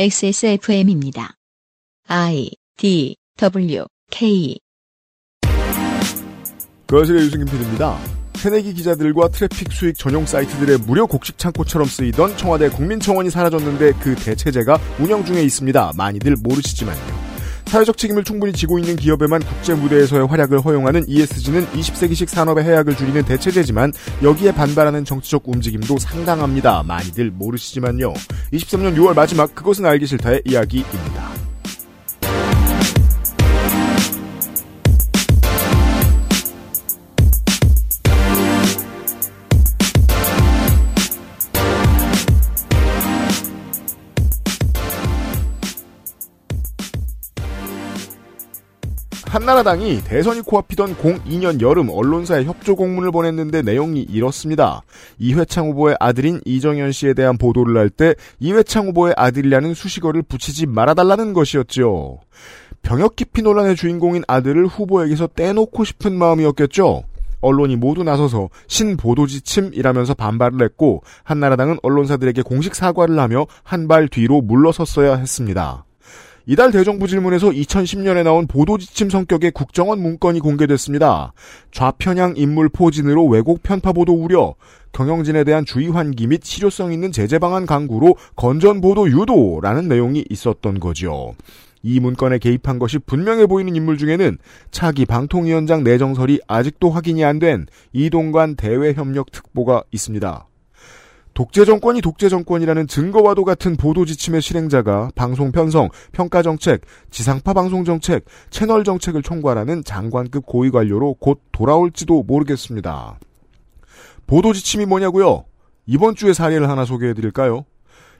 XSFM입니다. I D W K 그것의 유승균 PD입니다. 새내기 기자들과 트래픽 수익 전용 사이트들의 무료 곡식 창고처럼 쓰이던 청와대 국민청원이 사라졌는데 그 대체제가 운영 중에 있습니다. 많이들 모르시지만요. 사회적 책임을 충분히 지고 있는 기업에만 국제 무대에서의 활약을 허용하는 ESG는 20세기식 산업의 해악을 줄이는 대체제지만 여기에 반발하는 정치적 움직임도 상당합니다. 많이들 모르시지만요. 23년 6월 마지막 그것은 알기 싫다의 이야기입니다. 한나라당이 대선이 코앞이던 02년 여름 언론사에 협조 공문을 보냈는데 내용이 이렇습니다. 이회창 후보의 아들인 이정현 씨에 대한 보도를 할 때 이회창 후보의 아들이라는 수식어를 붙이지 말아달라는 것이었죠. 병역 기피 논란의 주인공인 아들을 후보에게서 떼놓고 싶은 마음이었겠죠. 언론이 모두 나서서 신보도지침이라면서 반발을 했고 한나라당은 언론사들에게 공식 사과를 하며 한 발 뒤로 물러섰어야 했습니다. 이달 대정부 질문에서 2010년에 나온 보도지침 성격의 국정원 문건이 공개됐습니다. 좌편향 인물 포진으로 왜곡 편파 보도 우려, 경영진에 대한 주의 환기 및 실효성 있는 제재 방안 강구로 건전 보도 유도라는 내용이 있었던 거죠. 이 문건에 개입한 것이 분명해 보이는 인물 중에는 차기 방통위원장 내정설이 아직도 확인이 안 된 이동관 대외협력 특보가 있습니다. 독재 정권이 독재 정권이라는 증거와도 같은 보도 지침의 실행자가 방송 편성, 평가 정책, 지상파 방송 정책, 채널 정책을 총괄하는 장관급 고위 관료로 곧 돌아올지도 모르겠습니다. 보도 지침이 뭐냐고요? 이번 주에 사례를 하나 소개해 드릴까요?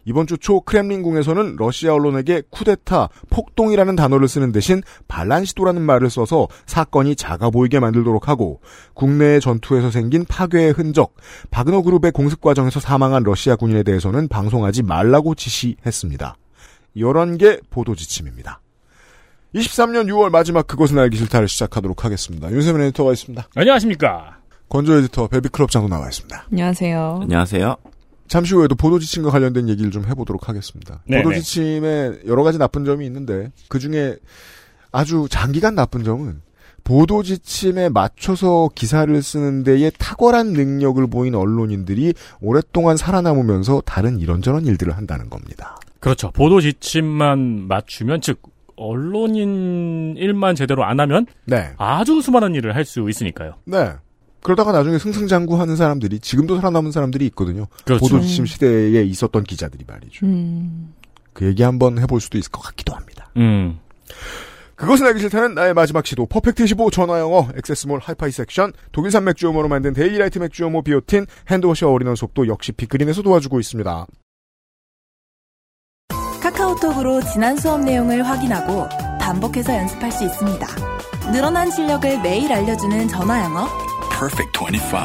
이번 주 초 크렘린궁에서는 러시아 언론에게 쿠데타, 폭동이라는 단어를 쓰는 대신 반란 시도라는 말을 써서 사건이 작아 보이게 만들도록 하고 국내의 전투에서 생긴 파괴의 흔적, 바그너 그룹의 공습 과정에서 사망한 러시아 군인에 대해서는 방송하지 말라고 지시했습니다. 이런 게 보도 지침입니다. 23년 6월 마지막 그것은 알기 싫다를 시작하도록 하겠습니다. 윤세민 에디터가 있습니다. 안녕하십니까. 건조 에디터 베비클럽 장도 나와 있습니다. 안녕하세요. 안녕하세요. 잠시 후에도 보도 지침과 관련된 얘기를 좀 해보도록 하겠습니다. 네네. 보도 지침에 여러 가지 나쁜 점이 있는데 그 중에 아주 장기간 나쁜 점은 보도 지침에 맞춰서 기사를 쓰는 데에 탁월한 능력을 보인 언론인들이 오랫동안 살아남으면서 다른 이런저런 일들을 한다는 겁니다. 그렇죠. 보도 지침만 맞추면, 즉, 언론인 일만 제대로 안 하면 네. 아주 수많은 일을 할 수 있으니까요. 네. 그러다가 나중에 승승장구하는 사람들이 지금도 살아남은 사람들이 있거든요. 그렇죠. 보도 지침 시대에 있었던 기자들이 말이죠. 음, 그 얘기 한번 해볼 수도 있을 것 같기도 합니다. 음. 그것은 알기 싫다는 나의 마지막 시도 퍼펙트 15 전화영어 액세스몰 하이파이 섹션 독일산 맥주효모로 만든 데일리라이트 맥주효모 비오틴 핸드워시와 올인원 속도 역시 빅그린에서 도와주고 있습니다. 카카오톡으로 지난 수업 내용을 확인하고 반복해서 연습할 수 있습니다. 늘어난 실력을 매일 알려주는 전화 영어. Perfect 25.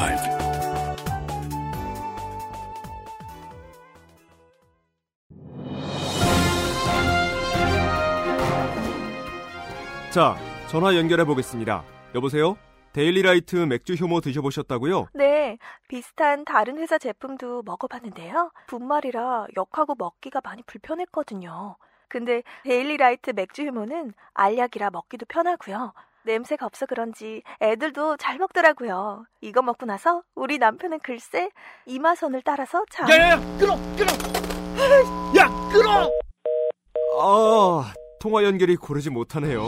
자, 전화 연결해 보겠습니다. 여보세요? 데일리라이트 맥주 효모 드셔보셨다고요? 네, 비슷한 다른 회사 제품도 먹어봤는데요. 분말이라 역하고 먹기가 많이 불편했거든요. 근데 데일리라이트 맥주 효모는 알약이라 먹기도 편하고요. 냄새가 없어 그런지 애들도 잘 먹더라고요. 이거 먹고 나서 우리 남편은 글쎄 이마선을 따라서 참... 야야야, 끊어, 끊어. 야, 끊어. 아, 통화 연결이 고르지 못하네요.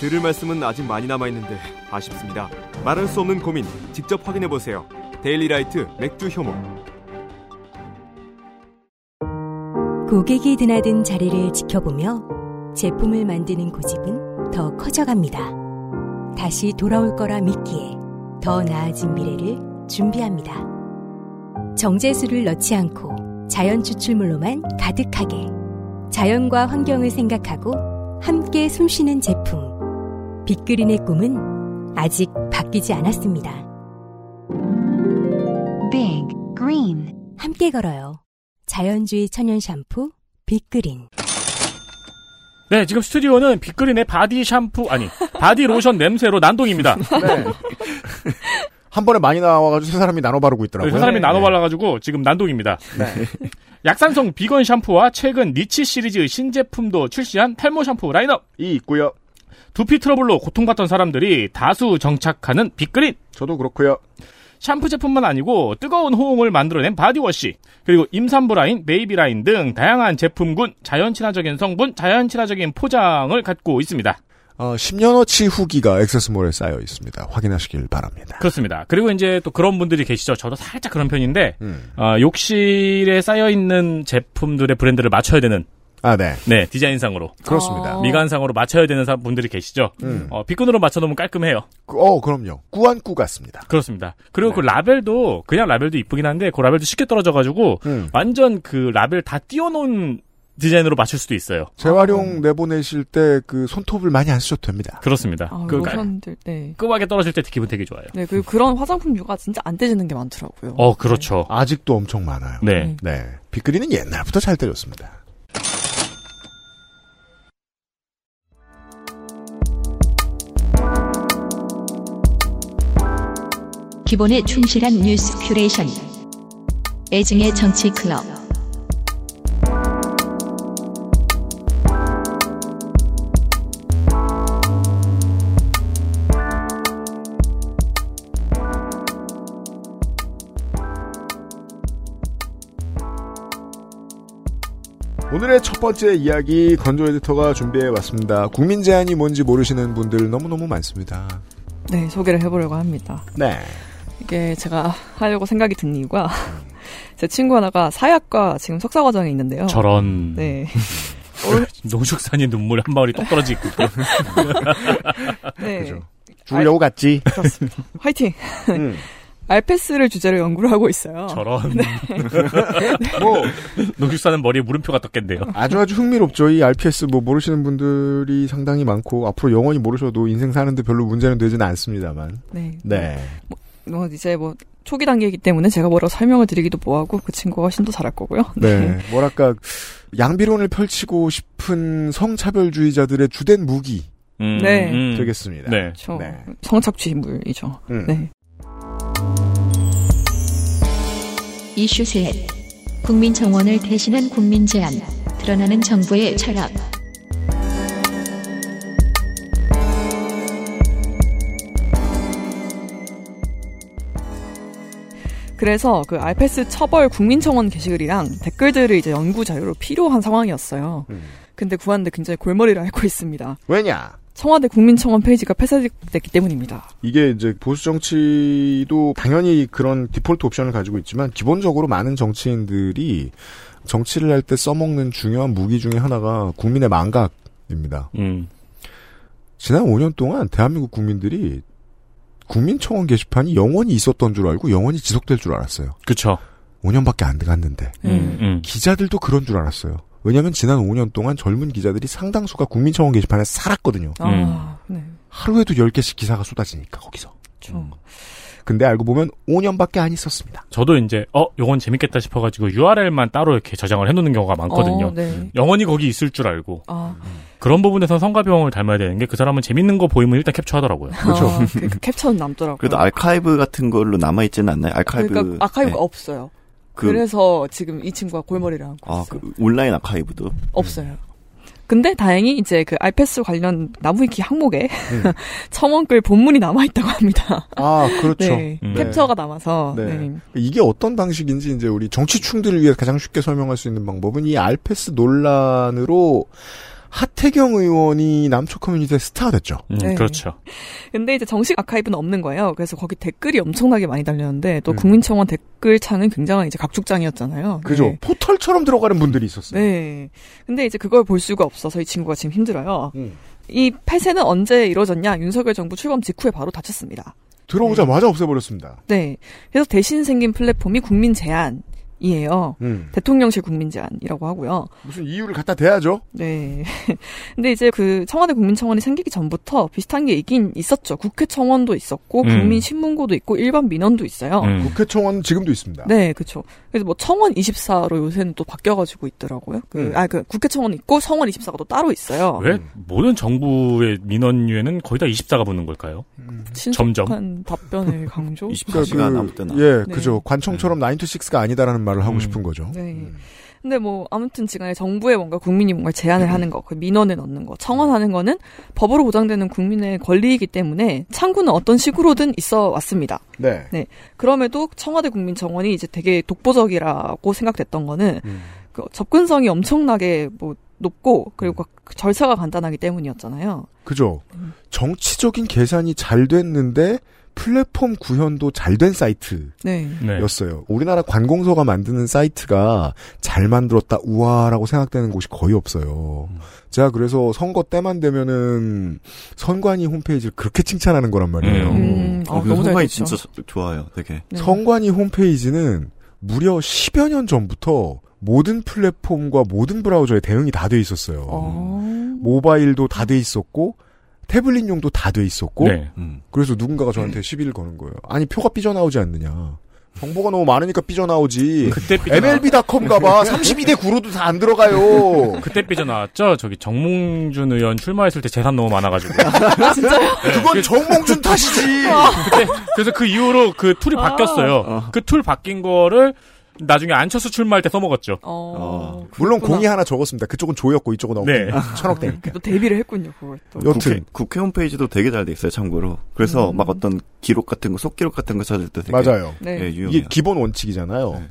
들을 말씀은 아직 많이 남아 있는데 아쉽습니다. 말할 수 없는 고민 직접 확인해 보세요. 데일리라이트 맥주 효모. 고객이 드나든 자리를 지켜보며 제품을 만드는 고집은 더 커져갑니다. 다시 돌아올 거라 믿기에 더 나아진 미래를 준비합니다. 정제수를 넣지 않고 자연 추출물로만 가득하게 자연과 환경을 생각하고 함께 숨쉬는 제품. 빅그린의 꿈은 아직 바뀌지 않았습니다. Big Green 함께 걸어요. 자연주의 천연 샴푸 빅그린. 네, 지금 스튜디오는 빅그린의 바디 샴푸, 아니, 바디 로션 냄새로 난동입니다. 네. 한 번에 많이 나와가지고 세 사람이 나눠 바르고 있더라고요. 세 사람이 네. 나눠 발라가지고 지금 난독입니다. 약산성 비건 샴푸와 최근 니치 시리즈 신제품도 출시한 탈모 샴푸 라인업. 이 있고요. 두피 트러블로 고통받던 사람들이 다수 정착하는 빅그린. 저도 그렇고요. 샴푸 제품만 아니고 뜨거운 호응을 만들어낸 바디워시 그리고 임산부 라인, 베이비 라인 등 다양한 제품군 자연 친화적인 성분, 자연 친화적인 포장을 갖고 있습니다. 어, 10년어치 후기가 액세스몰에 쌓여 있습니다. 확인하시길 바랍니다. 그렇습니다. 그리고 이제 또 그런 분들이 계시죠. 저도 살짝 그런 편인데 음. 어, 욕실에 쌓여 있는 제품들의 브랜드를 맞춰야 되는 아, 네. 네 디자인상으로 그렇습니다. 어. 미관상으로 맞춰야 되는 사- 분들이 계시죠. 음. 어, 빅그린으로 맞춰놓으면 깔끔해요. 그- 어, 그럼요. 꾸안꾸 같습니다. 그렇습니다. 그리고 네. 그 라벨도 그냥 라벨도 이쁘긴 한데 그 라벨도 쉽게 떨어져가지고 음. 완전 그 라벨 다 띄워놓은 디자인으로 맞출 수도 있어요. 재활용 내보내실 때 그 손톱을 많이 안 쓰셔도 됩니다. 그렇습니다. 아, 그 깔- 로션들, 네. 끔하게 떨어질 때 기분 되게 좋아요. 네, 그리고 그런 화장품 류가 진짜 안 떼지는 게 많더라고요. 어, 그렇죠. 아직도 엄청 많아요. 네. 네. 빗그리는 옛날부터 잘 때렸습니다. 기본에 충실한 뉴스 큐레이션. 애증의 정치 클럽. 오늘의 첫 번째 이야기 건조 에디터가 준비해 왔습니다. 국민 제안이 뭔지 모르시는 분들 너무너무 많습니다. 네, 소개를 해보려고 합니다. 네. 이게 제가 하려고 생각이 든 이유가 제 친구 하나가 사약과 지금 석사 과정에 있는데요. 저런 네. 농축산인 눈물 한 방울이 똑 떨어지고. 네. 그죠. 죽으려고 갔지. 그렇습니다. 화이팅! 음. 알페스를 주제로 연구를 하고 있어요. 저런 뭐 농축산은 머리에 물음표가 떴겠네요. 아주 아주 흥미롭죠. 이 RPS 뭐 모르시는 분들이 상당히 많고 앞으로 영원히 모르셔도 인생 사는데 별로 문제는 되지는 않습니다만. 네. 네. 뭐 이제 뭐 초기 단계이기 때문에 제가 뭐라고 설명을 드리기도 뭐하고 그 친구가 훨씬 더 잘할 거고요. 네. 뭐랄까 양비론을 펼치고 싶은 성차별주의자들의 주된 무기 음, 네. 음. 되겠습니다. 네. 그렇죠. 네. 성착취물이죠. 음. 네. 이슈 셋. 국민청원을 대신한 국민 제안. 드러나는 정부의 철학. 그래서 그 알페스 처벌 국민청원 게시글이랑 댓글들을 이제 연구 자료로 필요한 상황이었어요. 음. 근데 구하는데 굉장히 골머리를 앓고 있습니다. 왜냐? 청와대 국민청원 페이지가 폐쇄됐기 때문입니다. 이게 이제 보수 정치도 당연히 그런 디폴트 옵션을 가지고 있지만 기본적으로 많은 정치인들이 정치를 할 때 써먹는 중요한 무기 중에 하나가 국민의 망각입니다. 음. 지난 5년 동안 대한민국 국민들이 국민청원 게시판이 영원히 있었던 줄 알고 영원히 지속될 줄 알았어요. 그쵸. 5년밖에 안 돼갔는데 음, 음. 기자들도 그런 줄 알았어요. 왜냐하면 지난 5년 동안 젊은 기자들이 상당수가 국민청원 게시판에 살았거든요. 아, 네. 하루에도 10개씩 기사가 쏟아지니까 거기서. 그렇죠. 근데 알고 보면 5년밖에 안 있었습니다. 저도 이제 어 요건 재밌겠다 싶어가지고 URL만 따로 이렇게 저장을 해놓는 경우가 많거든요. 어, 네. 영원히 거기 있을 줄 알고 아, 그런 부분에서 성가병을 닮아야 되는 게 그 사람은 재밌는 거 보이면 일단 캡처하더라고요. 그렇죠. 그, 그 캡처는 남더라고요. 그래도 아카이브 같은 걸로 남아 있지는 않나요? 아카이브. 그러니까 아카이브가 네. 없어요. 그, 그, 래서 지금 이 친구가 골머리를 앓고 아, 있어요. 그 온라인 아카이브도. 없어요. 근데 다행히 이제 그 알페스 관련 나무위키 항목에 음. 첨언글 본문이 남아있다고 합니다. 아, 그렇죠. 네. 음. 캡처가 남아서. 네. 네. 이게 어떤 방식인지 이제 우리 정치충들을 위해 가장 쉽게 설명할 수 있는 방법은 이 알페스 논란으로 하태경 의원이 남초 커뮤니티의 스타가 됐죠. 음, 네. 그렇죠. 근데 이제 정식 아카이브는 없는 거예요. 그래서 거기 댓글이 엄청나게 많이 달렸는데 또 음. 국민청원 댓글창은 굉장한 이제 각축장이었잖아요. 그죠? 네. 포털처럼 들어가는 분들이 있었어요. 네. 근데 이제 그걸 볼 수가 없어서 이 친구가 지금 힘들어요. 음. 이 폐쇄는 언제 이루어졌냐? 윤석열 정부 출범 직후에 바로 닫혔습니다. 들어오자마자 없애버렸습니다. 네. 그래서 대신 생긴 플랫폼이 국민 제안 이 제안이에요. 음. 대통령실 국민 제안이라고 하고요. 무슨 이유를 갖다 대야죠? 네. 근데 이제 그 청와대 국민청원이 생기기 전부터 비슷한 게 있긴 있었죠. 국회 청원도 있었고, 음. 국민신문고도 있고, 일반 민원도 있어요. 음. 국회 청원 지금도 있습니다. 네, 그렇죠. 그래서 뭐 청원 24로 요새는 또 바뀌어 가지고 있더라고요. 그, 음. 아, 그 국회 청원 있고 성원 24가 또 따로 있어요. 왜 모든 정부의 민원유에는 거의 다 24가 붙는 걸까요? 점점. 신속한 답변의 강조. 그러니까 그, 예, 네. 그죠. 관청처럼 9 to 6가 아니다라는 말을 하고 싶은 거죠. 네. 근데 뭐 아무튼 지간에 정부에 뭔가 국민이 뭔가 제안을 하는 거, 그 민원을 넣는 거, 청원하는 거는 법으로 보장되는 국민의 권리이기 때문에 창구는 어떤 식으로든 있어 왔습니다. 네. 네. 그럼에도 청와대 국민청원이 이제 되게 독보적이라고 생각됐던 거는 그 접근성이 엄청나게 뭐 높고 그리고 그 절차가 간단하기 때문이었잖아요. 그죠. 정치적인 계산이 잘 됐는데 플랫폼 구현도 잘 된 사이트였어요. 우리나라 관공서가 만드는 사이트가 잘 만들었다 우와라고 생각되는 곳이 거의 없어요. 제가 그래서 선거 때만 되면은 선관위 홈페이지를 그렇게 칭찬하는 거란 말이에요. 음, 어, 그 선관위 진짜 좋아요. 되게. 선관위 홈페이지는 무려 10여 년 전부터 모든 플랫폼과 모든 브라우저에 대응이 다 돼 있었어요. 모바일도 다 돼 있었고 태블릿용도 다 돼 있었고 네. 그래서 누군가가 저한테 시비를 거는 거예요. 아니 표가 삐져나오지 않느냐. 정보가 너무 많으니까 삐져나오지. 그때 삐져나- MLB.com 가봐. 32대 9로도 다 안 들어가요. 그때 삐져나왔죠? 저기 정몽준 의원 출마했을 때 재산 너무 많아가지고. 진짜요? 그건 정몽준 탓이지. 그때, 그래서 그 이후로 그 툴이 아. 바뀌었어요. 그툴 바뀐 거를 나중에 안철수 출마할 때 써먹었죠. 어. 물론 공이 하나 적었습니다. 그쪽은 조였고 이쪽은 없고 네. 천억 대니까. 또 대비를 했군요, 그걸 또. 국회, 국회 홈페이지도 되게 잘 돼 있어요, 참고로. 그래서 음. 막 어떤 기록 같은 거, 속기록 같은 거 찾을 때 되게. 맞아요. 네. 예. 이게 기본 원칙이잖아요.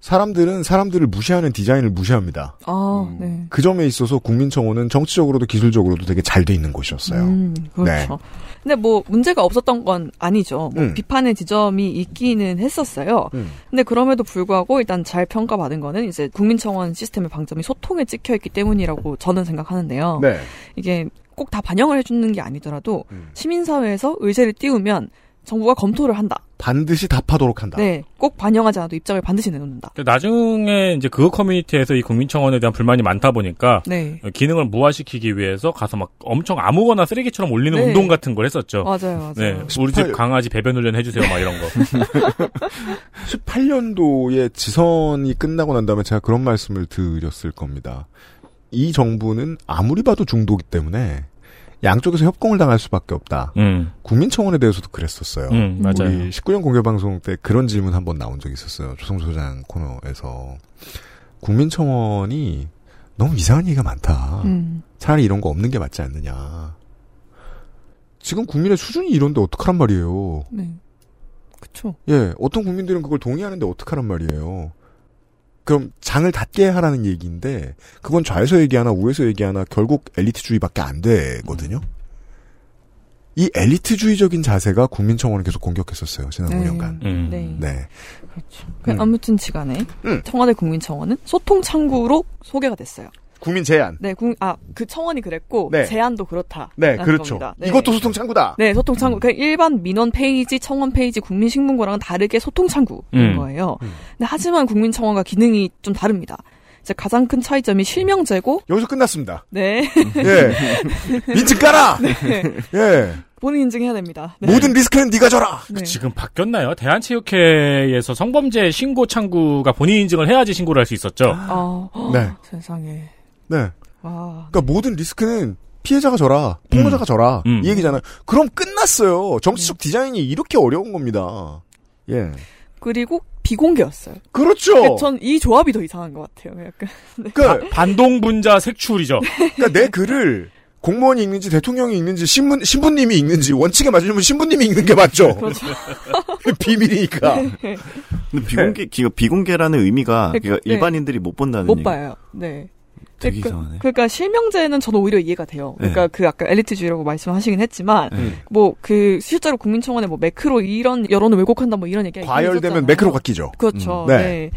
사람들은 사람들을 무시하는 디자인을 무시합니다. 아, 네. 그 점에 있어서 국민청원은 정치적으로도 기술적으로도 되게 잘 돼 있는 곳이었어요. 음, 그렇죠. 네. 근데 뭐 문제가 없었던 건 아니죠. 뭐 음. 비판의 지점이 있기는 했었어요. 음. 근데 그럼에도 불구하고 일단 잘 평가받은 거는 이제 국민청원 시스템의 방점이 소통에 찍혀 있기 때문이라고 저는 생각하는데요. 네. 이게 꼭 다 반영을 해주는 게 아니더라도 음. 시민사회에서 의제를 띄우면 정부가 검토를 한다. 반드시 답하도록 한다. 네, 꼭 반영하지 않아도 입장을 반드시 내놓는다. 나중에 이제 그거 커뮤니티에서 이 국민청원에 대한 불만이 많다 보니까 네. 기능을 무화시키기 위해서 가서 막 엄청 아무거나 쓰레기처럼 올리는 네. 운동 같은 걸 했었죠. 맞아요, 맞아요. 네, 우리 집18 강아지 배변 훈련 해주세요, 막 이런 거. 18년도에 지선이 끝나고 난 다음에 제가 그런 말씀을 드렸을 겁니다. 이 정부는 아무리 봐도 중도기 때문에 양쪽에서 협공을 당할 수밖에 없다. 음. 국민청원에 대해서도 그랬었어요. 음, 맞아요. 우리 19년 공개방송 때 그런 질문 한번 나온 적이 있었어요. 조성수 소장 코너에서. 국민청원이 너무 이상한 얘기가 많다. 음. 차라리 이런 거 없는 게 맞지 않느냐. 지금 국민의 수준이 이런데 어떡하란 말이에요. 네. 그쵸. 예, 어떤 국민들은 그걸 동의하는데 어떡하란 말이에요. 그럼 장을 닫게 하라는 얘기인데 그건 좌에서 얘기하나 우에서 얘기하나 결국 엘리트주의밖에 안 되거든요. 이 엘리트주의적인 자세가 국민청원을 계속 공격했었어요. 지난 네. 5년간. 음. 네. 네. 그 음. 아무튼 지간에 음. 청와대 국민청원은 소통 창구로 소개가 됐어요. 국민 제안. 네, 국, 아, 그 청원이 그랬고, 네. 제안도 그렇다. 네, 그렇죠. 겁니다. 네. 이것도 소통 창구다. 네, 소통 창구. 그러니까 일반 민원 페이지, 청원 페이지, 국민 신문고랑은 다르게 소통 창구인 음. 거예요. 근데 하지만 국민 청원과 기능이 좀 다릅니다. 이제 가장 큰 차이점이 실명 제고, 여기서 끝났습니다. 네. 예. 인증 깔아! 네. 예. 본인 인증해야 됩니다. 네. 모든 리스크는 네가 져라. 네. 지금 바뀌었나요? 대한체육회에서 성범죄 신고 창구가 본인 인증을 해야지 신고를 할 수 있었죠. 아, 네. 세상에. 네. 와. 그러니까 모든 리스크는 피해자가 져라, 폭로자가 져라 음. 이 얘기잖아요. 그럼 끝났어요. 정치적 디자인이 이렇게 어려운 겁니다. 예. 그리고 비공개였어요. 그렇죠. 전이 조합이 더 이상한 것 같아요. 약간. 네. 그러니까, 반동 분자 색출이죠. 그러니까 내 글을 공무원이 읽는지 대통령이 읽는지 신분 신부님이 읽는지 원칙에 맞으면 신부님이 읽는 게 맞죠. 그렇죠. 비밀이니까. 근데 비공개, 기가 비공개라는 의미가 네. 그러니까 네. 일반인들이 못 본다는 못 얘기. 봐요. 네. 되게 그러니까, 이상하네. 그러니까 실명제는 저도 오히려 이해가 돼요. 그러니까 네. 그 아까 엘리트주의라고 말씀하시긴 했지만 네. 뭐그 실제로 국민청원에 뭐 매크로 이런 여론을 왜곡한다 뭐 이런 얘기가 과열되면. 매크로가 끼죠. 그렇죠. 음. 네. 네.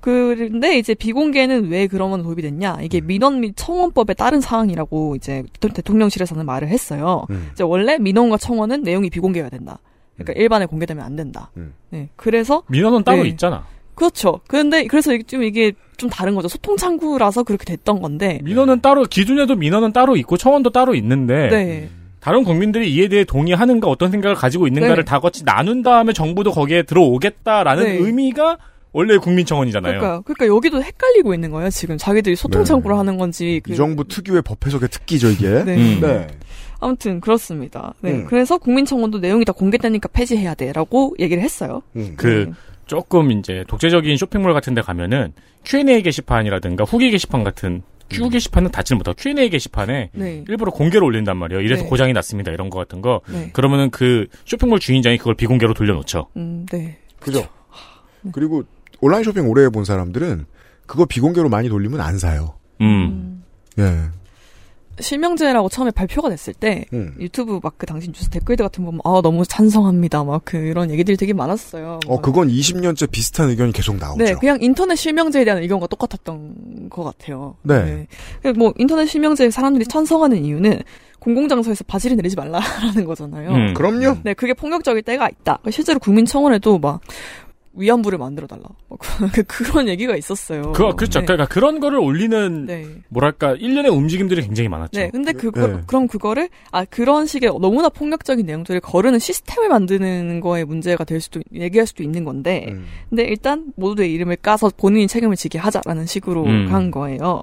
그런데 이제 비공개는 왜 그러면 도입이 됐냐? 음. 이게 민원 및 청원법에 따른 사항이라고 이제 대- 대통령실에서는 말을 했어요. 음. 이제 원래 민원과 청원은 내용이 비공개가 된다. 그러니까 일반에 공개되면 안 된다. 음. 네. 그래서 민원은 따로 네. 있잖아. 그렇죠. 그런데 그래서 이게 좀 이게 좀 다른 거죠. 소통 창구라서 그렇게 됐던 건데. 민원은 따로 기준에도 민원은 따로 있고 청원도 따로 있는데 네. 다른 국민들이 이에 대해 동의하는가 어떤 생각을 가지고 있는가를 네. 다 같이 나눈 다음에 정부도 거기에 들어오겠다라는 네. 의미가 원래 국민청원이잖아요. 그러니까 그러니까 여기도 헷갈리고 있는 거예요. 지금 자기들이 소통 네. 창구로 하는 건지 그 이 정부 특유의 법 해석의 특기죠 이게. 네. 음. 네. 아무튼 그렇습니다. 네. 음. 그래서 국민청원도 내용이 다 공개되니까 폐지해야 돼라고 얘기를 했어요. 음. 그 네. 조금 이제 독재적인 쇼핑몰 같은 데 가면은 Q&A 게시판이라든가 후기 게시판 같은 Q 게시판은 닫지는 못하고 Q&A 게시판에 네. 일부러 공개로 올린단 말이에요. 이래서 네. 고장이 났습니다. 이런 거 같은 거. 네. 그러면은 그 쇼핑몰 주인장이 그걸 비공개로 돌려놓죠. 음, 네. 그죠. 그리고 온라인 쇼핑 오래 해본 사람들은 그거 비공개로 많이 돌리면 안 사요. 음. 예. 실명제라고 처음에 발표가 됐을 때 음. 유튜브 막 그 당시 뉴스 댓글들 같은 거 보면 아 너무 찬성합니다 막 그런 얘기들이 되게 많았어요. 어 그건 20년째 비슷한 의견이 계속 나오죠. 네, 그냥 인터넷 실명제에 대한 의견과 똑같았던 것 같아요. 네. 네. 뭐 인터넷 실명제 사람들이 찬성하는 이유는 공공장소에서 바지를 내리지 말라라는 거잖아요. 음. 그럼요. 네, 그게 폭력적일 때가 있다. 실제로 국민청원에도 막 위안부를 만들어 달라. 막 그런 얘기가 있었어요. 그, 그렇죠. 네. 그러니까 그런 거를 올리는 네. 뭐랄까 일련의 움직임들이 굉장히 많았죠. 네, 근데 그거 네. 그럼 그거를 아 그런 식의 너무나 폭력적인 내용들을 거르는 시스템을 만드는 거에 문제가 될 수도 얘기할 수도 있는 건데, 음. 근데 일단 모두의 이름을 까서 본인이 책임을 지게 하자라는 식으로 음. 간 거예요.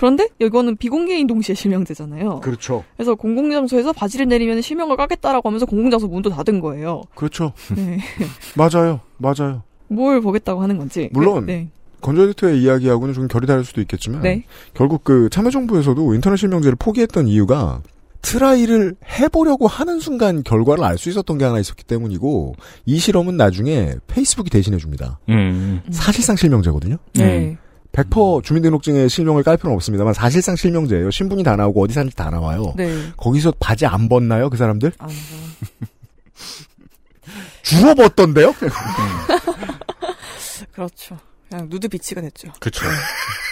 네. 그런데 이거는 비공개인 동시에 실명제잖아요. 그렇죠. 그래서 공공장소에서 바지를 내리면 실명을 까겠다라고 하면서 공공장소 문도 닫은 거예요. 그렇죠. 네. 맞아요. 맞아요. 뭘 보겠다고 하는 건지. 물론 네. 건조 에디터의 이야기하고는 좀 결이 다를 수도 있겠지만 네. 결국 그 참여정부에서도 인터넷 실명제를 포기했던 이유가 try를 해보려고 하는 순간 결과를 알 수 있었던 게 하나 있었기 때문이고 이 실험은 나중에 페이스북이 대신해 줍니다. 음. 사실상 실명제거든요. 네. 100% 주민등록증에 실명을 깔 필요는 없습니다만 사실상 실명제예요. 신분이 다 나오고 어디 사는지 다 나와요. 네. 거기서 바지 안 벗나요, 그 사람들? 안 봐. 주로 벗던데요? 그렇죠. 그냥 nude beach가 됐죠. 그렇죠.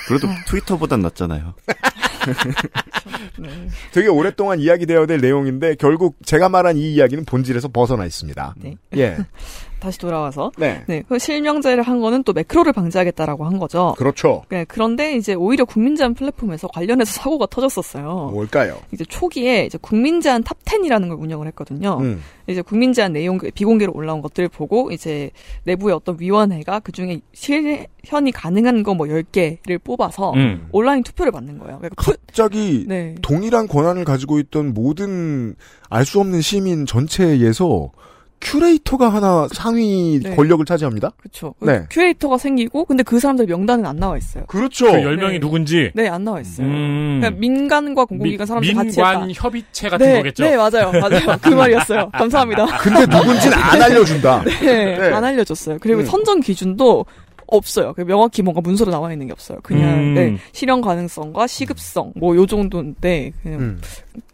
그래도 트위터보단 낫잖아요. 네. 되게 오랫동안 이야기되어야 될 내용인데 결국 제가 말한 이 이야기는 본질에서 벗어나 있습니다. 네. 예. 다시 돌아와서 네. 네, 그 실명제를 한 거는 또 매크로를 방지하겠다라고 한 거죠. 그렇죠. 네, 그런데 이제 오히려 국민제안 플랫폼에서 관련해서 사고가 터졌었어요. 뭘까요? 이제 초기에 이제 국민제안 top 10이라는 걸 운영을 했거든요. 음. 이제 국민제안 내용 비공개로 올라온 것들을 보고 이제 내부의 어떤 위원회가 그 중에 실현이 가능한 거뭐 10개를 뽑아서 음. 온라인 투표를 받는 거예요. 그러니까 투- 갑자기 네. 동일한 권한을 가지고 있던 모든 알 수 없는 시민 전체에서 큐레이터가 하나 상위 네. 권력을 차지합니다. 그렇죠. 네. 큐레이터가 생기고 근데 그 사람들 명단은 안 나와 있어요. 그렇죠. 그 10명이 네. 누군지. 네, 안 나와 있어요. 음. 그러니까 민간과 공공기관 사람들 같이 했다. 민관 협의체 같은 네, 거겠죠. 네, 맞아요. 맞아요. 그 말이었어요. 감사합니다. 근데 누군지는 안 알려 준다. 네, 네. 안 알려 줬어요. 그리고 음. 선정 기준도 없어요. 그 명확히 뭔가 문서로 나와 있는 게 없어요. 그냥 음. 네, 실현 가능성과 시급성 뭐 요 정도인데 그냥 음.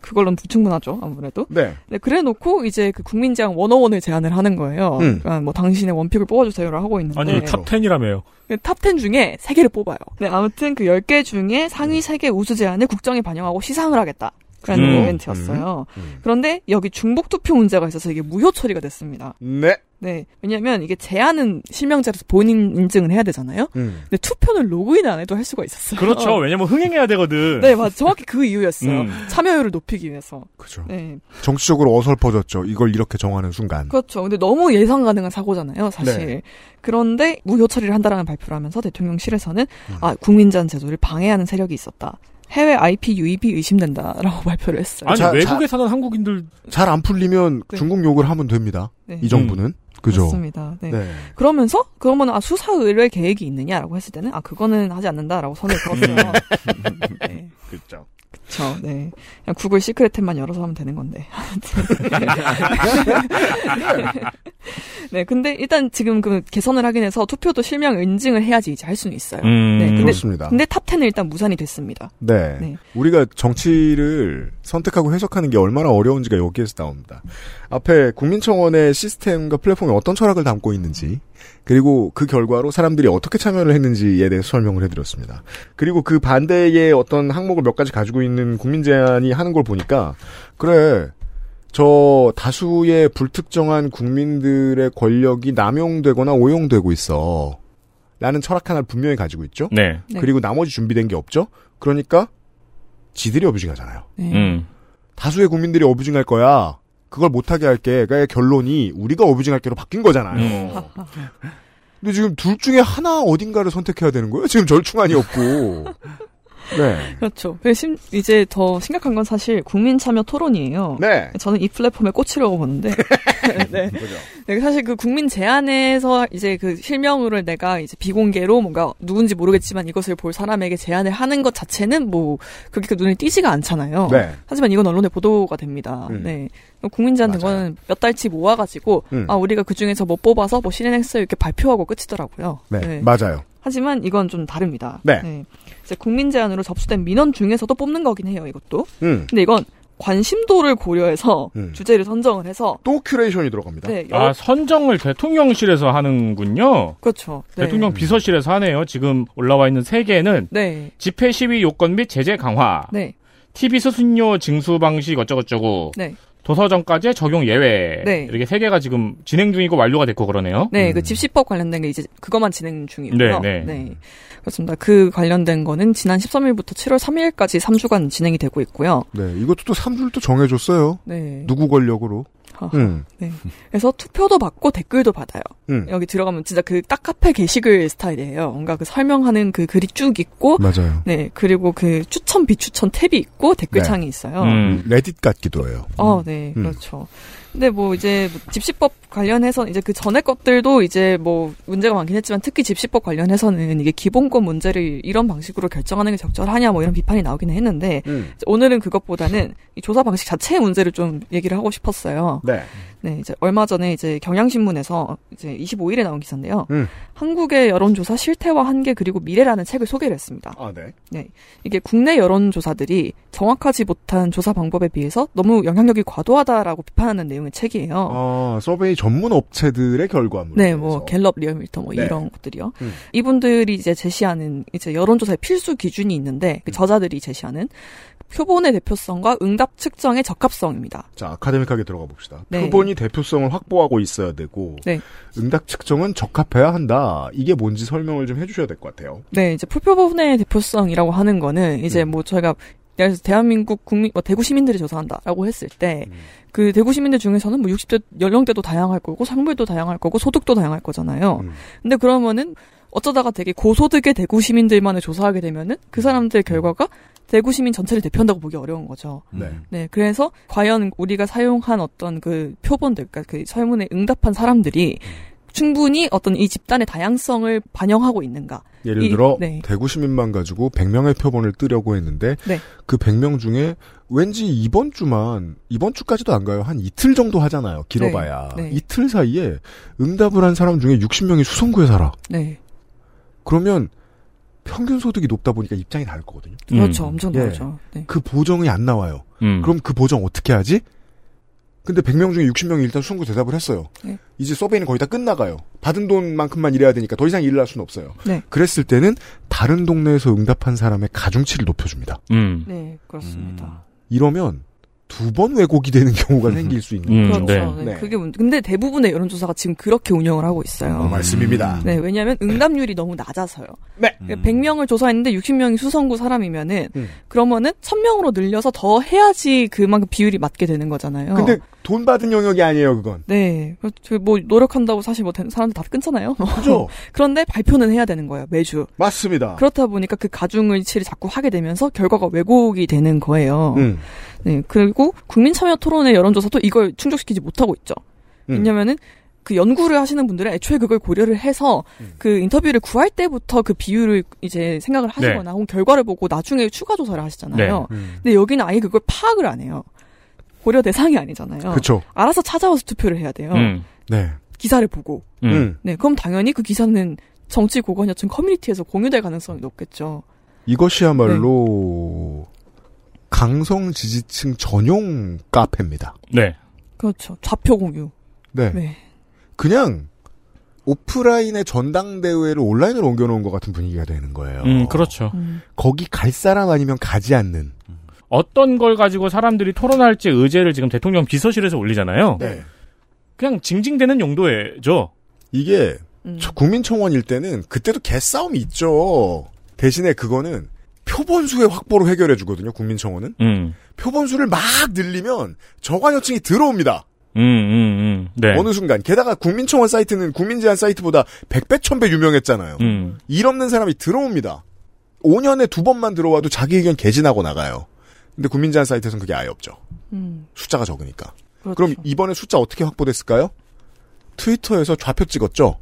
그걸로는 불충분하죠 아무래도. 네. 네, 그래놓고 이제 그 국민제안 원어원을 제안을 하는 거예요. 음. 그러니까 뭐 당신의 one pick을 뽑아주세요를 하고 있는데 아니 top 10이라며요. top 10 중에 3 개를 뽑아요. 네, 아무튼 그 10개 중에 상위 3개 우수 제안을 국정에 반영하고 시상을 하겠다. 라는 음. 이벤트였어요. 음. 그런데 여기 중복 투표 문제가 있어서 이게 무효 처리가 됐습니다. 네. 네. 왜냐면 이게 제안은 실명제로서 본인 인증을 해야 되잖아요. 음. 근데 투표는 로그인 안 해도 할 수가 있었어요. 그렇죠. 왜냐면 흥행해야 되거든. 네, 맞 정확히 그 이유였어요. 음. 참여율을 높이기 위해서. 그죠. 네. 정치적으로 어설퍼졌죠. 이걸 이렇게 정하는 순간. 그렇죠. 근데 너무 예상 가능한 사고잖아요, 사실. 네. 그런데 무효 처리를 한다라는 발표를 하면서 대통령실에서는 음. 아, 국민제한 제도를 방해하는 세력이 있었다. 해외 IP 유입이 의심된다라고 발표를 했어요. 아니 자, 외국에 사는 한국인들 잘 안 풀리면 네. 중국 욕을 하면 됩니다. 네. 이 정부는. 그죠. 맞습니다. 네. 네. 그러면서 그러면 아 수사 의뢰 계획이 있느냐라고 했을 때는 아 그거는 하지 않는다라고 선을 그었어요. 네. 그렇죠. 그렇죠. 네. 그냥 구글 secret tab만 열어서 하면 되는 건데. 네. 근데 일단 지금 그 개선을 하긴 해서 투표도 실명 인증을 해야지 이제 할 수는 있어요. 음. 네. 근데 그렇습니다. 근데 top 10은 일단 무산이 됐습니다. 네. 네. 우리가 정치를 선택하고 해석하는 게 얼마나 어려운지가 여기에서 나옵니다. 앞에 국민청원의 시스템과 플랫폼이 어떤 철학을 담고 있는지, 그리고 그 결과로 사람들이 어떻게 참여를 했는지에 대해서 설명을 해드렸습니다. 그리고 그 반대의 어떤 항목을 몇 가지 가지고 있는 국민제안이 하는 걸 보니까, 그래, 저 다수의 불특정한 국민들의 권력이 남용되거나 오용되고 있어. 라는 철학 하나를 분명히 가지고 있죠. 네. 네. 그리고 나머지 준비된 게 없죠. 그러니까 지들이 어뷰징하잖아요. 네. 음. 다수의 국민들이 어뷰징할 거야. 그걸 못하게 할게. 그러니까 결론이 우리가 어뷰징할 게로 바뀐 거잖아요. 음. 근데 지금 둘 중에 하나 어딘가를 선택해야 되는 거예요. 지금 절충안이 없고. 네. 그렇죠. 심- 이제 더 심각한 건 사실 국민 참여 토론이에요. 네. 저는 이 플랫폼에 꽂히려고 보는데. 네. 네, 사실 그 국민 제안에서 이제 그 실명으로 내가 이제 비공개로 뭔가 누군지 모르겠지만 이것을 볼 사람에게 제안을 하는 것 자체는 뭐 그렇게 눈에 띄지가 않잖아요. 네. 하지만 이건 언론에 보도가 됩니다. 음. 네. 국민 제안 된 맞아요. 거는 몇 달치 모아가지고 음. 아 우리가 그 중에서 못 뽑아서 뭐 실행했어요 이렇게 발표하고 끝이더라고요. 네. 맞아요. 하지만 이건 좀 다릅니다. 네. 이제 국민 제안으로 접수된 민원 중에서도 뽑는 거긴 해요. 이것도. 음. 근데 이건 관심도를 고려해서 음. 주제를 선정을 해서 또 curation이 들어갑니다. 네, 여러- 아, 선정을 대통령실에서 하는군요. 그렇죠. 네. 대통령 비서실에서 하네요. 지금 올라와 있는 세 개는 네. 집회 시위 요건 및 제재 강화, 네. TV 수신료 징수 방식 어쩌고저쩌고, 네. 도서정가제 적용 예외 네. 이렇게 세 개가 지금 진행 중이고 완료가 됐고 그러네요. 네, 음. 그 집시법 관련된 게 이제 그것만 진행 중이고요. 네, 네. 그렇습니다. 그 관련된 거는 지난 13일부터 7월 3일까지 3주간 진행이 되고 있고요. 네. 이것도 또 3주를 또 정해줬어요. 네. 누구 권력으로. 하하. 음. 네. 그래서 투표도 받고 댓글도 받아요. 음. 여기 들어가면 진짜 그 딱 카페 게시글 스타일이에요. 뭔가 그 설명하는 그 글이 쭉 있고, 맞아요. 네, 그리고 그 추천, 비추천 탭이 있고 댓글창이 있어요. 음. 레딧 같기도 해요. 어, 네, 음. 그렇죠. 근데 뭐 이제 뭐 집시법 관련해서 이제 그 전에 것들도 이제 뭐 문제가 많긴 했지만 특히 집시법 관련해서는 이게 기본권 문제를 이런 방식으로 결정하는 게 적절하냐 뭐 이런 비판이 나오기는 했는데 음. 오늘은 그것보다는 이 조사 방식 자체의 문제를 좀 얘기를 하고 싶었어요. 네. 네, 이제 얼마 전에 이제 경향신문에서 이제 25일에 나온 기사인데요. 음. 한국의 여론조사 실태와 한계 그리고 미래라는 책을 소개를 했습니다. 아, 네. 이게 국내 여론조사들이 정확하지 못한 조사 방법에 비해서 너무 영향력이 과도하다라고 비판하는 내용의 책이에요. 아, 서베이 전문 업체들의 결과물. 네, 뭐 갤럽, 리얼밀터 뭐 네. 이런 것들이요. 음. 이분들이 이제 제시하는 이제 여론조사의 필수 기준이 있는데 음. 그 저자들이 제시하는 표본의 대표성과 응답 측정의 적합성입니다. 자, 아카데믹하게 들어가 봅시다. 네. 표본이 대표성을 확보하고 있어야 되고, 네. 응답 측정은 적합해야 한다. 이게 뭔지 설명을 좀 해주셔야 될 것 같아요. 네, 이제 표본의 대표성이라고 하는 거는 이제 음. 뭐 저희가 예를 들어서 대한민국 국민 뭐 대구 시민들이 조사한다라고 했을 때 음. 그 대구 시민들 중에서는 뭐 60대 연령대도 다양할 거고 성별도 다양할 거고 소득도 다양할 거잖아요. 음. 근데 그러면은 어쩌다가 되게 고소득의 대구 시민들만을 조사하게 되면은 그 사람들 결과가 대구 시민 전체를 대표한다고 보기 어려운 거죠. 네. 네, 그래서 과연 우리가 사용한 어떤 그 표본들, 그러니까 그 설문에 응답한 사람들이 충분히 어떤 이 집단의 다양성을 반영하고 있는가? 예를 이- 들어, 네. 대구 시민만 가지고 100명의 표본을 뜨려고 했는데, 네. 그 100명 중에 왠지 이번 주만, 이번 주까지도 안 가요. 한 이틀 정도 하잖아요. 길어봐야. 네, 네. 이틀 사이에 응답을 한 사람 중에 60명이 수성구에 살아. 네, 그러면 평균 소득이 높다 보니까 입장이 다를 거거든요. 그렇죠, 음. 엄청 예. 다르죠. 네. 그 보정이 안 나와요. 음. 그럼 그 보정 어떻게 하지? 근데 100명 중에 60명이 일단 수성구 대답을 했어요. 네. 이제 서베이는 거의 다 끝나가요. 받은 돈만큼만 일해야 되니까 더 이상 일을 할 수는 없어요. 네. 그랬을 때는 다른 동네에서 응답한 사람의 가중치를 높여줍니다. 음. 네, 그렇습니다. 이러면 두 번 왜곡이 되는 경우가 생길 수 있는 음, 거죠. 그렇죠. 네. 네. 네. 그게 문제. 근데 대부분의 여론조사가 지금 그렇게 운영을 하고 있어요. 어, 말씀입니다. 네, 왜냐하면 응답률이 너무 낮아서요. 네. 그러니까 100명을 조사했는데 60명이 수성구 사람이면은 음. 그러면은 1000명으로 늘려서 더 해야지 그만큼 비율이 맞게 되는 거잖아요. 근데 돈 받은 영역이 아니에요, 그건. 네, 그뭐 노력한다고 사실 뭐 된- 사람들 다 끊잖아요. 그죠? 그런데 발표는 해야 되는 거예요 매주. 맞습니다. 그렇다 보니까 그 가중을치를 자꾸 하게 되면서 결과가 왜곡이 되는 거예요. 음. 네, 그리고 국민 참여 토론의 여론조사도 이걸 충족시키지 못하고 있죠. 음. 왜냐면은 그 연구를 하시는 분들은 애초에 그걸 고려를 해서 음. 그 인터뷰를 구할 때부터 그 비율을 이제 생각을 하시거나 혹은 결과를 보고 나중에 추가 조사를 하시잖아요. 음. 근데 여기는 아예 그걸 파악을 안 해요. 고려 대상이 아니잖아요. 그쵸. 알아서 찾아와서 투표를 해야 돼요. 음. 네. 기사를 보고. 음. 음. 네, 그럼 당연히 그 기사는 정치 고관여층 커뮤니티에서 공유될 가능성이 높겠죠. 이것이야말로 강성 지지층 전용 카페입니다. 네. 그렇죠. 좌표 공유. 네. 네. 그냥 오프라인의 전당대회를 온라인으로 옮겨놓은 것 같은 분위기가 되는 거예요. 음, 그렇죠. 음. 거기 갈 사람 아니면 가지 않는. 어떤 걸 가지고 사람들이 토론할지 의제를 지금 대통령 비서실에서 올리잖아요. 네. 그냥 징징대는 용도죠. 이게 음. 저 국민청원일 때는 그때도 개싸움이 있죠. 대신에 그거는 표본수의 확보로 해결해 주거든요. 국민청원은 음. 표본수를 막 늘리면 저관여층이 들어옵니다. 음, 음, 음. 네. 어느 순간 게다가 국민청원 사이트는 국민제한 사이트보다 100배 1000배 유명했잖아요. 음. 일 없는 사람이 들어옵니다. 5년에 두 번만 들어와도 자기 의견 개진하고 나가요. 근데 국민제한 사이트에서는 그게 아예 없죠. 음. 숫자가 적으니까. 그렇죠. 그럼 이번에 숫자 어떻게 확보됐을까요? 트위터에서 좌표 찍었죠.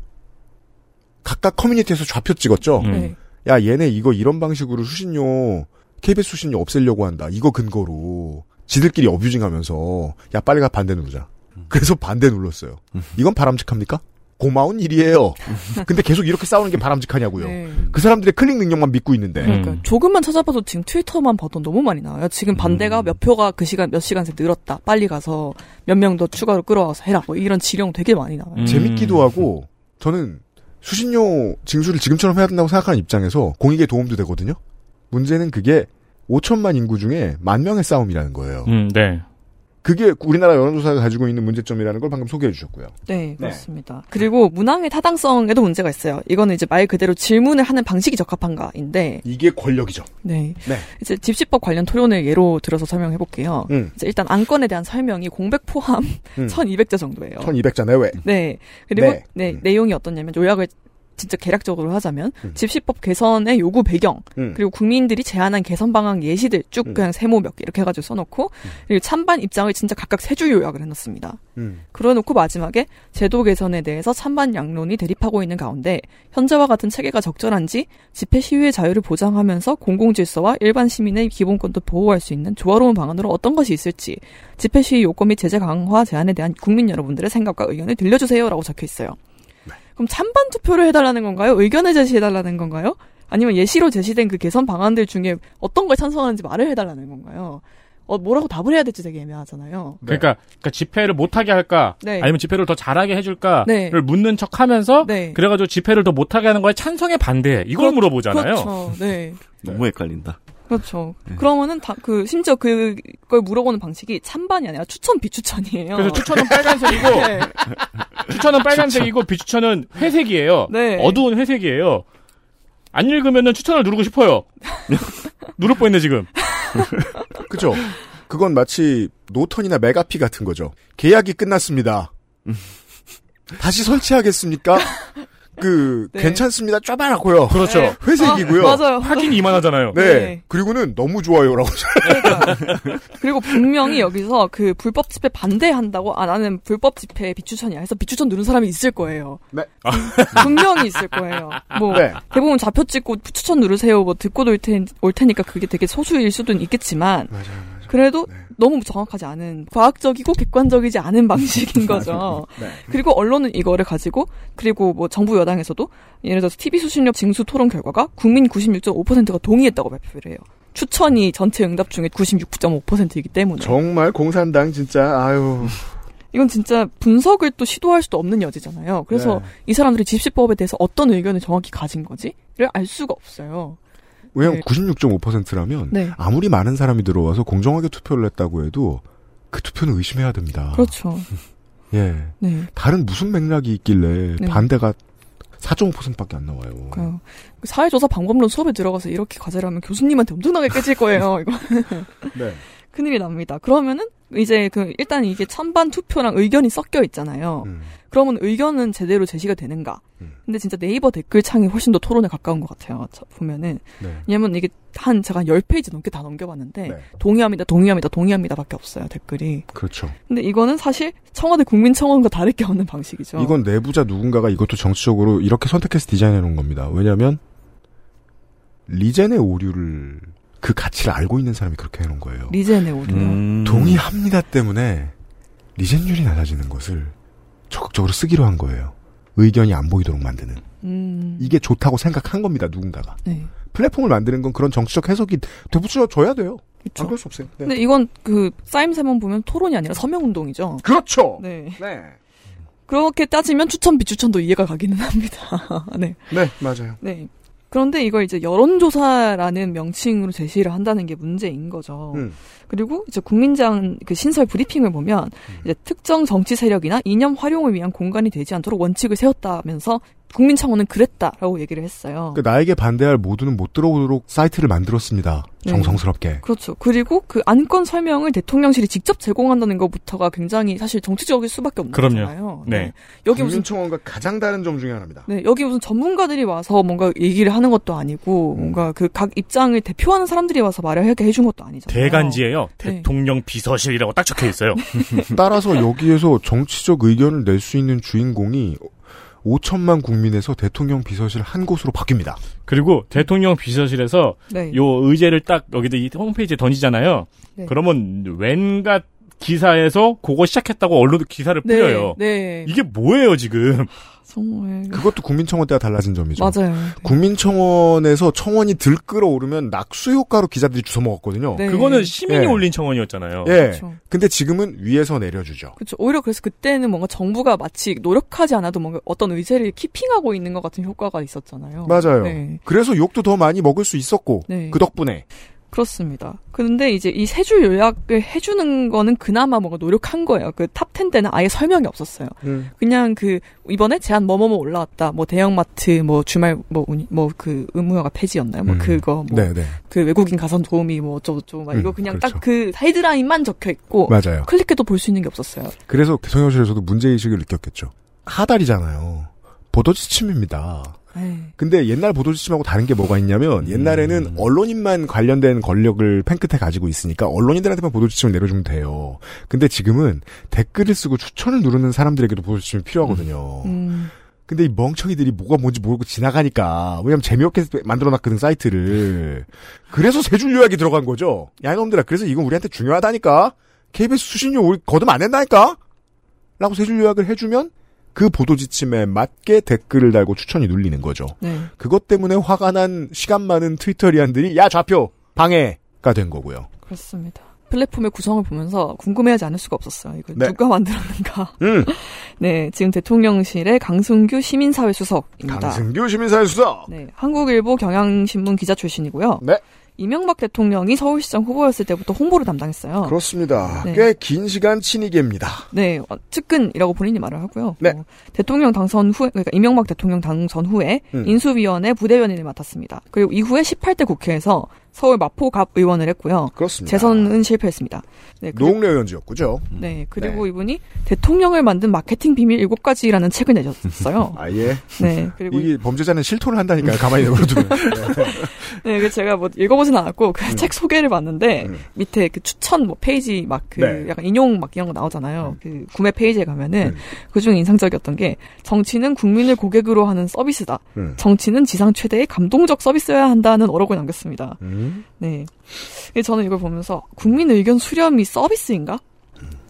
각각 커뮤니티에서 좌표 찍었죠. 음. 네. 야 얘네 이거 이런 방식으로 수신료 KBS 수신료 없애려고 한다. 이거 근거로 지들끼리 어뷰징하면서 야 빨리 가 반대 누르자. 그래서 반대 눌렀어요. 이건 바람직합니까? 고마운 일이에요. 근데 계속 이렇게 싸우는 게 바람직하냐고요. 네. 그 사람들의 클릭 능력만 믿고 있는데. 음. 그러니까 조금만 찾아봐도 지금 트위터만 봐도 너무 많이 나와요. 지금 반대가 몇 표가 그 시간 몇 시간새 늘었다. 빨리 가서 몇 명 더 추가로 끌어와서 해라. 뭐 이런 지령 되게 많이 나와요. 음. 재밌기도 하고 저는 수신료 징수를 지금처럼 해야 된다고 생각하는 입장에서 공익에 도움도 되거든요. 문제는 그게 5천만 인구 중에 만 명의 싸움이라는 거예요. 음, 네. 그게 우리나라 여론조사가 가지고 있는 문제점이라는 걸 방금 소개해 주셨고요. 네, 그렇습니다. 그리고 문항의 타당성에도 문제가 있어요. 이거는 이제 말 그대로 질문을 하는 방식이 적합한가인데, 이게 권력이죠. 네. 네. 이제 집시법 관련 토론을 예로 들어서 설명해 볼게요. 음. 이제 일단 안건에 대한 설명이 공백 포함 음. 1200자 정도예요. 1200자 내외. 네. 그리고 네. 네, 음. 내용이 어떻냐면 요약을 진짜 개략적으로 하자면 음. 집시법 개선의 요구 배경 음. 그리고 국민들이 제안한 개선 방안 예시들 쭉 음. 그냥 세모 몇 개 이렇게 해가지고 써놓고 그리고 찬반 입장을 진짜 각각 세 줄 요약을 해놨습니다. 음. 그러놓고 마지막에 제도 개선에 대해서 찬반 양론이 대립하고 있는 가운데 현재와 같은 체계가 적절한지 집회 시위의 자유를 보장하면서 공공 질서와 일반 시민의 기본권도 보호할 수 있는 조화로운 방안으로 어떤 것이 있을지 집회 시위 요건 및 제재 강화 제안에 대한 국민 여러분들의 생각과 의견을 들려주세요라고 적혀 있어요. 그럼 찬반 투표를 해달라는 건가요? 의견을 제시해달라는 건가요? 아니면 예시로 제시된 그 개선 방안들 중에 어떤 걸 찬성하는지 말을 해달라는 건가요? 어, 뭐라고 답을 해야 될지 되게 애매하잖아요. 그러니까, 그러니까 집회를 못하게 할까, 네. 아니면 집회를 더 잘하게 해줄까를 네. 묻는 척하면서, 네. 그래가지고 집회를 더 못하게 하는 거에 찬성에 반대 이걸 그렇- 물어보잖아요. 그렇죠. 네. 너무 헷갈린다. 그렇죠. 그러면은 다, 그, 심지어 그걸 물어보는 방식이 찬반이 아니라 추천, 비추천이에요. 그래서 추천은 빨간색이고, 네. 추천은 빨간색이고 비추천은 회색이에요. 네. 어두운 회색이에요. 안 읽으면은 추천을 누르고 싶어요. 누를 뻔했네 지금. 그죠? 그건 마치 노턴이나 메가피 같은 거죠. 계약이 끝났습니다. 다시 설치하겠습니까? 그 네. 괜찮습니다. 쫙바라고요. 그렇죠. 네. 회색이고요. 아, 맞아요. 확인이 이만하잖아요. 네. 네. 그리고는 너무 좋아요라고. 그러니까. 그리고 분명히 여기서 그 불법 집회 반대한다고 아 나는 불법 집회 비추천이야 해서 비추천 누른 사람이 있을 거예요. 네. 분명히 있을 거예요. 뭐 네. 대부분 좌표 찍고 추천 누르세요. 뭐 듣고 올, 테, 올 테니 까 그게 되게 소수일 수도 있겠지만 맞아요, 맞아요. 그래도 네. 너무 정확하지 않은 과학적이고 객관적이지 않은 방식인 거죠. 네. 그리고 언론은 이거를 가지고 그리고 뭐 정부 여당에서도 예를 들어서 TV 수신료 징수 토론 결과가 국민 96.5%가 동의했다고 발표를 해요. 추천이 전체 응답 중에 96.5%이기 때문에 정말 공산당 진짜 아유. 이건 진짜 분석을 또 시도할 수도 없는 여지잖아요. 그래서 네. 이 사람들이 집시법에 대해서 어떤 의견을 정확히 가진 거지를 알 수가 없어요. 왜냐면 네. 96.5%라면 네. 아무리 많은 사람이 들어와서 공정하게 투표를 했다고 해도 그 투표는 의심해야 됩니다. 그렇죠. 예. 네. 다른 무슨 맥락이 있길래 네. 반대가 4.5%밖에 안 나와요. 그 사회조사 방법론 수업에 들어가서 이렇게 과제를 하면 교수님한테 엄청나게 깨질 거예요. 이거 네. 큰일이 납니다. 그러면은 이제 그 일단 이게 찬반 투표랑 의견이 섞여 있잖아요. 음. 그러면 의견은 제대로 제시가 되는가? 음. 근데 진짜 네이버 댓글 창이 훨씬 더 토론에 가까운 것 같아요. 저- 보면은 네. 왜냐면 이게 한 제가 한 10페이지 넘게 다 넘겨봤는데 네. 동의합니다, 동의합니다, 동의합니다밖에 없어요 댓글이. 그렇죠. 근데 이거는 사실 청와대 국민청원과 다를 게 없는 방식이죠. 이건 내부자 누군가가 이것도 정치적으로 이렇게 선택해서 디자인해 놓은 겁니다. 왜냐하면 리젠의 오류를 그 가치를 알고 있는 사람이 그렇게 해놓은 거예요. 리젠의 오류요. 음. 동의합니다 때문에 리젠율이 낮아지는 것을 적극적으로 쓰기로 한 거예요. 의견이 안 보이도록 만드는. 음. 이게 좋다고 생각한 겁니다. 누군가가. 네. 플랫폼을 만드는 건 그런 정치적 해석이 되붙여줘야 돼요. 안 그럴 수 없어요. 네. 근데 이건 그 쌓임새만 보면 토론이 아니라 서명 운동이죠. 그렇죠. 네. 네. 그렇게 따지면 추천 비추천도 이해가 가기는 합니다. 네. 네, 맞아요. 네. 그런데 이걸 이제 여론조사라는 명칭으로 제시를 한다는 게 문제인 거죠. 음. 그리고 이제 국민장 그 신설 브리핑을 보면 이제 특정 정치 세력이나 이념 활용을 위한 공간이 되지 않도록 원칙을 세웠다면서 국민청원은 그랬다라고 얘기를 했어요. 그 나에게 반대할 모두는 못 들어오도록 사이트를 만들었습니다. 네. 정성스럽게. 그렇죠. 그리고 그 안건 설명을 대통령실이 직접 제공한다는 것부터가 굉장히 사실 정치적일 수밖에 없는 그럼요. 거잖아요. 네. 여기 무슨 국민청원과 가장 다른 점 중에 하나입니다. 네, 여기 무슨 전문가들이 와서 뭔가 얘기를 하는 것도 아니고, 음. 뭔가 그 각 입장을 대표하는 사람들이 와서 말을 하게 해준 것도 아니잖아요. 대간지예요. 네. 대통령 비서실이라고 딱 적혀 있어요. 따라서 여기에서 정치적 의견을 낼 수 있는 주인공이 5천만 국민에서 대통령 비서실 한 곳으로 바뀝니다. 그리고 대통령 비서실에서 네. 요 의제를 딱 여기다 이 홈페이지에 던지잖아요. 네. 그러면 웬갓 기사에서 그거 시작했다고 언론 기사를 네, 뿌려요. 네. 이게 뭐예요 지금? 정말. 그것도 국민청원 때와 달라진 점이죠. 맞아요. 국민청원에서 청원이 들끓어 오르면 낙수 효과로 기자들이 주워 먹었거든요. 네. 그거는 시민이 예. 올린 청원이었잖아요. 예. 그렇죠. 근데 지금은 위에서 내려주죠. 그렇죠. 오히려 그래서 그때는 뭔가 정부가 마치 노력하지 않아도 뭔가 어떤 의제를 키핑하고 있는 것 같은 효과가 있었잖아요. 맞아요. 네. 그래서 욕도 더 많이 먹을 수 있었고 네. 그 덕분에 그렇습니다. 근데 이제 이 세 줄 요약을 해주는 거는 그나마 뭔가 노력한 거예요. 그 top 10 때는 아예 설명이 없었어요. 그냥 그 이번에 제안 뭐뭐뭐 올라왔다. 뭐 대형마트 뭐 주말 뭐그 의무화가 폐지였나요? 뭐 음. 그거 뭐그 네네 외국인 가사 도우미 뭐 어쩌고 저쩌고 막 이거 음, 그냥 그렇죠. 딱그 헤드라인만 적혀 있고 맞아요. 클릭해도 볼 수 있는 게 없었어요. 그래서 대통령실에서도 문제 의식을 느꼈겠죠. 하달이잖아요. 보도 지침입니다. 에이, 근데 옛날 보도지침하고 다른 게 뭐가 있냐면 옛날에는 언론인만 관련된 권력을 팬 끝에 가지고 있으니까 언론인들한테만 보도지침을 내려주면 돼요. 근데 지금은 댓글을 쓰고 추천을 누르는 사람들에게도 보도지침이 필요하거든요. 음, 근데 이 멍청이들이 뭐가 뭔지 모르고 지나가니까 왜냐면 재미없게 만들어놨거든 사이트를. 그래서 세 줄 요약이 들어간 거죠. 야 이놈들아 그래서 이건 우리한테 중요하다니까. KBS 수신료 우리 거듭 안 낸다니까. 라고 세 줄 요약을 해주면 그 보도 지침에 맞게 댓글을 달고 추천이 눌리는 거죠. 네. 그것 때문에 화가 난 시간 많은 트위터리안들이 야 좌표 방해가 된 거고요. 그렇습니다. 플랫폼의 구성을 보면서 궁금해하지 않을 수가 없었어요. 이거 네. 누가 만들었는가? 음, 네, 지금 대통령실의 강승규 시민사회 수석입니다. 강승규 시민사회 수석. 네, 한국일보 경향신문 기자 출신이고요. 네. 이명박 대통령이 서울시장 후보였을 때부터 홍보를 담당했어요. 그렇습니다. 네. 꽤긴 시간 친이계입니다. 네, 어, 측근이라고 본인이 말을 하고요. 네. 어, 대통령 당선 후에, 그러니까 이명박 대통령 당선 후에 음. 인수위원회 부대변인을 맡았습니다. 그리고 이후에 18대 국회에서 서울 마포갑 의원을 했고요. 그렇습니다. 재선은 실패했습니다. 네, 그리고, 노웅래 의원 지역구죠. 네, 그리고 이분이 대통령을 만든 마케팅 비밀 7가지라는 책을 내셨어요. 아 예. 네, 그리고 이게 범죄자는 실토를 한다니까요. 가만히 내버려두면. 네, 그 제가 뭐 읽어보진 않았고 그책 소개를 봤는데 음. 밑에 그 추천 뭐 페이지 막 그 네. 약간 인용 막 이런 거 나오잖아요. 그 구매 페이지에 가면은 음. 그 중에 인상적이었던 게 정치는 국민을 고객으로 하는 서비스다. 음. 정치는 지상 최대의 감동적 서비스여야 한다는 어록을 남겼습니다. 음. 네. 저는 이걸 보면서 국민 의견 수렴이 서비스인가?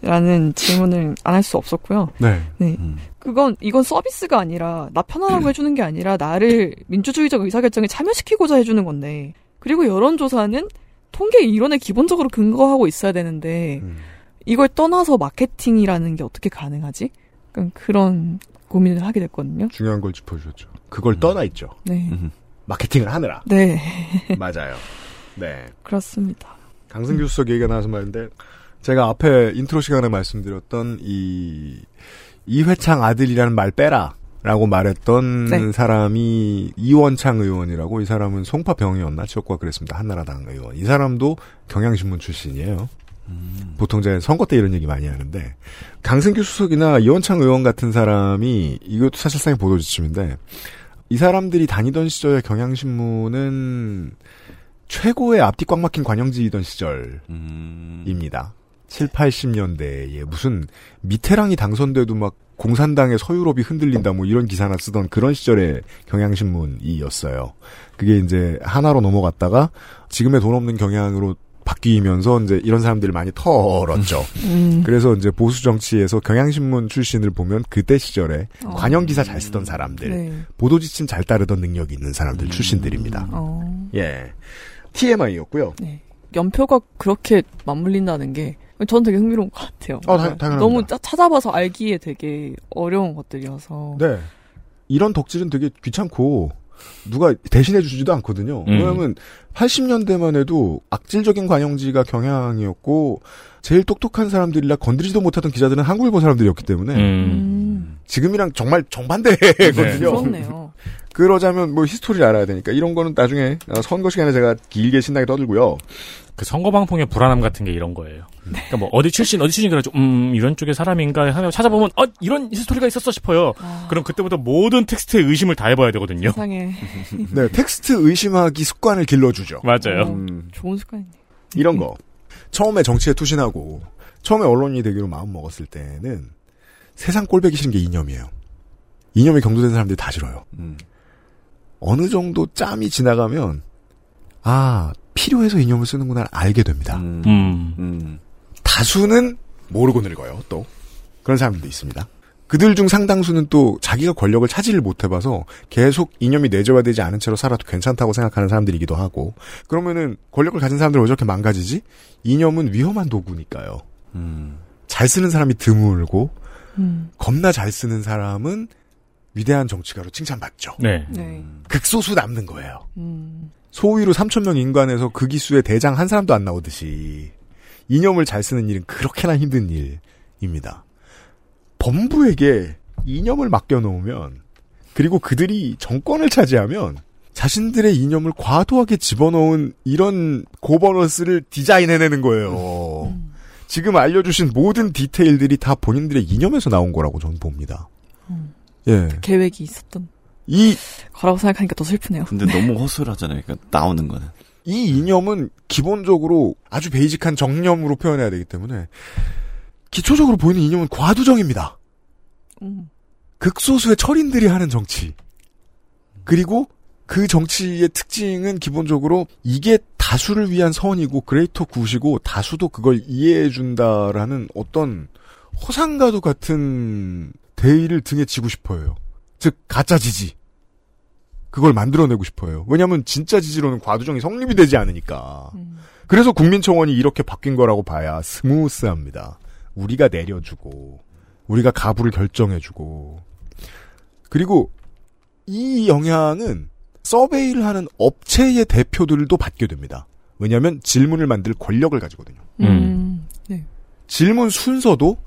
라는 질문을 안 할 수 없었고요. 네. 네. 그건 이건 서비스가 아니라 나 편하라고 해주는 게 아니라 나를 민주주의적 의사결정에 참여시키고자 해주는 건데 그리고 여론조사는 통계 이론에 기본적으로 근거하고 있어야 되는데 음. 이걸 떠나서 마케팅이라는 게 어떻게 가능하지? 그런 고민을 하게 됐거든요. 중요한 걸 짚어주셨죠. 그걸 떠나 있죠. 네, 마케팅을 하느라. 네 맞아요. 네. 그렇습니다. 강승규 수석 얘기가 나와서 말인데 제가 앞에 인트로 시간에 말씀드렸던 이 이회창 아들이라는 말 빼라. 라고 말했던 네. 사람이 이원창 의원이라고 이 사람은 송파병이었나 지역구가 그랬습니다. 한나라당 의원. 이 사람도 경향신문 출신이에요. 보통 제가 선거 때 이런 얘기 많이 하는데 강승규 수석이나 이원창 의원 같은 사람이 이것도 사실상의 보도지침인데 이 사람들이 다니던 시절의 경향신문은 최고의 앞뒤 꽉 막힌 관영지이던 시절입니다. 7, 80년대에 무슨 미테랑이 당선돼도 막 공산당의 서유럽이 흔들린다 뭐 이런 기사나 쓰던 그런 시절의 경향신문이었어요. 그게 이제 하나로 넘어갔다가 지금의 돈 없는 경향으로 바뀌면서 이제 이런 사람들을 많이 털었죠. 음, 그래서 이제 보수 정치에서 경향신문 출신을 보면 그때 시절에 어. 관영 기사 잘 쓰던 사람들, 네. 보도 지침 잘 따르던 능력이 있는 사람들 출신들입니다. 어, 예. TMI였고요. 네. 연표가 그렇게 맞물린다는 게 저는 되게 흥미로운 것 같아요. 어, 당- 당연합니다. 너무 짜- 찾아봐서 알기에 되게 어려운 것들이어서. 네. 이런 덕질은 되게 귀찮고 누가 대신해 주지도 않거든요. 음. 왜냐하면 80년대만 해도 악질적인 관영지가 경향이었고 제일 똑똑한 사람들이라 건드리지도 못하던 기자들은 한국일보 사람들이었기 때문에 음. 지금이랑 정말 정반대거든요. 그렇네요. 그러자면 뭐 history를 알아야 되니까 이런 거는 나중에 어, 선거 시간에 제가 길게 신나게 떠들고요. 그 선거 방송의 불안함 같은 게 이런 거예요. 그러니까 뭐 어디 출신 어디 출신 그래가지고 음 이런 쪽의 사람인가 하며 찾아보면 어 이런 history가 있었어 싶어요. 아, 그럼 그때부터 모든 텍스트에 의심을 다 해봐야 되거든요. 세상에 네, 텍스트 의심하기 습관을 길러주죠. 맞아요. 음, 좋은 습관이네. 이런 거. 처음에 정치에 투신하고 처음에 언론이 되기로 마음 먹었을 때는 세상 꼴배기 싫은 게 이념이에요. 이념에 경도된 사람들이 다 싫어요. 음. 어느 정도 짬이 지나가면 아 필요해서 이념을 쓰는구나 알게 됩니다. 음. 음. 음. 다수는 모르고 늙어요. 또 그런 사람들도 있습니다. 그들 중 상당수는 또 자기가 권력을 차지를 못해봐서 계속 이념이 내재화되지 않은 채로 살아도 괜찮다고 생각하는 사람들이기도 하고 그러면은 권력을 가진 사람들 왜 저렇게 망가지지? 이념은 위험한 도구니까요. 음. 잘 쓰는 사람이 드물고 음. 겁나 잘 쓰는 사람은 위대한 정치가로 칭찬받죠. 네. 네. 극소수 남는 거예요. 음. 소위로 3천 명 인간에서 그 기수의 대장 한 사람도 안 나오듯이 이념을 잘 쓰는 일은 그렇게나 힘든 일입니다. 범부에게 이념을 맡겨놓으면 그리고 그들이 정권을 차지하면 자신들의 이념을 과도하게 집어넣은 이런 고버너스를 디자인해내는 거예요. 음. 지금 알려주신 모든 디테일들이 다 본인들의 이념에서 나온 거라고 저는 봅니다. 음. 예. 계획이 있었던 이, 거라고 생각하니까 더 슬프네요. 근데 너무 허술하잖아요. 그러니까 나오는 거는. 이 이념은 기본적으로 아주 basic한 정념으로 표현해야 되기 때문에 기초적으로 보이는 이념은 과두정입니다. 음. 극소수의 철인들이 하는 정치. 그리고 그 정치의 특징은 기본적으로 이게 다수를 위한 선이고 greater good이고 다수도 그걸 이해해준다라는 어떤 허상과도 같은 대의를 등에 지고 싶어요. 즉 가짜 지지. 그걸 만들어내고 싶어요. 왜냐하면 진짜 지지로는 과두정이 성립이 되지 않으니까. 음. 그래서 국민청원이 이렇게 바뀐 거라고 봐야 스무스합니다. 우리가 내려주고 우리가 가부를 결정해주고 그리고 이 영향은 서베이를 하는 업체의 대표들도 받게 됩니다. 왜냐하면 질문을 만들 권력을 가지거든요. 음. 네. 질문 순서도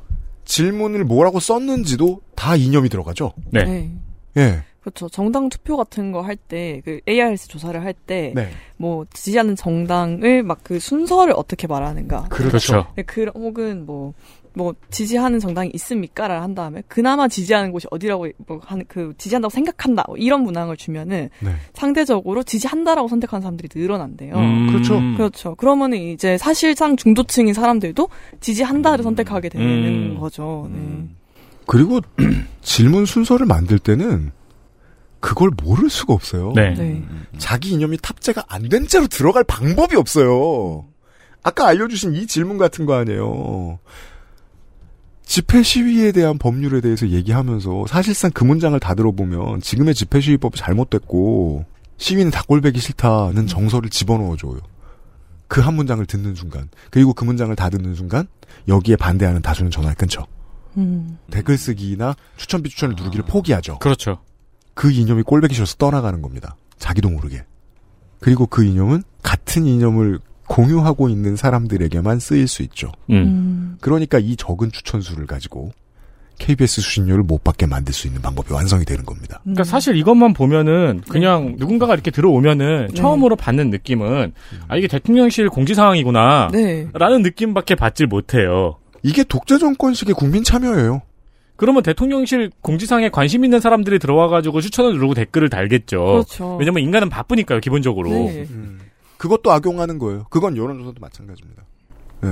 질문을 뭐라고 썼는지도 다 이념이 들어가죠. 네. 네. 예. 그렇죠. 정당 투표 같은 거 할 때, 그 ARS 조사를 할 때, 네. 뭐, 지지하는 정당을 막 그 순서를 어떻게 말하는가. 그렇죠. 네, 그, 혹은 뭐, 뭐, 지지하는 정당이 있습니까? 라를 한 다음에, 그나마 지지하는 곳이 어디라고, 뭐, 한, 그, 지지한다고 생각한다. 뭐 이런 문항을 주면은, 네. 상대적으로 지지한다라고 선택하는 사람들이 늘어난대요. 음. 그렇죠. 그렇죠. 그러면은 이제 사실상 중도층인 사람들도 지지한다를 선택하게 되는 음. 거죠. 네. 음. 그리고 질문 순서를 만들 때는 그걸 모를 수가 없어요. 네. 네. 음. 자기 이념이 탑재가 안 된 채로 들어갈 방법이 없어요. 아까 알려주신 이 질문 같은 거 아니에요. 집회 시위에 대한 법률에 대해서 얘기하면서 사실상 그 문장을 다 들어보면 지금의 집회 시위법이 잘못됐고 시위는 다 꼴배기 싫다는 정서를 집어넣어줘요. 그 한 문장을 듣는 순간 그리고 그 문장을 다 듣는 순간 여기에 반대하는 다수는 전화를 끊죠. 음. 댓글 쓰기나 추천 비 추천을 누르기를 포기하죠. 그렇죠. 그 이념이 꼴배기 싫어서 떠나가는 겁니다. 자기도 모르게. 그리고 그 이념은 같은 이념을 공유하고 있는 사람들에게만 쓰일 수 있죠. 음. 음. 그러니까 이 적은 추천수를 가지고 KBS 수신료를 못 받게 만들 수 있는 방법이 완성이 되는 겁니다. 그러니까 사실 이것만 보면은 그냥 누군가가 이렇게 들어오면은 네. 처음으로 받는 느낌은 아 이게 대통령실 공지 사항이구나. 네. 라는 느낌밖에 받질 못해요. 이게 독재 정권식의 국민 참여예요. 그러면 대통령실 공지사항에 관심 있는 사람들이 들어와가지고 추천을 누르고 댓글을 달겠죠. 그렇죠. 왜냐면 인간은 바쁘니까요, 기본적으로. 네. 그것도 악용하는 거예요. 그건 여론조사도 마찬가지입니다. 네.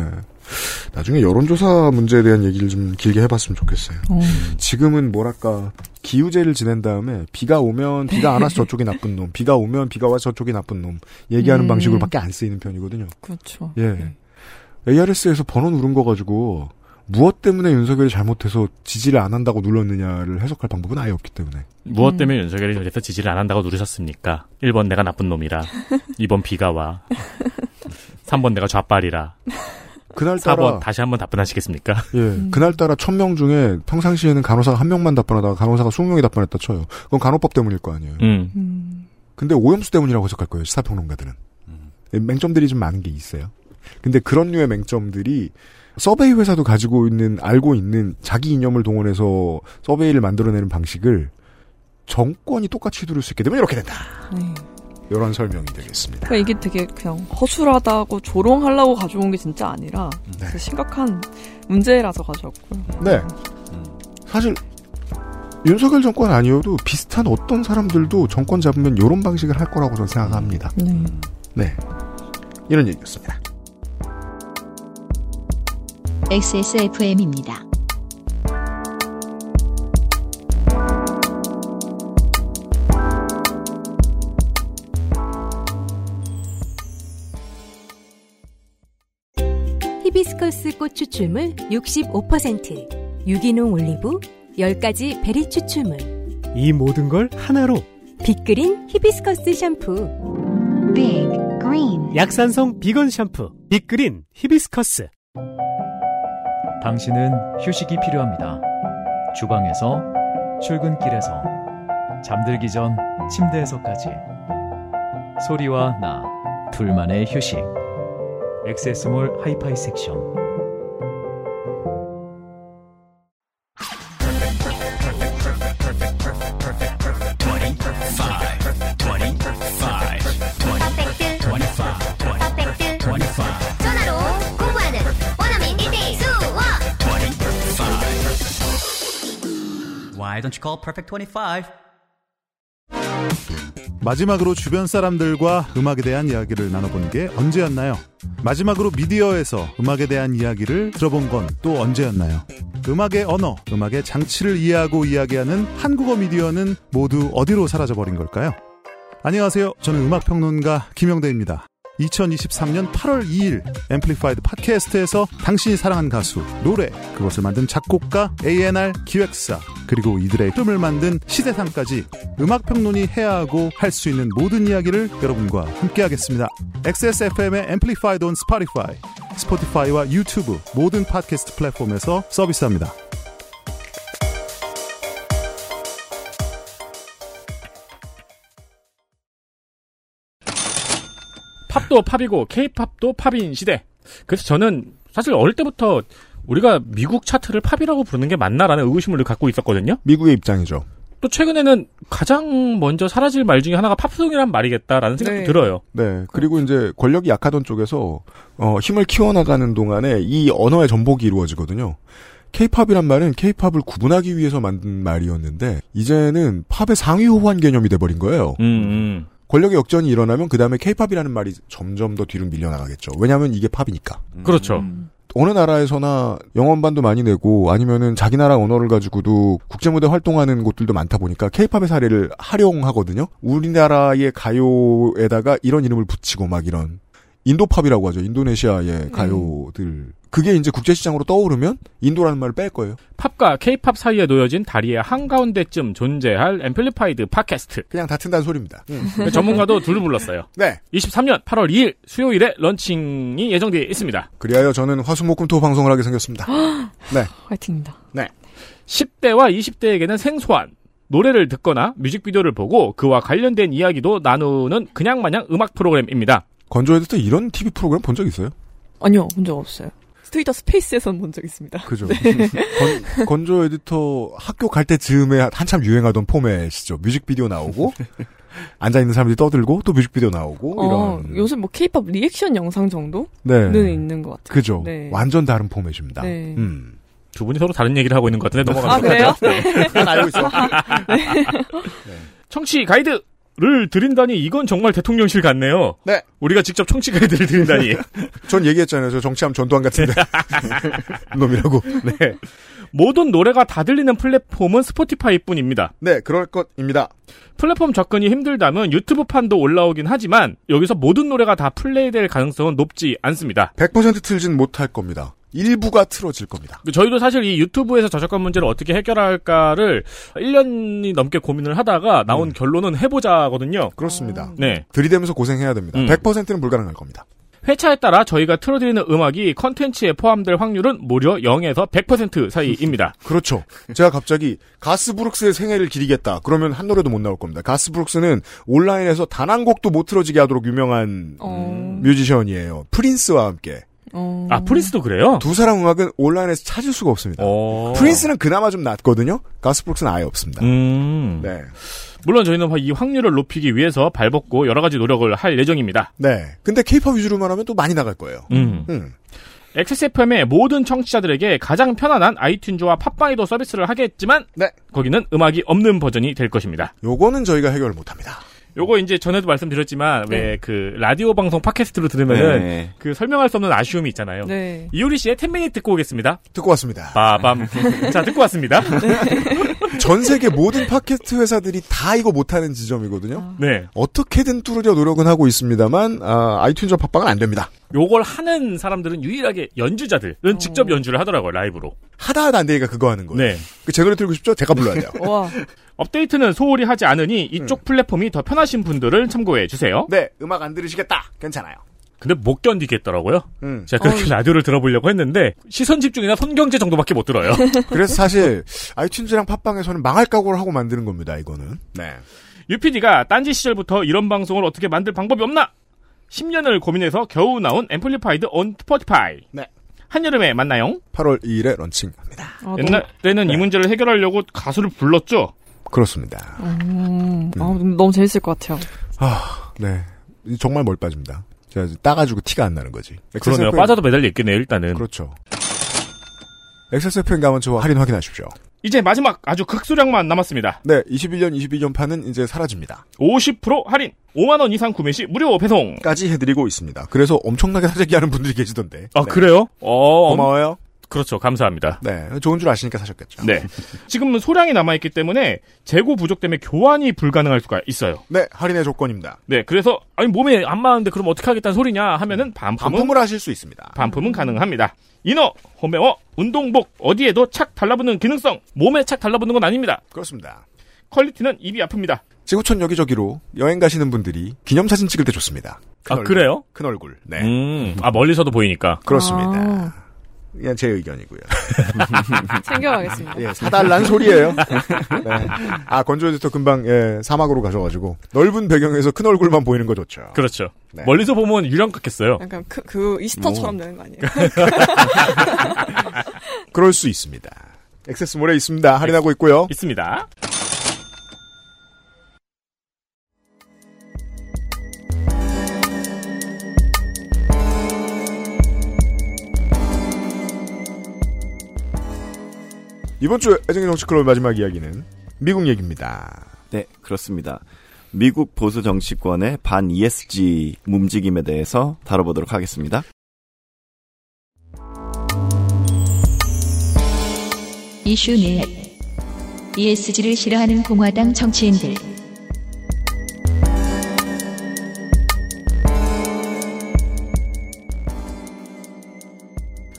나중에 여론조사 문제에 대한 얘기를 좀 길게 해봤으면 좋겠어요. 어. 지금은 뭐랄까 기우제를 지낸 다음에 비가 오면 비가 안 와서 저쪽이 나쁜 놈, 비가 오면 비가 와서 저쪽이 나쁜 놈 얘기하는 음. 방식으로밖에 안 쓰이는 편이거든요. 그렇죠. 예. ARS에서 번호 누른 거 가지고 무엇 때문에 윤석열이 잘못해서 지지를 안 한다고 눌렀느냐를 해석할 방법은 아예 없기 때문에. 무엇 음. 때문에 윤석열이 그래서 지지를 안 한다고 누르셨습니까? 1번 내가 나쁜 놈이라. 2번 비가 와. 3번 내가 좌빨이라. 그날따라 4번 다시 한번 답변하시겠습니까? 예, 음. 그날따라 천명 중에 평상시에는 간호사가 한 명만 답변하다가 간호사가 20명이 답변했다 쳐요. 그건 간호법 때문일 거 아니에요. 음. 음. 근데 오염수 때문이라고 해석할 거예요. 시사평론가들은. 맹점들이 좀 많은 게 있어요. 근데 그런 류의 맹점들이 서베이 회사도 가지고 있는 알고 있는 자기 이념을 동원해서 서베이를 만들어내는 방식을 정권이 똑같이 두를 수 있게 되면 이렇게 된다. 네. 이런 설명이 되겠습니다. 그러니까 이게 되게 그냥 허술하다고 조롱하려고 가져온 게 진짜 아니라 네. 심각한 문제라서 가져왔고요. 네. 사실 윤석열 정권 아니어도 비슷한 어떤 사람들도 정권 잡으면 이런 방식을 할 거라고 저는 생각합니다. 네. 네. 이런 얘기였습니다. XSFM입니다. 히비스커스 꽃 추출물 65%, 유기농 올리브, 10가지 베리 추출물, 이 모든 걸 하나로 빅그린 히비스커스 샴푸. Big Green 약산성 비건 샴푸 빅그린 히비스커스 당신은 휴식이 필요합니다. 주방에서, 출근길에서, 잠들기 전 침대에서까지. 소리와 나, 둘만의 휴식. 엑세스몰 하이파이 섹션. Why don't you call Perfect 25? 마지막으로 주변 사람들과 음악에 대한 이야기를 나눠본 게 언제였나요? 마지막으로 미디어에서 음악에 대한 이야기를 들어본 건 또 언제였나요? 음악의 언어, 음악의 장치를 이해하고 이야기하는 한국어 미디어는 모두 어디로 사라져버린 걸까요? 안녕하세요. 저는 음악평론가 김영대입니다. 2023년 8월 2일 앰플리파이드 팟캐스트에서 당신이 사랑한 가수, 노래, 그것을 만든 작곡가, A&R 기획사, 그리고 이들의 흐름을 만든 시대상까지 음악평론이 해야 하고 할 수 있는 모든 이야기를 여러분과 함께하겠습니다. XSFM의 앰플리파이드 on 스포티파이, 스포티파이와 유튜브 모든 팟캐스트 플랫폼에서 서비스합니다. 팝도 팝이고 케이팝도 팝인 시대. 그래서 저는 사실 어릴 때부터 우리가 미국 차트를 팝이라고 부르는 게 맞나라는 의구심을 갖고 있었거든요. 미국의 입장이죠. 또 최근에는 가장 먼저 사라질 말 중에 하나가 팝송이란 말이겠다라는 생각도 네. 들어요. 네. 그리고 이제 권력이 약하던 쪽에서 어, 힘을 키워나가는 동안에 이 언어의 전복이 이루어지거든요. 케이팝이란 말은 케이팝을 구분하기 위해서 만든 말이었는데 이제는 팝의 상위 호환 개념이 돼버린 거예요. 음, 권력의 역전이 일어나면 그 다음에 케이팝이라는 말이 점점 더 뒤로 밀려나가겠죠. 왜냐하면 이게 팝이니까. 그렇죠. 어느 나라에서나 영어반도 많이 내고 아니면은 자기 나라 언어를 가지고도 국제무대 활동하는 곳들도 많다 보니까 케이팝의 사례를 활용하거든요. 우리나라의 가요에다가 이런 이름을 붙이고 막 이런 인도팝이라고 하죠. 인도네시아의 가요들. 그게 이제 국제시장으로 떠오르면 인도라는 말을 뺄 거예요. 팝과 케이팝 사이에 놓여진 다리의 한가운데쯤 존재할 앰플리파이드 팟캐스트. 그냥 다 튼다는 소리입니다. 전문가도 둘을 불렀어요. 네. 23년 8월 2일 수요일에 런칭이 예정되어 있습니다. 그리하여 저는 화수목금토 방송을 하게 생겼습니다. 네. 화이팅입니다. 네. 10대와 20대에게는 생소한 노래를 듣거나 뮤직비디오를 보고 그와 관련된 이야기도 나누는 그냥 마냥 음악 프로그램입니다. 건조 에디터 이런 TV 프로그램 본 적 있어요? 아니요, 본 적 없어요. 트위터 스페이스에선 본 적 있습니다. 그죠. 네. 건, 건조 에디터 학교 갈 때 즈음에 한참 유행하던 포맷이죠. 뮤직비디오 나오고, 앉아있는 사람들이 떠들고, 또 뮤직비디오 나오고, 어, 이런. 요새 뭐 케이팝 리액션 영상 정도는 네. 있는 것 같아요. 그죠. 네. 완전 다른 포맷입니다. 네. 음. 두 분이 서로 다른 얘기를 하고 있는 것 같은데 아, 넘어가면 그래요? 난 알고 있어. 청취 가이드 를 드린다니 이건 정말 대통령실 같네요. 네. 우리가 직접 청취 가이드를 드린다니. 전 얘기했잖아요. 저 정치하면 전두환 같은데. 놈이라고. 네. 모든 노래가 다 들리는 플랫폼은 스포티파이뿐입니다. 네, 그럴 것입니다. 플랫폼 접근이 힘들다면 유튜브 판도 올라오긴 하지만 여기서 모든 노래가 다 플레이될 가능성은 높지 않습니다. 100% 틀진 못할 겁니다. 일부가 틀어질 겁니다. 저희도 사실 이 유튜브에서 저작권 문제를 어떻게 해결할까를 1년이 넘게 고민을 하다가 나온 결론은 해보자거든요. 그렇습니다. 네. 들이대면서 고생해야 됩니다. 음. 100%는 불가능할 겁니다. 회차에 따라 저희가 틀어드리는 음악이 컨텐츠에 포함될 확률은 무려 0에서 100% 사이입니다. 그렇죠. 제가 갑자기 가스브룩스의 생애를 기리겠다. 그러면 한 노래도 못 나올 겁니다. 가스브룩스는 온라인에서 단 한 곡도 못 틀어지게 하도록 유명한 어. 뮤지션이에요. 프린스와 함께. 어. 아, 프린스도 그래요? 두 사람 음악은 온라인에서 찾을 수가 없습니다. 어. 프린스는 그나마 좀 낫거든요. 가스브룩스는 아예 없습니다. 음. 네. 물론 저희는 이 확률을 높이기 위해서 발벗고 여러 가지 노력을 할 예정입니다. 네. 근데 케이팝 위주로만 하면 또 많이 나갈 거예요. 음. 음. XSFM의 모든 청취자들에게 가장 편안한 아이튠즈와 팟빵에도 서비스를 하겠지만 네. 거기는 음악이 없는 버전이 될 것입니다. 요거는 저희가 해결을 못 합니다. 요거 이제 전에도 말씀드렸지만 왜그 라디오 방송 팟캐스트로 들으면은 네. 그 설명할 수 없는 아쉬움이 있잖아요. 네. 이효리 씨의 10 Minutes 듣고 오겠습니다. 듣고 왔습니다. 빠밤. 자, 듣고 왔습니다. 전 세계 모든 팟캐스트 회사들이 다 이거 못하는 지점이거든요. 네. 어떻게든 뚫으려 노력은 하고 있습니다만 아, 아이튠즈 팟빵은 안 됩니다. 요걸 하는 사람들은 유일하게 연주자들은 직접 연주를 하더라고요, 라이브로. 하다 하다 안 되니까 그거 하는 거예요. 네. 그제 노래 틀고 싶죠? 제가 불러야 돼요. 와. 업데이트는 소홀히 하지 않으니 이쪽 플랫폼이 더 편하신 분들은 참고해 주세요. 네, 음악 안 들으시겠다. 괜찮아요. 근데 못 견디겠더라고요. 음. 제가 그렇게 라디오를 들어보려고 했는데 시선 집중이나 손경제 정도밖에 못 들어요. 그래서 사실 아이튠즈랑 팟빵에서는 망할 각오를 하고 만드는 겁니다. 이거는. 네. 유PD가 딴지 시절부터 이런 방송을 어떻게 만들 방법이 없나? 10년을 고민해서 겨우 나온 앰플리파이드 on 스포티파이. 네. 한여름에 만나요. 8월 2일에 런칭합니다. 아, 옛날에는 이 문제를 해결하려고 가수를 불렀죠. 그렇습니다. 음, 아, 너무 재밌을 것 같아요. 아, 네. 정말 멀 빠집니다. 따가지고 티가 안 나는 거지. 그러네요. XSFM 빠져도 매달려 있겠네요, 일단은. 그렇죠. XSFM 가면 저 할인 확인하십시오. 이제 마지막 아주 극소량만 남았습니다. 네, 21년, 22년판은 이제 사라집니다. 50% 할인, 5만원 이상 구매 시 무료 배송. 까지 해드리고 있습니다. 그래서 엄청나게 사재기 하는 분들이 계시던데. 아, 네. 그래요? 어, 고마워요. 그렇죠. 감사합니다. 네, 좋은 줄 아시니까 사셨겠죠. 네. 지금은 소량이 남아있기 때문에 재고 부족 때문에 교환이 불가능할 수가 있어요. 네, 할인의 조건입니다. 네, 그래서 아니 몸에 안 맞는데 그럼 어떻게 하겠다는 소리냐 하면은 반품은 반품을 하실 수 있습니다. 반품은 가능합니다. 이너, 홈웨어, 운동복 어디에도 착 달라붙는 기능성, 몸에 착 달라붙는 건 아닙니다. 그렇습니다. 퀄리티는 입이 아픕니다. 지구촌 여기저기로 여행 가시는 분들이 기념사진 찍을 때 좋습니다. 큰 아, 얼굴, 그래요? 큰 얼굴. 네. 음, 아 멀리서도 보이니까. 그렇습니다. 아. 그냥 제 의견이고요. 챙겨가겠습니다. 예, 사달란 소리예요. 네. 아, 건조 에디터 금방 예, 사막으로 가셔가지고 넓은 배경에서 큰 얼굴만 보이는 거 좋죠. 그렇죠. 네. 멀리서 보면 유령 같겠어요. 약간 그, 그 이스터처럼 되는 거 아니에요? 그럴 수 있습니다. 액세스몰에 있습니다. 할인하고 있고요. 있습니다. 이번 주 애정의 정치 클럽 마지막 이야기는 미국 얘기입니다. 네, 그렇습니다. 미국 보수 정치권의 반 ESG 움직임에 대해서 다뤄보도록 하겠습니다. 이슈 넷 ESG를 싫어하는 공화당 정치인들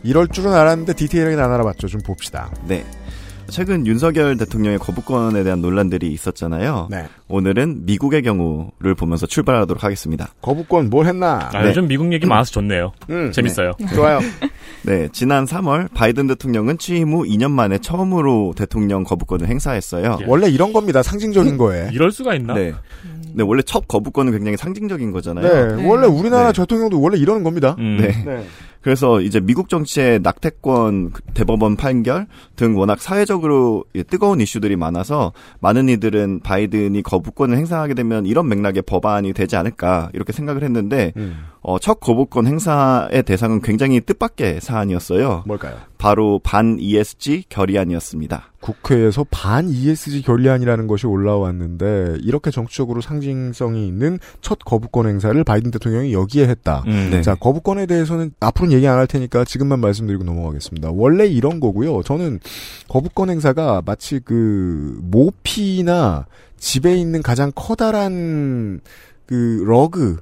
이럴 줄은 알았는데 디테일하게 안 알아봤죠. 좀 봅시다. 네. 최근 윤석열 대통령의 거부권에 대한 논란들이 있었잖아요. 네. 오늘은 미국의 경우를 보면서 출발하도록 하겠습니다. 거부권 뭘 했나? 아, 네. 요즘 미국 얘기 많아서 좋네요. 음, 재밌어요. 좋아요. 네, 지난 3월 바이든 대통령은 취임 후 2년 만에 처음으로 대통령 거부권을 행사했어요. 원래 이런 겁니다. 상징적인 거에. 이럴 수가 있나? 네. 네, 원래 첫 거부권은 굉장히 상징적인 거잖아요. 네, 네. 원래 우리나라 네. 대통령도 원래 이러는 겁니다. 음. 네. 네. 그래서 이제 미국 정치의 낙태권 그 대법원 판결 등 워낙 사회적으로 예, 뜨거운 이슈들이 많아서 많은 이들은 바이든이 거부권을 행사하게 되면 이런 맥락의 법안이 되지 않을까 이렇게 생각을 했는데 음, 어, 첫 거부권 행사의 대상은 굉장히 뜻밖의 사안이었어요. 뭘까요? 바로 반 ESG 결의안이었습니다. 국회에서 반 ESG 결의안이라는 것이 올라왔는데 이렇게 정치적으로 상징성이 있는 첫 거부권 행사를 바이든 대통령이 여기에 했다. 음. 네. 자, 거부권에 대해서는 앞으로는 얘기 안 할 테니까 지금만 말씀드리고 넘어가겠습니다. 원래 이런 거고요. 저는 거부권 행사가 마치 그 모피나 집에 있는 가장 커다란 그 러그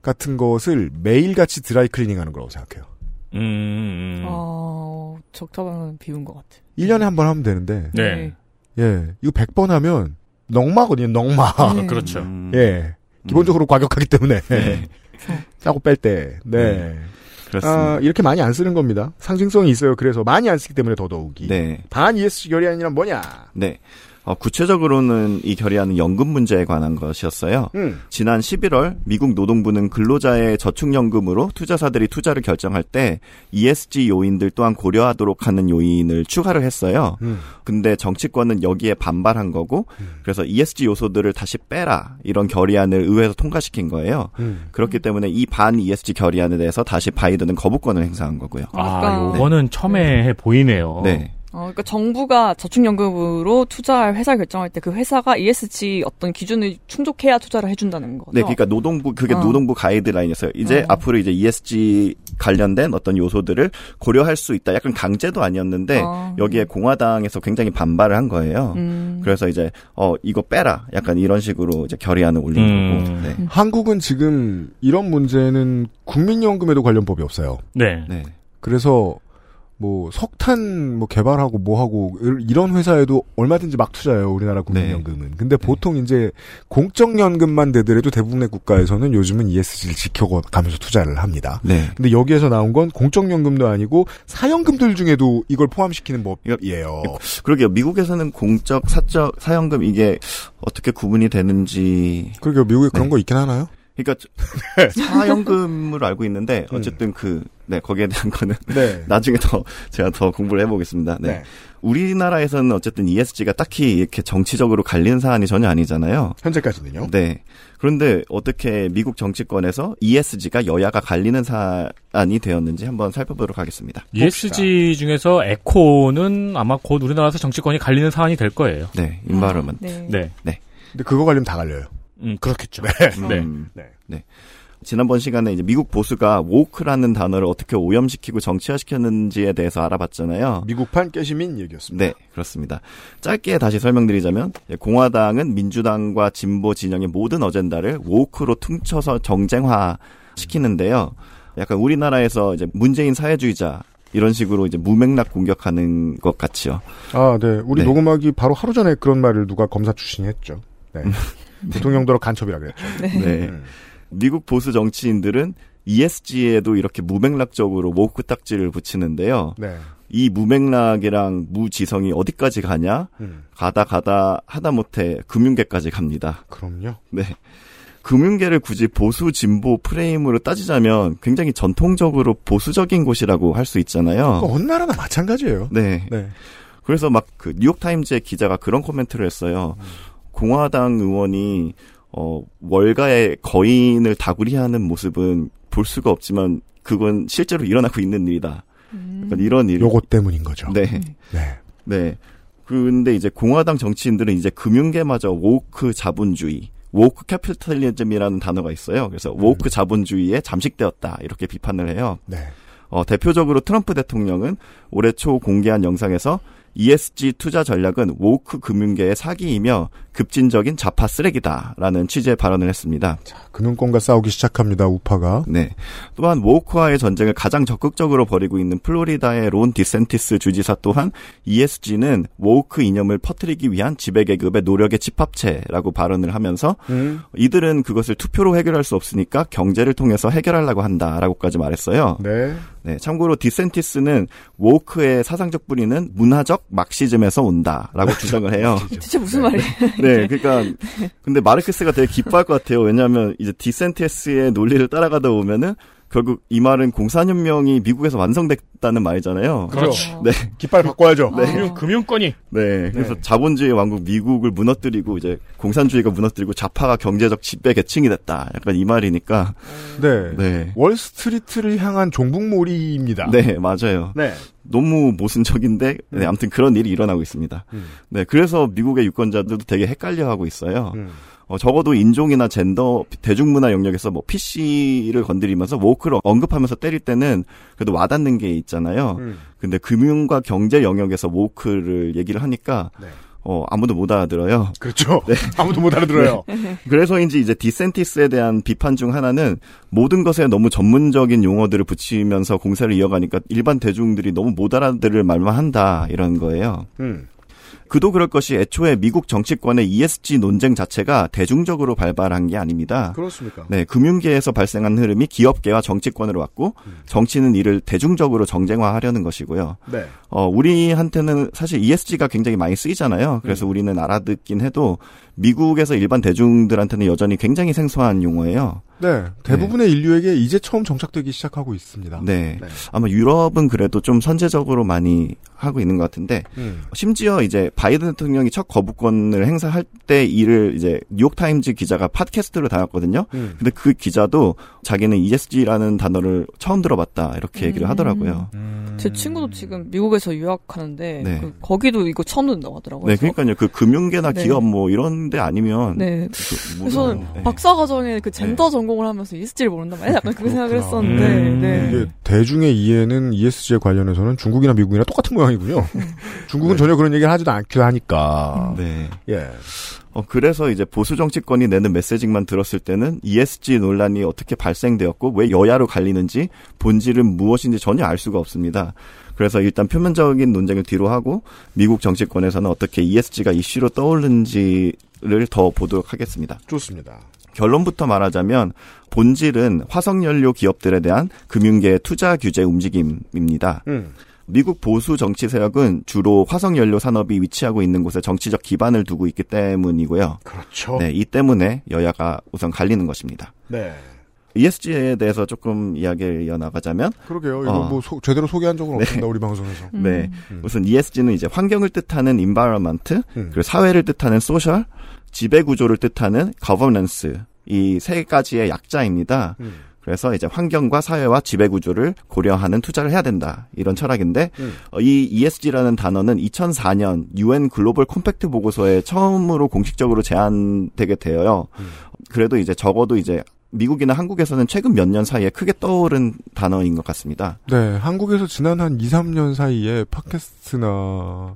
같은 것을 매일같이 드라이 클리닝 하는 거라고 생각해요. 음, 음. 어, 적당한 비운 것 같아. 1년에 한 번 하면 되는데 네. 예. 이거 100번 하면 넉마거든요. 넉마. 네. 그렇죠. 음. 예. 기본적으로 과격하기 때문에. 네. 짜고 뺄 때. 네. 그렇습니다. 아, 이렇게 많이 안 쓰는 겁니다. 상징성이 있어요. 그래서 많이 안 쓰기 때문에 더더욱이. 네. 반 ESG 결의안이란 뭐냐? 네. 어, 구체적으로는 이 결의안은 연금 문제에 관한 것이었어요. 음. 지난 11월 미국 노동부는 근로자의 저축연금으로 투자사들이 투자를 결정할 때 ESG 요인들 또한 고려하도록 하는 요인을 추가를 했어요. 음. 근데 정치권은 여기에 반발한 거고 그래서 ESG 요소들을 다시 빼라 이런 결의안을 의회에서 통과시킨 거예요. 음. 그렇기 때문에 이 반 ESG 결의안에 대해서 다시 바이든은 거부권을 행사한 거고요. 아, 요거는 첨예해 보이네요. 네. 어, 그러니까 정부가 저축연금으로 투자할 회사 결정할 때 그 회사가 ESG 어떤 기준을 충족해야 투자를 해준다는 거죠. 네, 그러니까 노동부 그게 어. 노동부 가이드라인이었어요. 이제 어. 앞으로 이제 ESG 관련된 어떤 요소들을 고려할 수 있다. 약간 강제도 아니었는데 어. 여기에 공화당에서 굉장히 반발을 한 거예요. 음. 그래서 이제 어 이거 빼라. 약간 이런 식으로 이제 결의안을 올린 음. 거고. 네. 한국은 지금 이런 문제는 국민연금에도 관련 법이 없어요. 네. 네. 그래서 뭐 석탄 뭐 개발하고 뭐 하고 이런 회사에도 얼마든지 막 투자해요 우리나라 국민연금은. 근데 보통 이제 공적연금만 되더라도 대부분의 국가에서는 요즘은 ESG를 지켜가면서 투자를 합니다. 네. 근데 여기에서 나온 건 공적연금도 아니고 사연금들 중에도 이걸 포함시키는 법이에요. 그러게요. 미국에서는 공적, 사적, 사연금 이게 어떻게 구분이 되는지. 그러게요. 미국에 그런 거 있긴 하나요? 그러니까 사연금으로 알고 있는데 어쨌든 그 네, 거기에 대한 거는 네. 나중에 더 제가 더 공부를 해보겠습니다. 네. 네. 우리나라에서는 어쨌든 ESG가 딱히 이렇게 정치적으로 갈리는 사안이 전혀 아니잖아요. 현재까지는요. 네. 그런데 어떻게 미국 정치권에서 ESG가 여야가 갈리는 사안이 되었는지 한번 살펴보도록 하겠습니다. ESG 중에서 에코는 아마 곧 우리나라에서 정치권이 갈리는 사안이 될 거예요. 네, 인바르먼. 네. 네. 네. 근데 그거 관리면 다 갈려요. 음, 그렇겠죠. 네. 음, 네. 지난번 시간에 이제 미국 보수가 woke라는 단어를 어떻게 오염시키고 정치화시켰는지에 대해서 알아봤잖아요. 미국판 깨시민 얘기였습니다. 네, 그렇습니다. 짧게 다시 설명드리자면 예, 공화당은 민주당과 진보 진영의 모든 어젠다를 woke로 퉁쳐서 정쟁화 시키는데요. 약간 우리나라에서 이제 문재인 사회주의자 이런 식으로 이제 무맥락 공격하는 것 같지요. 아, 네. 우리 네. 녹음하기 바로 하루 전에 그런 말을 누가 검사 출신이 했죠. 네. 대통령도로 간첩이라 그랬죠. 네. 미국 보수 정치인들은 ESG에도 이렇게 무맥락적으로 모크 딱지를 붙이는데요. 네. 이 무맥락이랑 무지성이 어디까지 가냐? 음. 가다 가다 하다못해 금융계까지 갑니다. 그럼요. 네. 금융계를 굳이 보수 진보 프레임으로 따지자면 굉장히 전통적으로 보수적인 곳이라고 할 수 있잖아요. 그거 어느 나라나 마찬가지예요. 네. 네. 그래서 막 그 뉴욕타임즈의 기자가 그런 코멘트를 했어요. 공화당 의원이 어 월가의 거인을 다구리하는 모습은 볼 수가 없지만 그건 실제로 일어나고 있는 일이다. 약간 이런 일. 요것 때문인 거죠. 네. 네. 네. 근데 이제 공화당 정치인들은 이제 금융계마저 woke 자본주의, woke 캐피탈리즘이라는 단어가 있어요. 그래서 woke 자본주의에 잠식되었다 이렇게 비판을 해요. 네. 어, 대표적으로 트럼프 대통령은 올해 초 공개한 영상에서 ESG 투자 전략은 woke 금융계의 사기이며 급진적인 좌파 쓰레기다라는 취지의 발언을 했습니다. 금융권과 싸우기 시작합니다. 우파가. 네. 또한 woke와의 전쟁을 가장 적극적으로 벌이고 있는 플로리다의 론 디샌티스 주지사 또한 ESG는 woke 이념을 퍼뜨리기 위한 지배 계급의 노력의 집합체라고 발언을 하면서 음. 이들은 그것을 투표로 해결할 수 없으니까 경제를 통해서 해결하려고 한다라고까지 말했어요. 네. 네, 참고로 디샌티스는 woke의 사상적 뿌리는 문화적 막시즘에서 온다라고 주장을 해요. 진짜 무슨 말이에요? 네, 그러니까 근데 마르크스가 되게 기뻐할 것 같아요. 왜냐하면 이제 디센티스의 논리를 따라가다 보면은 결국 이 말은 공산혁명이 미국에서 완성됐다는 말이잖아요. 그렇죠. 네. 깃발 바꿔야죠. 네. 금융, 금융권이. 네. 그래서 자본주의 왕국 미국을 무너뜨리고 이제 공산주의가 무너뜨리고 좌파가 경제적 지배 계층이 됐다. 약간 이 말이니까. 네. 네. 월스트리트를 향한 종북몰이입니다. 네, 맞아요. 네. 너무 모순적인데, 네, 아무튼 그런 일이 일어나고 있습니다. 음. 네, 그래서 미국의 유권자들도 되게 헷갈려 하고 있어요. 음. 어, 적어도 인종이나 젠더, 대중문화 영역에서 뭐 PC를 건드리면서 woke를 언급하면서 때릴 때는 그래도 와닿는 게 있잖아요. 음. 근데 금융과 경제 영역에서 woke를 얘기를 하니까 네. 어, 아무도 못 알아들어요. 그렇죠. 네. 아무도 못 알아들어요. 그래서인지 이제 디센티스에 대한 비판 중 하나는 모든 것에 너무 전문적인 용어들을 붙이면서 공세를 이어가니까 일반 대중들이 너무 못 알아들을 말만 한다 이런 거예요. 음. 그도 그럴 것이 애초에 미국 정치권의 ESG 논쟁 자체가 대중적으로 발발한 게 아닙니다. 그렇습니까? 네, 금융계에서 발생한 흐름이 기업계와 정치권으로 왔고 정치는 이를 대중적으로 정쟁화하려는 것이고요. 네. 어, 우리한테는 사실 ESG가 굉장히 많이 쓰이잖아요. 그래서 우리는 알아듣긴 해도 미국에서 일반 대중들한테는 여전히 굉장히 생소한 용어예요. 네. 대부분의 인류에게 이제 처음 정착되기 시작하고 있습니다. 네. 아마 유럽은 그래도 좀 선제적으로 많이 하고 있는 것 같은데 음. 심지어 이제 바이든 대통령이 첫 거부권을 행사할 때 이를 이제 뉴욕 타임즈 기자가 팟캐스트로 다뤘거든요. 음. 근데 그 기자도 자기는 ESG라는 단어를 처음 들어봤다 이렇게 얘기를 하더라고요. 제 친구도 지금 미국에서 유학하는데 네. 그 거기도 이거 처음 듣는다고 하더라고요. 네, 그러니까요. 그 금융계나 네. 기업 뭐 이런 데 아니면 네. 그 그래서 네. 박사 과정에 그 젠더 전공을 하면서 ESG를 모른단 말이야. 약간 그 생각을 했었는데, 음. 네. 이게 대중의 이해는 ESG에 관련해서는 중국이나 미국이나 똑같은 모양이군요. 중국은 전혀 그런 얘기를 하지도 않 기도 하니까. 네. 예. 어, 그래서 이제 보수 정치권이 내는 메시지만 들었을 때는 ESG 논란이 어떻게 발생되었고 왜 여야로 갈리는지 본질은 무엇인지 전혀 알 수가 없습니다. 그래서 일단 표면적인 논쟁을 뒤로 하고 미국 정치권에서는 어떻게 ESG가 이슈로 떠오르는지를 더 보도록 하겠습니다. 좋습니다. 결론부터 말하자면 본질은 화석연료 기업들에 대한 금융계의 투자 규제 움직임입니다. 음. 미국 보수 정치 세력은 주로 화석 연료 산업이 위치하고 있는 곳에 정치적 기반을 두고 있기 때문이고요. 그렇죠. 네, 이 때문에 여야가 우선 갈리는 것입니다. 네. ESG에 대해서 조금 이야기를 이어나가자면 그러게요. 이거 어. 뭐 소- 제대로 소개한 적은 네. 없습니다. 우리 방송에서. 네. 음. 우선 ESG는 이제 환경을 뜻하는 environment, 그리고 사회를 뜻하는 social, 지배 구조를 뜻하는 governance 이세 가지의 약자입니다. 음. 그래서 이제 환경과 사회와 지배 구조를 고려하는 투자를 해야 된다. 이런 철학인데 음. 어, 이 ESG라는 단어는 2004년 UN 글로벌 콤팩트 보고서에 처음으로 공식적으로 제안되게 되어요. 음. 그래도 이제 적어도 이제 미국이나 한국에서는 최근 몇 년 사이에 크게 떠오른 단어인 것 같습니다. 네, 한국에서 지난 한 2, 3년 사이에 팟캐스트나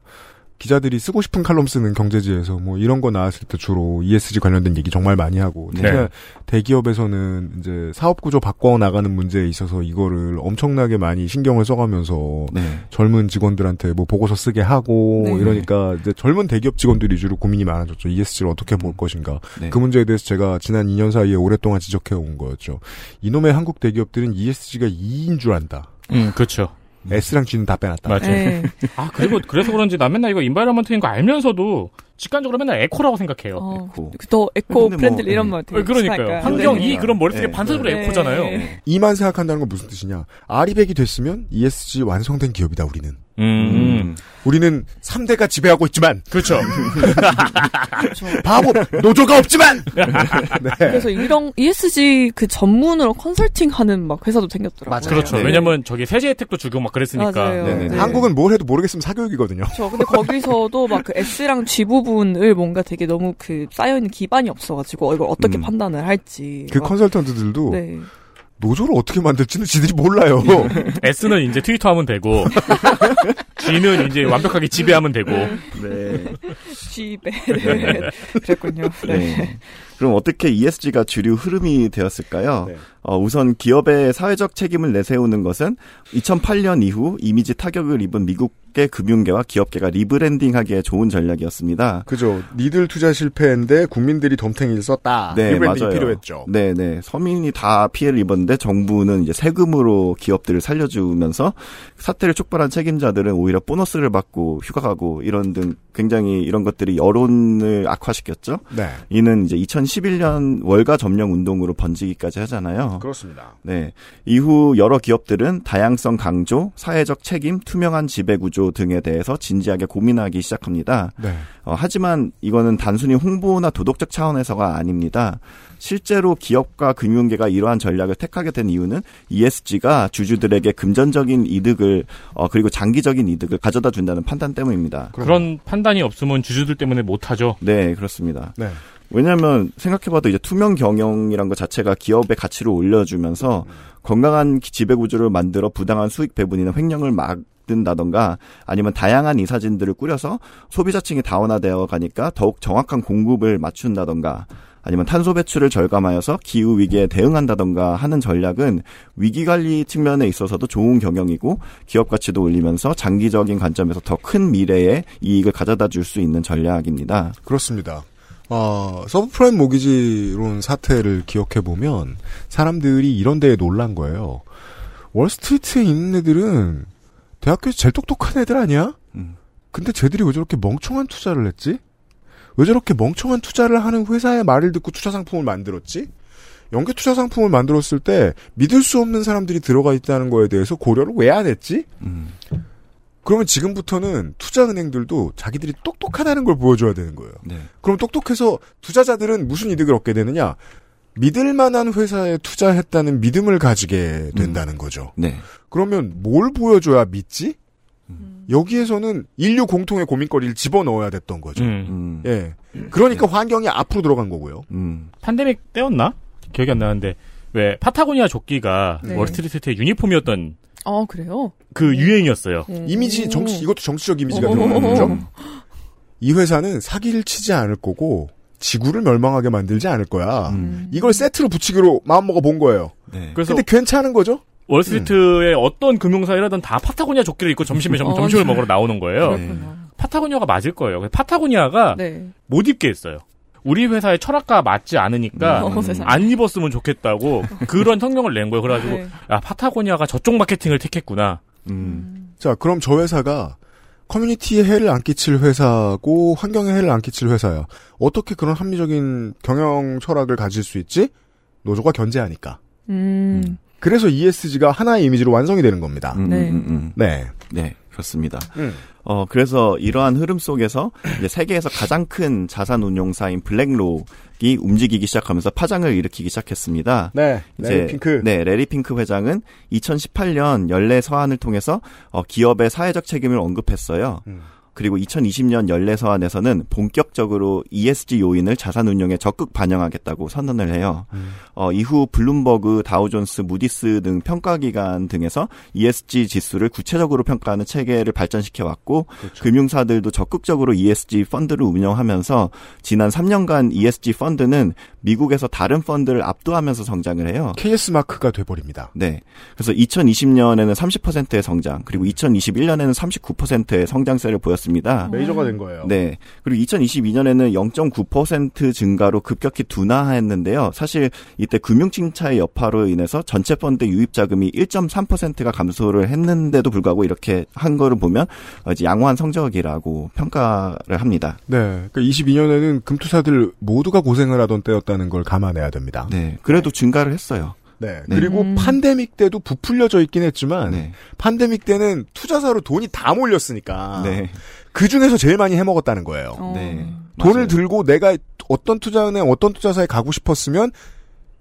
기자들이 쓰고 싶은 칼럼 쓰는 경제지에서 뭐 이런 거 나왔을 때 주로 ESG 관련된 얘기 정말 많이 하고 네. 특히나 대기업에서는 이제 사업 구조 바꿔 나가는 문제에 있어서 이거를 엄청나게 많이 신경을 써가면서 네. 젊은 직원들한테 뭐 보고서 쓰게 하고 네. 이러니까 이제 젊은 대기업 직원들 위주로 고민이 많아졌죠. ESG를 어떻게 볼 것인가. 네. 그 문제에 대해서 제가 지난 2년 사이에 오랫동안 지적해 온 거였죠. 이놈의 한국 대기업들은 ESG가 2인 줄 안다. 음, 그렇죠. S랑 G는 다 빼놨다. 맞아요. 네. 아, 그리고 그래서 그런지 나 맨날 이거 environment인 거 알면서도 직관적으로 맨날 eco라고 생각해요. 어, 더 에코 근데 뭐, 이런 말 되게 어, 그러니까요. 친하니까. 환경 네. 이 그런 머릿속에 네. 반사적으로 네. eco잖아요. E만 생각한다는 건 무슨 뜻이냐? RE백이 됐으면 ESG 완성된 기업이다, 우리는. 음. 우리는 3대가 지배하고 있지만. 그렇죠. 바보! 노조가 없지만! 네. 그래서 이런 ESG 그 전문으로 컨설팅 하는 막 회사도 생겼더라고요. 그렇죠. 네. 왜냐면 저기 세제 혜택도 주고 막 그랬으니까. 맞아요. 네네. 네. 한국은 뭘 해도 모르겠으면 사교육이거든요. 저 근데 거기서도 막 그 S랑 G 부분을 뭔가 되게 너무 그 쌓여있는 기반이 없어가지고 이걸 어떻게 음. 판단을 할지. 그 막- 컨설턴트들도 네. 노조를 어떻게 만들지는 지들이 몰라요. S는 이제 트위터하면 되고, G는 이제 완벽하게 지배하면 되고. 네. G배. 네. 그랬군요. 네. 네. 그럼 어떻게 ESG가 주류 흐름이 되었을까요? 네. 어, 우선 기업의 사회적 책임을 내세우는 것은 2008년 이후 이미지 타격을 입은 미국 의 금융계와 기업계가 rebranding하기에 좋은 전략이었습니다. 그죠. 니들 투자 실패인데 국민들이 덤탱이를 썼다. 네, rebranding이 맞아요. 필요했죠. 네, 네. 서민이 다 피해를 입었는데 정부는 이제 세금으로 기업들을 살려주면서 사태를 촉발한 책임자들은 오히려 보너스를 받고 휴가 가고 이런 등 굉장히 이런 것들이 여론을 악화시켰죠. 네. 이는 이제 2011년 월가 점령 운동으로 번지기까지 하잖아요. 그렇습니다. 네. 이후 여러 기업들은 다양성 강조, 사회적 책임, 투명한 지배 구조 등에 대해서 진지하게 고민하기 시작합니다. 네. 어, 하지만 이거는 단순히 홍보나 도덕적 차원에서가 아닙니다. 실제로 기업과 금융계가 이러한 전략을 택하게 된 이유는 ESG가 주주들에게 금전적인 이득을 어, 그리고 장기적인 이득을 가져다 준다는 판단 때문입니다. 그런 판단이 없으면 주주들 때문에 못하죠. 네, 그렇습니다. 네. 왜냐하면 생각해봐도 이제 투명 경영이란 것 자체가 기업의 가치를 올려주면서 건강한 기- 지배 구조를 만들어 부당한 수익 배분이나 횡령을 막 든다던가 아니면 다양한 이사진들을 꾸려서 소비자층이 다원화되어 가니까 더욱 정확한 공급을 맞춘다던가 아니면 탄소 배출을 절감하여서 기후 위기에 대응한다던가 하는 전략은 위기 관리 측면에 있어서도 좋은 경영이고 기업 가치도 올리면서 장기적인 관점에서 더 큰 미래에 이익을 가져다 줄 수 있는 전략입니다. 그렇습니다. 어, 서브프라임 모기지론 사태를 기억해 보면 사람들이 이런 데에 놀란 거예요. 월스트리트에 있는 애들은 대학교에서 제일 똑똑한 애들 아니야? 근데 쟤들이 왜 저렇게 멍청한 투자를 했지? 왜 저렇게 멍청한 투자를 하는 회사의 말을 듣고 투자 상품을 만들었지? 연계 투자 상품을 만들었을 때 믿을 수 없는 사람들이 들어가 있다는 거에 대해서 고려를 왜 안 했지? 그러면 지금부터는 투자은행들도 자기들이 똑똑하다는 걸 보여줘야 되는 거예요. 네. 그럼 똑똑해서 투자자들은 무슨 이득을 얻게 되느냐? 믿을 만한 회사에 투자했다는 믿음을 가지게 된다는 거죠. 네. 그러면 뭘 보여줘야 믿지? 여기에서는 인류 공통의 고민거리를 집어넣어야 됐던 거죠. 음. 예. 그러니까 환경이 앞으로 들어간 거고요. 팬데믹 때였나? 기억이 안 나는데 왜 파타고니아 조끼가 네. 월스트리트의 유니폼이었던 아 그래요? 그 유행이었어요. 이미지 정치 이것도 정치적 이미지가 오. 들어가는 거죠. 이 회사는 사기를 치지 않을 거고 지구를 멸망하게 만들지 않을 거야. 이걸 세트로 붙이기로 마음 먹어 본 거예요. 그래서 근데 괜찮은 거죠? 월스트리트의 어떤 금융사이라든 다 파타고니아 조끼를 입고 점심에 점, 어, 점심을 네. 먹으러 나오는 거예요. 그렇구나. 파타고니아가 맞을 거예요. 파타고니아가 네. 못 입게 했어요. 우리 회사의 철학과 맞지 않으니까 음. 어. 안 입었으면 좋겠다고 그런 성명을 낸 거예요. 그래가지고 네. 야 파타고니아가 저쪽 마케팅을 택했구나. 자, 그럼 저 회사가 커뮤니티에 해를 안 끼칠 회사고 환경에 해를 안 끼칠 회사야. 어떻게 그런 합리적인 경영 철학을 가질 수 있지? 노조가 견제하니까. 음. 그래서 ESG가 하나의 이미지로 완성이 되는 겁니다. 음, 네. 음, 음. 네. 네, 그렇습니다. 음. 어, 그래서 이러한 흐름 속에서 세계에서 가장 큰 자산 운용사인 블랙록이 움직이기 시작하면서 파장을 일으키기 시작했습니다. 네. 이제 레리 핑크. 네, 래리 핑크 회장은 2018년 연례 서한을 통해서 어, 기업의 사회적 책임을 언급했어요. 음. 그리고 2020년 연례 서한에서는 본격적으로 ESG 요인을 자산 운용에 적극 반영하겠다고 선언을 해요. 음. 어, 이후 블룸버그, 다우존스, 무디스 등 평가기관 등에서 ESG 지수를 구체적으로 평가하는 체계를 발전시켜 왔고 그렇죠. 금융사들도 적극적으로 ESG 펀드를 운영하면서 지난 3년간 ESG 펀드는 미국에서 다른 펀드를 압도하면서 성장을 해요. KS 마크가 돼버립니다. 네. 그래서 2020년에는 30%의 성장, 그리고 2021년에는 39%의 성장세를 보였 습니다. 메이저가 된 거예요. 네. 그리고 2022년에는 0.9% 증가로 급격히 둔화했는데요. 사실 이때 금융침체의 여파로 인해서 전체 펀드 유입 자금이 1.3%가 감소를 했는데도 불구하고 이렇게 한 거를 보면 어, 이제 양호한 성적이라고 평가를 합니다. 네. 그러니까 22년에는 금투사들 모두가 고생을 하던 때였다는 걸 감안해야 됩니다. 네. 그래도 증가를 했어요. 네. 네. 그리고 음. 판데믹 때도 부풀려져 있긴 했지만 네. 판데믹 때는 투자사로 돈이 다 몰렸으니까 네. 그 중에서 제일 많이 해먹었다는 거예요. 어. 네. 돈을 맞아요. 들고 내가 어떤 투자은행, 어떤 투자사에 가고 싶었으면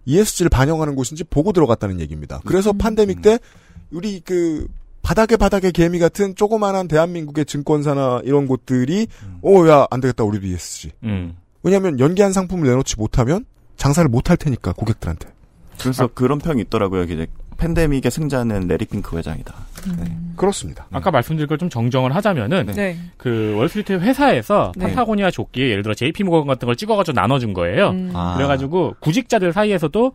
ESG를 반영하는 곳인지 보고 들어갔다는 얘기입니다. 그래서 판데믹 때 우리 그 바닥에 바닥에 개미 같은 조그만한 대한민국의 증권사나 이런 곳들이 어, 야, 안 되겠다. 우리도 ESG. 음. 왜냐하면 연기한 상품을 내놓지 못하면 장사를 못 할 테니까 고객들한테. 그래서 그런 평이 있더라고요. 이제 팬데믹의 승자는 레리 핑크 회장이다. 네. 그렇습니다. 아까 말씀드린 걸 좀 정정을 하자면은 네. 그 월스트리트 회사에서 네. 파타고니아 조끼에 예를 들어 JP 모건 같은 걸 찍어가지고 나눠준 거예요. 음. 아. 그래가지고 구직자들 사이에서도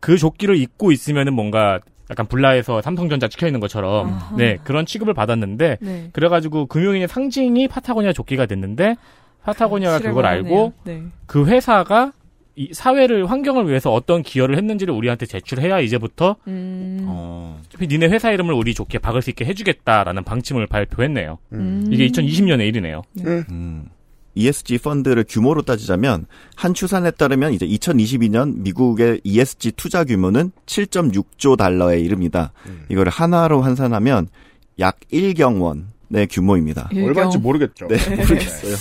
그 조끼를 입고 있으면은 뭔가 약간 불라에서 삼성전자 찍혀 있는 것처럼 아하. 네 그런 취급을 받았는데 네. 그래가지고 금융인의 상징이 파타고니아 조끼가 됐는데 파타고니아가 그걸. 알고 네. 그 회사가 이 사회를 환경을 위해서 어떤 기여를 했는지를 우리한테 제출해야 이제부터 음. 어. 어차피 니네 회사 이름을 우리 조끼에 박을 수 있게 해주겠다라는 방침을 발표했네요. 음. 이게 2020년의 일이네요. 음. ESG 펀드를 규모로 따지자면 한 추산에 따르면 이제 2022년 미국의 ESG 투자 규모는 7.6조 달러에 이릅니다. 이거를 하나로 환산하면 약 1경원의 규모입니다. 얼마인지 모르겠죠. 네, 모르겠어요.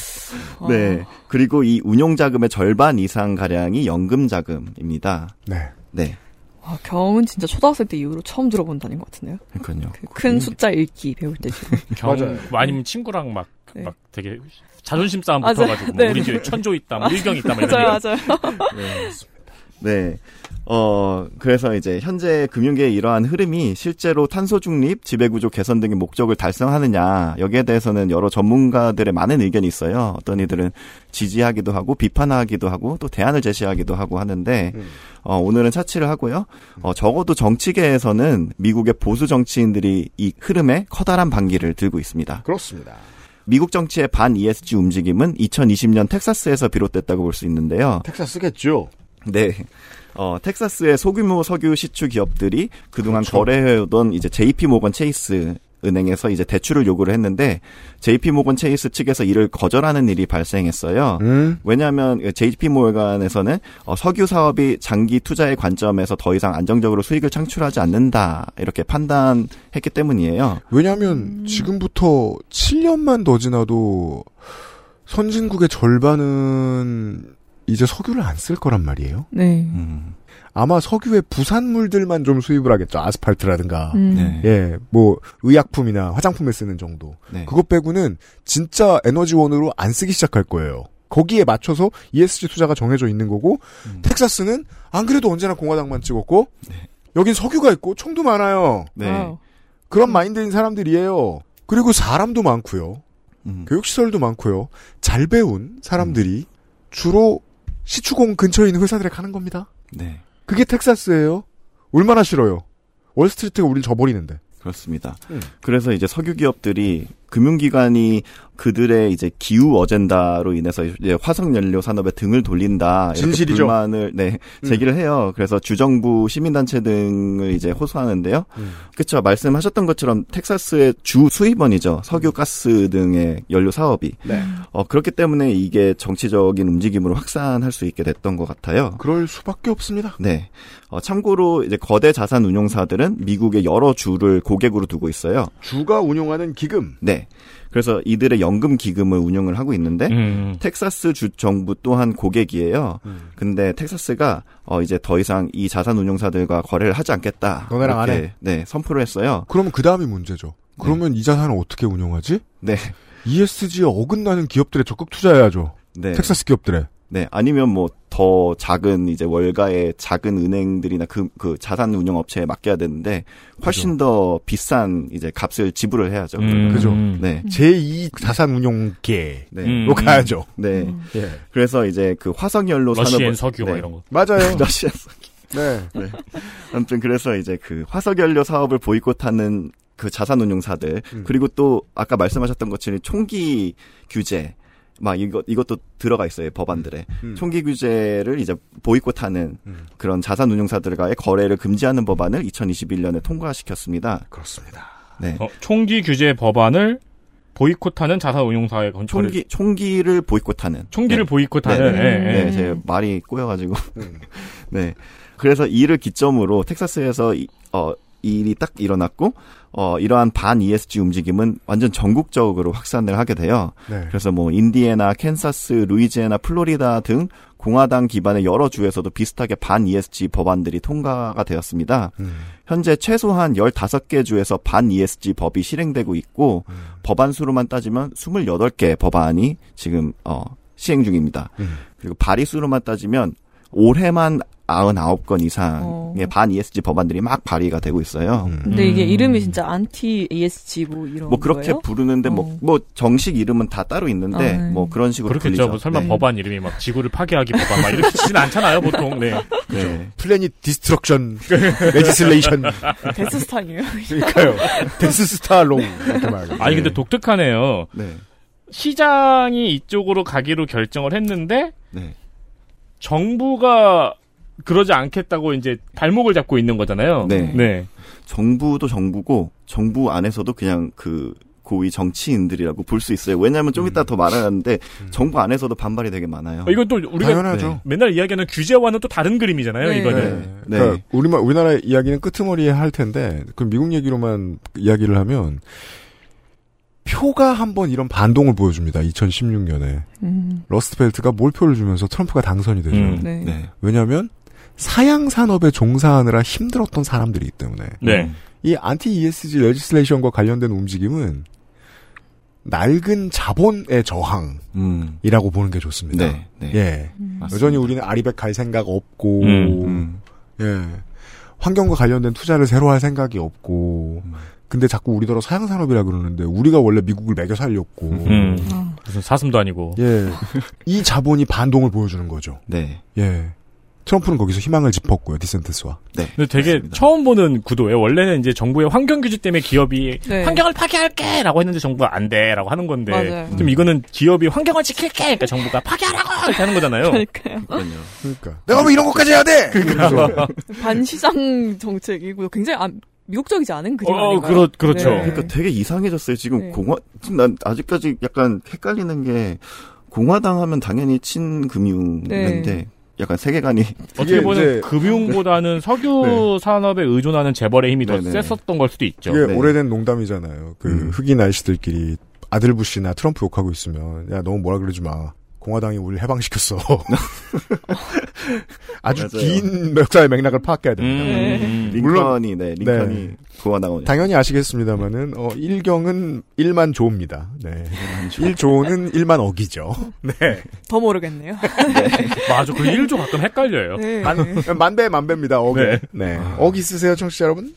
와. 네. 그리고 이 운용 자금의 절반 이상 가량이 연금 자금입니다. 네. 네. 와, 경은 진짜 초등학생 때 이후로 처음 들어본다는 것 같은데요. 그러니까요. 그 큰 숫자 읽기 배울 때 지금. 경, 맞아요. 뭐 아니면 친구랑 막, 네. 막 되게 자존심 싸움. 붙어가지고 뭐 네, 우리 네. 집에 천조 있다, 뭐 일경 있다, 막 이런 맞아요. 맞아요. 네. 네. 어, 그래서 이제 현재 금융계의 이러한 흐름이 실제로 탄소 중립, 지배구조 개선 등의 목적을 달성하느냐, 여기에 대해서는 여러 전문가들의 많은 의견이 있어요. 어떤 이들은 지지하기도 하고, 비판하기도 하고, 또 대안을 제시하기도 하고 하는데, 어, 오늘은 차치를 하고요. 어, 적어도 정치계에서는 미국의 보수 정치인들이 이 흐름에 커다란 반기를 들고 있습니다. 그렇습니다. 미국 정치의 반 ESG 움직임은 2020년 텍사스에서 비롯됐다고 볼 수 있는데요. 텍사스겠죠. 네. 어, 텍사스의 소규모 석유 시추 기업들이 그동안 그렇죠. 거래해오던 이제 JP 모건 체이스 은행에서 이제 대출을 요구를 했는데 JP 모건 체이스 측에서 이를 거절하는 일이 발생했어요. 음. 왜냐하면 JP 모건에서는 어, 석유 사업이 장기 투자의 관점에서 더 이상 안정적으로 수익을 창출하지 않는다 이렇게 판단했기 때문이에요. 왜냐하면 지금부터 7년만 더 지나도 선진국의 절반은 이제 석유를 안 쓸 거란 말이에요. 네. 아마 석유의 부산물들만 좀 수입을 하겠죠. 아스팔트라든가. 음. 네. 예, 뭐 의약품이나 화장품에 쓰는 정도. 네. 그것 빼고는 진짜 에너지원으로 안 쓰기 시작할 거예요. 거기에 맞춰서 ESG 투자가 정해져 있는 거고 텍사스는 안 그래도 언제나 공화당만 찍었고 여긴 석유가 있고 총도 많아요. 네. 그런 마인드인 사람들이에요. 그리고 사람도 많고요. 음. 교육시설도 많고요. 잘 배운 사람들이 주로 시추공 근처에 있는 회사들에 가는 겁니다. 네. 그게 텍사스예요. 얼마나 싫어요. 월스트리트가 우리를 저버리는데. 그렇습니다. 음. 그래서 이제 석유 기업들이 금융기관이 그들의 이제 기후 어젠다로 인해서 이제 화석 연료 산업에 등을 돌린다 이렇게 진실이죠. 불만을 네 음. 제기를 해요. 그래서 주정부 시민단체 등을 이제 호소하는데요. 음. 그렇죠. 말씀하셨던 것처럼 텍사스의 주 수입원이죠. 석유, 가스 등의 연료 사업이. 네. 어 그렇기 때문에 이게 정치적인 움직임으로 확산할 수 있게 됐던 것 같아요. 그럴 수밖에 없습니다. 네. 어, 참고로 이제 거대 자산 운용사들은 미국의 여러 주를 고객으로 두고 있어요. 주가 운용하는 기금. 네. 그래서 이들의 연금 기금을 운영을 하고 있는데 음. 텍사스 주 정부 또한 고객이에요. 근데 텍사스가 어 이제 더 이상 이 자산 운용사들과 거래를 하지 않겠다. 너네랑 안 이렇게, 해. 네, 선포를 했어요. 그러면 그 다음이 문제죠. 그러면 이 자산을 어떻게 운용하지? 네. ESG에 어긋나는 기업들에 적극 투자해야죠. 네. 텍사스 기업들에. 네. 아니면 뭐 더 작은 이제 월가의 작은 은행들이나 그, 그 자산 운용 업체에 맡겨야 되는데 훨씬 더 비싼 이제 값을 지불을 해야죠. 음. 그죠. 네. 제2 자산 운용계로 네. 음. 가야죠. 네. 예. 그래서 이제 그 화석연료 러시앤 산업을 석유 뭐 네. 이런 거. 맞아요. 러시안 네. 네. 아무튼 그래서 이제 그 화석연료 사업을 보이콧하는 그 자산운용사들 음. 그리고 또 아까 말씀하셨던 것처럼 총기 규제 막 이거 이것도 들어가 있어요 법안들에 음. 총기 규제를 이제 보이콧하는 음. 그런 자산 운용사들과의 거래를 금지하는 법안을 2021년에 통과시켰습니다. 그렇습니다. 네. 어, 총기 규제 법안을 보이콧하는 자산운용사의 건 총기 총기를 보이콧하는 총기를 네. 보이콧하는 네, 예, 네, 예. 제 말이 꼬여가지고 음. 네. 그래서 이를 기점으로 텍사스에서 이, 어, 이 일이 딱 일어났고 어, 이러한 반 ESG 움직임은 완전 전국적으로 확산을 하게 돼요. 네. 그래서 뭐 인디애나, 캔사스, 루이지애나, 플로리다 등 공화당 기반의 여러 주에서도 비슷하게 반 ESG 법안들이 통과가 되었습니다. 음. 현재 최소한 15개 주에서 반 ESG 법이 실행되고 있고 음. 법안 수로만 따지면 28개 법안이 지금 어, 시행 중입니다. 음. 그리고 발의 수로만 따지면 올해만 99건 이상의 어. 반 ESG 법안들이 막 발의가 되고 있어요. 음. 근데 이게 음. 이름이 진짜 anti ESG 뭐 이런 뭐 그렇게 거예요? 부르는데 뭐 어. 뭐 정식 이름은 다 따로 있는데 아, 네. 뭐 그런 식으로 그렇겠죠. 뭐 설마 네. 법안 이름이 막 지구를 파괴하기 법안 막 이렇게 치진 않잖아요, 보통. 네. 네. planet destruction legislation Death Star이에요. 그러니까요. Death Star law 이렇게 말해요. 아니 근데 독특하네요. 네. 시장이 이쪽으로 가기로 결정을 했는데 네. 정부가 그러지 않겠다고 이제 발목을 잡고 있는 거잖아요. 네. 네. 정부도 정부고 정부 안에서도 그냥 그 고위 정치인들이라고 볼 수 있어요. 왜냐하면 좀 이따 더 말하는데 정부 안에서도 반발이 되게 많아요. 어, 이건 또 우리가 당연하죠. 네. 맨날 이야기하는 규제와는 또 다른 그림이잖아요. 네. 이거는. 네. 네. 그러니까 우리말 우리나라 이야기는 끄트머리에 할 텐데 그 미국 얘기로만 이야기를 하면 표가 한번 이런 반동을 보여줍니다. 2016년에 음, 러스트벨트가 몰표를 주면서 트럼프가 당선이 되죠. 음. 네. 네. 왜냐하면 사양 산업에 종사하느라 힘들었던 사람들이기 때문에 네. 이 안티 ESG 레지슬레이션과 관련된 움직임은 낡은 자본의 저항이라고 보는 게 좋습니다. 네, 네. 예. 여전히 우리는 RE백 갈 생각 없고, 음, 예. 환경과 관련된 투자를 새로 할 생각이 없고, 근데 자꾸 우리더러 사양 산업이라 그러는데, 우리가 원래 미국을 먹여 살렸고, 음. 무슨 사슴도 아니고. 예. 이 자본이 반동을 보여주는 거죠. 네. 예. 트럼프는 거기서 희망을 짚었고요, 디센트스와. 네. 근데 되게 처음 보는 구도예요. 원래는 이제 정부의 환경 규제 때문에 기업이 네. 환경을 파괴할게라고 했는데 정부가 안 돼라고 하는 건데 맞아요. 좀 이거는 기업이 환경을 지킬게 그러니까 정부가 파괴하라고 이렇게 하는 거잖아요. 그러니까요. 그러니까. 내가 왜 이런 것까지 해야 돼! 그러니까. 반시장 정책이고 굉장히 안- 미국적이지 않은 그림 어, 아닌가요? 그렇- 그렇죠. 네. 그러니까 되게 이상해졌어요. 지금 네. 공화, 지금 난 아직까지 약간 헷갈리는 게, 공화당 하면 당연히 친금융인데, 네. 약간 세계관이. 어떻게 보면 금융보다는 석유 산업에 의존하는 재벌의 힘이 더 네네. 셌었던 걸 수도 있죠. 이게 네. 오래된 농담이잖아요. 그 흑인 아이씨들끼리 아들 부시나 트럼프 욕하고 있으면 야 너무 뭐라 그러지 마. 공화당이 우리를 해방시켰어. 아주 맞아요. 긴 역사의 맥락을 파악해야 됩니다. 음, 링컨이, 네, 링컨이 공화당원. 당연히 아시겠습니다만은 어 1경은 1만 조입니다. 네. 1조는 1만 억이죠. 네. 더 모르겠네요. 맞아. 그 1조 가끔 헷갈려요. 네. 만, 만배 만배입니다. 억에. 네. 네. 억 있으세요, 청취자 여러분?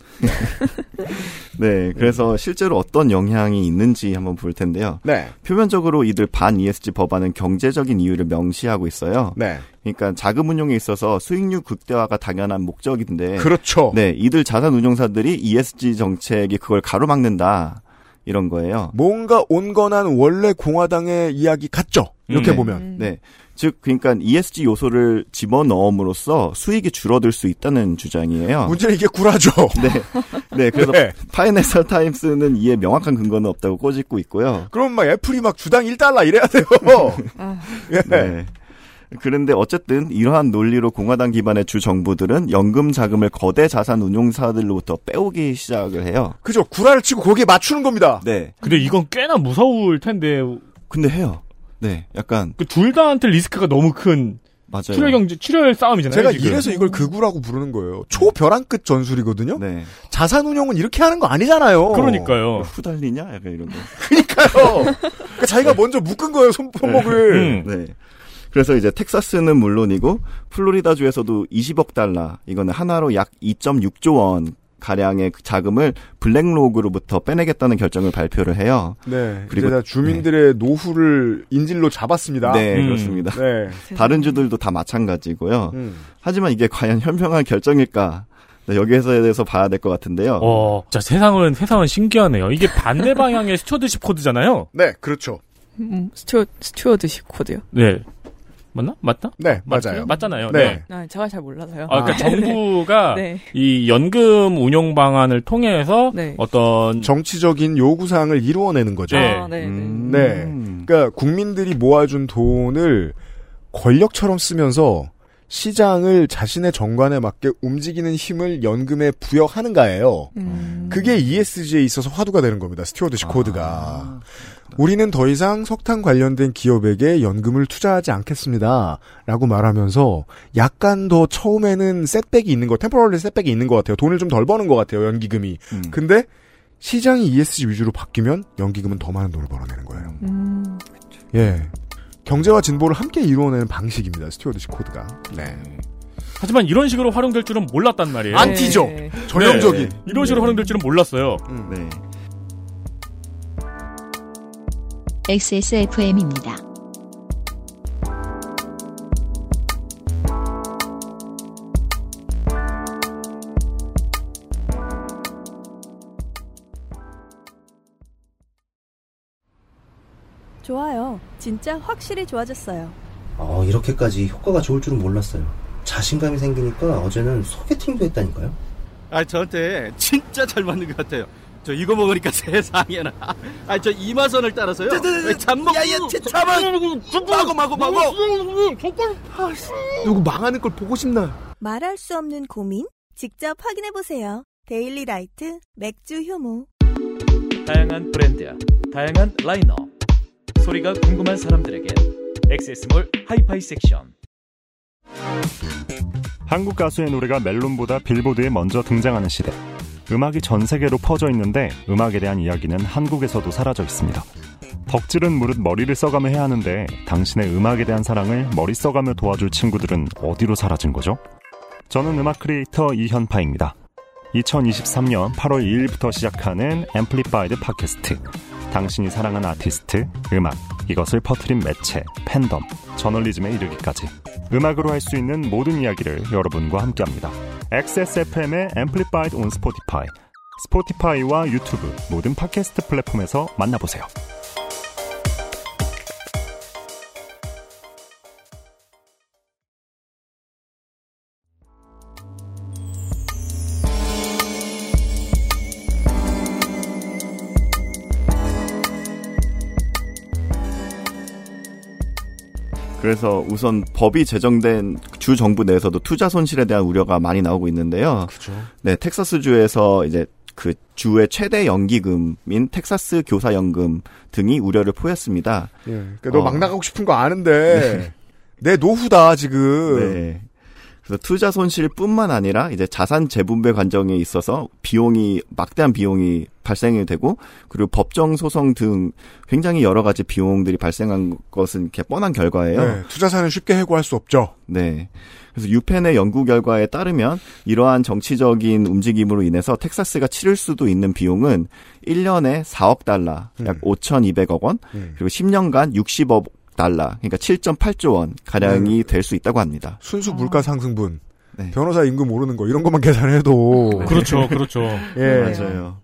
네, 그래서 실제로 어떤 영향이 있는지 한번 볼 텐데요. 네. 표면적으로 이들 반 ESG 법안은 경제 적인 이유를 명시하고 있어요. 네. 그러니까 자금 운용에 있어서 수익률 극대화가 당연한 목적인데 그렇죠. 네, 이들 자산 운용사들이 ESG 정책이 그걸 가로막는다. 이런 거예요. 뭔가 온건한 원래 공화당의 이야기 같죠? 이렇게 네. 보면. 네. 즉, 그러니까 ESG 요소를 집어넣음으로써 수익이 줄어들 수 있다는 주장이에요. 문제는 이게 굴하죠. 네. 네. 그래서 네. 파이낸셜 타임스는 이에 명확한 근거는 없다고 꼬집고 있고요. 그럼 막 애플이 막 주당 1달러 이래야 돼요. 예. 네. 그런데 어쨌든 이러한 논리로 공화당 기반의 주 정부들은 연금 자금을 거대 자산 운용사들로부터 빼오기 시작을 해요. 그죠. 구라를 치고 거기에 맞추는 겁니다. 네. 근데 이건 꽤나 무서울 텐데. 근데 해요. 네. 약간 그 둘 다한테 리스크가 너무 큰 맞아요. 출혈 경제 출혈 싸움이잖아요. 제가 지금. 이래서 이걸 극우라고 부르는 거예요. 초벼랑 끝 전술이거든요. 네. 자산 운용은 이렇게 하는 거 아니잖아요. 그러니까요. 후달리냐? 약간 이런 거. 그러니까요. 그러니까 자기가 먼저 묶은 거예요, 손, 손목을. 음. 네. 그래서 이제 텍사스는 물론이고 플로리다주에서도 20억 달러 이거는 하나로 약 2.6조 원 가량의 그 자금을 블랙록으로부터 빼내겠다는 결정을 발표를 해요. 네. 그리고 주민들의 노후를 인질로 잡았습니다. 네, 음. 그렇습니다. 네. 다른 주들도 다 마찬가지고요. 음. 하지만 이게 과연 현명한 결정일까? 네, 여기에서 대해서 봐야 될 것 같은데요. 어, 자 세상은 세상은 신기하네요. 이게 반대 방향의 stewardship code잖아요. 네, 그렇죠. 음, stewar-, stewardship code요? 네. 맞나? 맞다? 네, 맞- 맞아요. 맞 잖아요. 네. 네. 아, 제가 잘 몰라서요. 아, 그러니까 정부가 네. 이 연금 운용 방안을 통해서 네. 어떤 정치적인 요구 사항을 이루어내는 거죠. 네. 아, 네, 네. 음. 네. 그러니까 국민들이 모아준 돈을 권력처럼 쓰면서 시장을 자신의 정견에 맞게 움직이는 힘을 연금에 부여하는가예요. 음. 그게 ESG에 있어서 화두가 되는 겁니다. stewardship code가. 우리는 더 이상 석탄 관련된 기업에게 연금을 투자하지 않겠습니다. 라고 말하면서 약간 더 처음에는 setback이 있는 거, temporary setback이 있는 것 같아요. 돈을 좀 덜 버는 것 같아요, 연기금이. 음. 근데 시장이 ESG 위주로 바뀌면 연기금은 더 많은 돈을 벌어내는 거예요. 음, 예. 경제와 진보를 함께 이루어내는 방식입니다. stewardship code가. 네. 하지만 이런 식으로 활용될 줄은 몰랐단 말이에요. anti죠. 네. 전형적인. 네. 이런 식으로 활용될 줄은 몰랐어요. 네. XSFM입니다. 좋아요. 진짜 확실히 좋아졌어요. 어, 이렇게까지 효과가 좋을 줄은 몰랐어요. 자신감이 생기니까 어제는 소개팅도 했다니까요. 아, 저한테 진짜 잘 맞는 것 같아요. 저 이거 먹으니까 세상에나. 아, 저 이마선을 따라서요. 잠먹. 야야, 잠은 마고 마고 마고. 누구 망하는 걸 보고 싶나? 말할 수 없는 고민? 직접 확인해 보세요. 데일리 라이트 맥주 효모. 다양한 브랜드, 다양한 라인업. 소리가 궁금한 사람들에게 엑세스몰 하이파이 섹션. 한국 가수의 노래가 멜론보다 빌보드에 먼저 등장하는 시대. 음악이 전 세계로 퍼져 있는데 음악에 대한 이야기는 한국에서도 사라져 있습니다. 덕질은 무릇 머리를 써가며 해야 하는데 당신의 음악에 대한 사랑을 머리 써가며 도와줄 친구들은 어디로 사라진 거죠? 저는 음악 크리에이터 이현파입니다. 2023년 8월 2일부터 시작하는 앰플리파이드 팟캐스트. 당신이 사랑하는 아티스트, 음악, 이것을 퍼트린 매체, 팬덤, 저널리즘에 이르기까지. 음악으로 할 수 있는 모든 이야기를 여러분과 함께합니다. XSFM의 앰플리파이드 온 스포티파이, 스포티파이와 유튜브 모든 팟캐스트 플랫폼에서 만나보세요. 그래서 우선 법이 제정된 주 정부 내에서도 투자 손실에 대한 우려가 많이 나오고 있는데요. 그죠. 네, 텍사스 주에서 이제 그 주의 최대 연기금인 텍사스 교사 연금 등이 우려를 포했습니다. 예. 그러니까 너 어. 막 나가고 싶은 거 아는데 내 노후다 지금. 네. 그래서 투자 손실뿐만 아니라 이제 자산 재분배 과정에 있어서 비용이 막대한 비용이 발생이 되고 그리고 법정 소송 등 굉장히 여러 가지 비용들이 발생한 것은 이렇게 뻔한 결과예요. 네, 투자사는 쉽게 해고할 수 없죠. 네. 그래서 유펜의 연구 결과에 따르면 이러한 정치적인 움직임으로 인해서 텍사스가 치를 수도 있는 비용은 1년에 4억 달러, 약 5,200억 원, 음. 그리고 10년간 60억 달러, 그러니까 7.8조 원 가량이 될수 있다고 합니다. 순수 물가 상승분. 네. 변호사 임금 오르는 거 이런 것만 계산해도 그렇죠, 그렇죠. 예. 맞아요.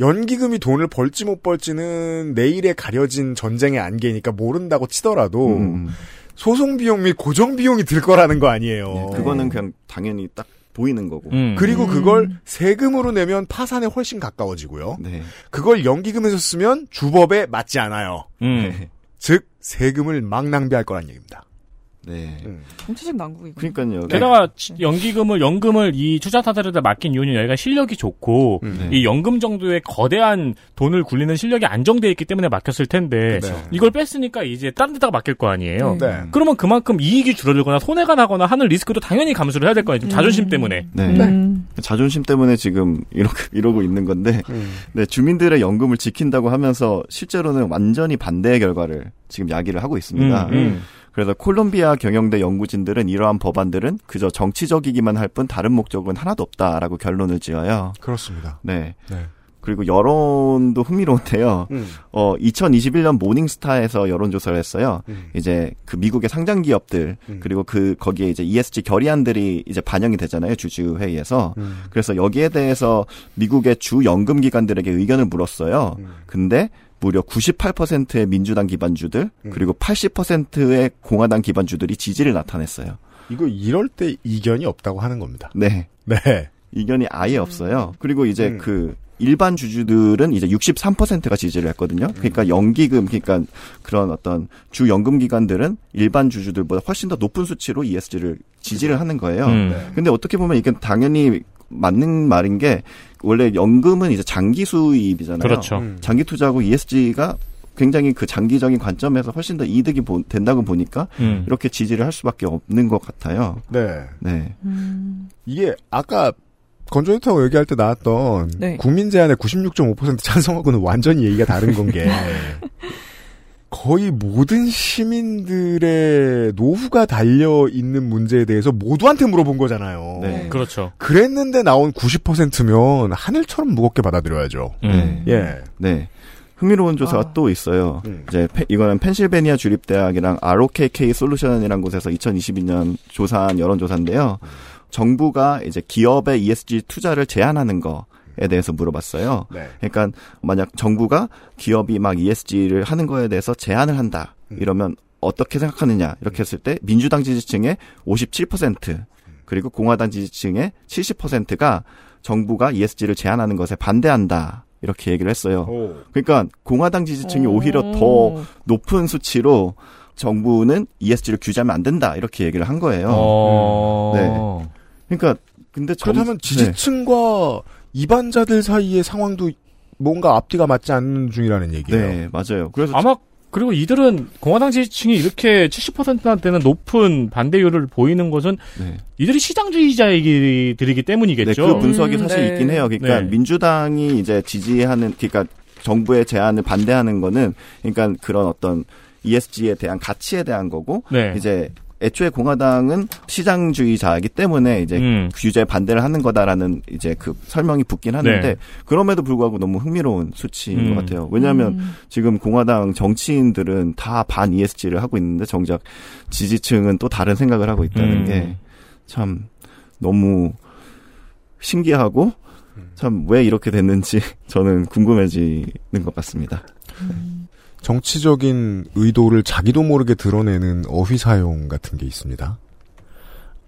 연기금이 돈을 벌지 못 벌지는 내일에 가려진 전쟁의 안개니까 모른다고 치더라도 음. 소송 비용 및 고정 비용이 들 거라는 거 아니에요. 그거는 그냥 당연히 딱 보이는 거고. 음. 그리고 그걸 세금으로 내면 파산에 훨씬 가까워지고요. 네. 그걸 연기금에서 쓰면 주법에 맞지 않아요. 음. 즉 세금을 막 낭비할 거란 얘기입니다. 네. 정치적 난국이고. 그러니까요. 게다가 지- 연기금을 연금을 이 투자사들에다 맡긴 이유는 여기가 실력이 좋고 네. 이 연금 정도의 거대한 돈을 굴리는 실력이 안정돼 있기 때문에 맡겼을 텐데 그렇죠. 이걸 뺐으니까 이제 다른 데다가 맡길 거 아니에요. 네. 그러면 그만큼 이익이 줄어들거나 손해가 나거나 하는 리스크도 당연히 감수를 해야 될 거 아니에요. 지금 자존심 때문에. 네. 음. 자존심 때문에 지금 이러고, 이러고 있는 건데, 네, 주민들의 연금을 지킨다고 하면서 실제로는 완전히 반대의 결과를 지금 야기를 하고 있습니다. 음, 음. 그래서 콜롬비아 경영대 연구진들은 이러한 법안들은 그저 정치적이기만 할 뿐 다른 목적은 하나도 없다라고 결론을 지어요. 그렇습니다. 네. 네. 그리고 여론도 흥미로운데요. 음. 어, 2021년 모닝스타에서 여론조사를 했어요. 음. 이제 그 미국의 상장 기업들 그리고 그 거기에 이제 ESG 결의안들이 이제 반영이 되잖아요. 주주 회의에서. 음. 그래서 여기에 대해서 미국의 주 연금 기관들에게 의견을 물었어요. 음. 근데 무려 98%의 민주당 기반주들 음. 그리고 80%의 공화당 기반주들이 지지를 나타냈어요. 이거 이럴 때 이견이 없다고 하는 겁니다. 네. 네. 이견이 아예 없어요. 그리고 이제 음. 그 일반 주주들은 이제 63%가 지지를 했거든요. 음. 그러니까 연기금, 그러니까 그런 어떤 주 연금 기관들은 일반 주주들보다 훨씬 더 높은 수치로 ESG를 지지를 하는 거예요. 음. 근데 어떻게 보면 이게 당연히 맞는 말인 게 원래 연금은 이제 장기 수입이잖아요. 그렇죠. 음. 장기 투자하고 ESG가 굉장히 그 장기적인 관점에서 훨씬 더 이득이 보- 된다고 보니까 음. 이렇게 지지를 할 수밖에 없는 것 같아요. 네. 네. 이게 아까 건조해타고 얘기할 때 나왔던 네. 국민 제안의 96.5% 찬성하고는 완전히 얘기가 다른 건 게 거의 모든 시민들의 노후가 달려 있는 문제에 대해서 모두한테 물어본 거잖아요. 네. 그렇죠. 그랬는데 나온 90%면 하늘처럼 무겁게 받아들여야죠. 음. 예. 네. 흥미로운 조사가 아. 또 있어요. 음. 이제 페- 이거는 펜실베니아 주립대학이랑 ROKK 솔루션이라는 곳에서 2022년 조사한 여론조사인데요. 정부가 이제 기업의 ESG 투자를 제한하는 거 에 대해서 물어봤어요. 네. 그러니까 만약 정부가 기업이 막 ESG를 하는 거에 대해서 제한을 한다. 음. 이러면 어떻게 생각하느냐 이렇게 했을 때 민주당 지지층의 57% 그리고 공화당 지지층의 70%가 정부가 ESG를 제한하는 것에 반대한다. 이렇게 얘기를 했어요. 오. 그러니까 공화당 지지층이 오 히려 더 높은 수치로 정부는 ESG를 규제하면 안 된다. 이렇게 얘기를 한 거예요. 어. 네. 그러니까 근데 정- 그렇다면 네. 지지층과 이반자들 사이의 상황도 뭔가 앞뒤가 맞지 않는 중이라는 얘기예요. 네, 맞아요. 그래서 아마 그리고 이들은 공화당 지지층이 이렇게 70%나 되는 높은 반대율을 보이는 것은 네. 이들이 시장주의자들이기 네, 때문이겠죠. 그 분석이 음, 사실 네. 있긴 해요. 그러니까 네. 민주당이 이제 지지하는 그러니까 정부의 제안을 반대하는 거는 그러니까 그런 어떤 ESG에 대한 가치에 대한 거고 네. 이제 애초에 공화당은 시장주의자이기 때문에 이제 음. 규제에 반대를 하는 거다라는 이제 그 설명이 붙긴 하는데 네. 그럼에도 불구하고 너무 흥미로운 수치인 음. 것 같아요. 왜냐하면 음. 지금 공화당 정치인들은 다 반 ESG를 하고 있는데 정작 지지층은 또 다른 생각을 하고 있다는 음. 게참 너무 신기하고 참 왜 이렇게 됐는지 저는 궁금해지는 것 같습니다. 정치적인 의도를 자기도 모르게 드러내는 어휘 사용 같은 게 있습니다.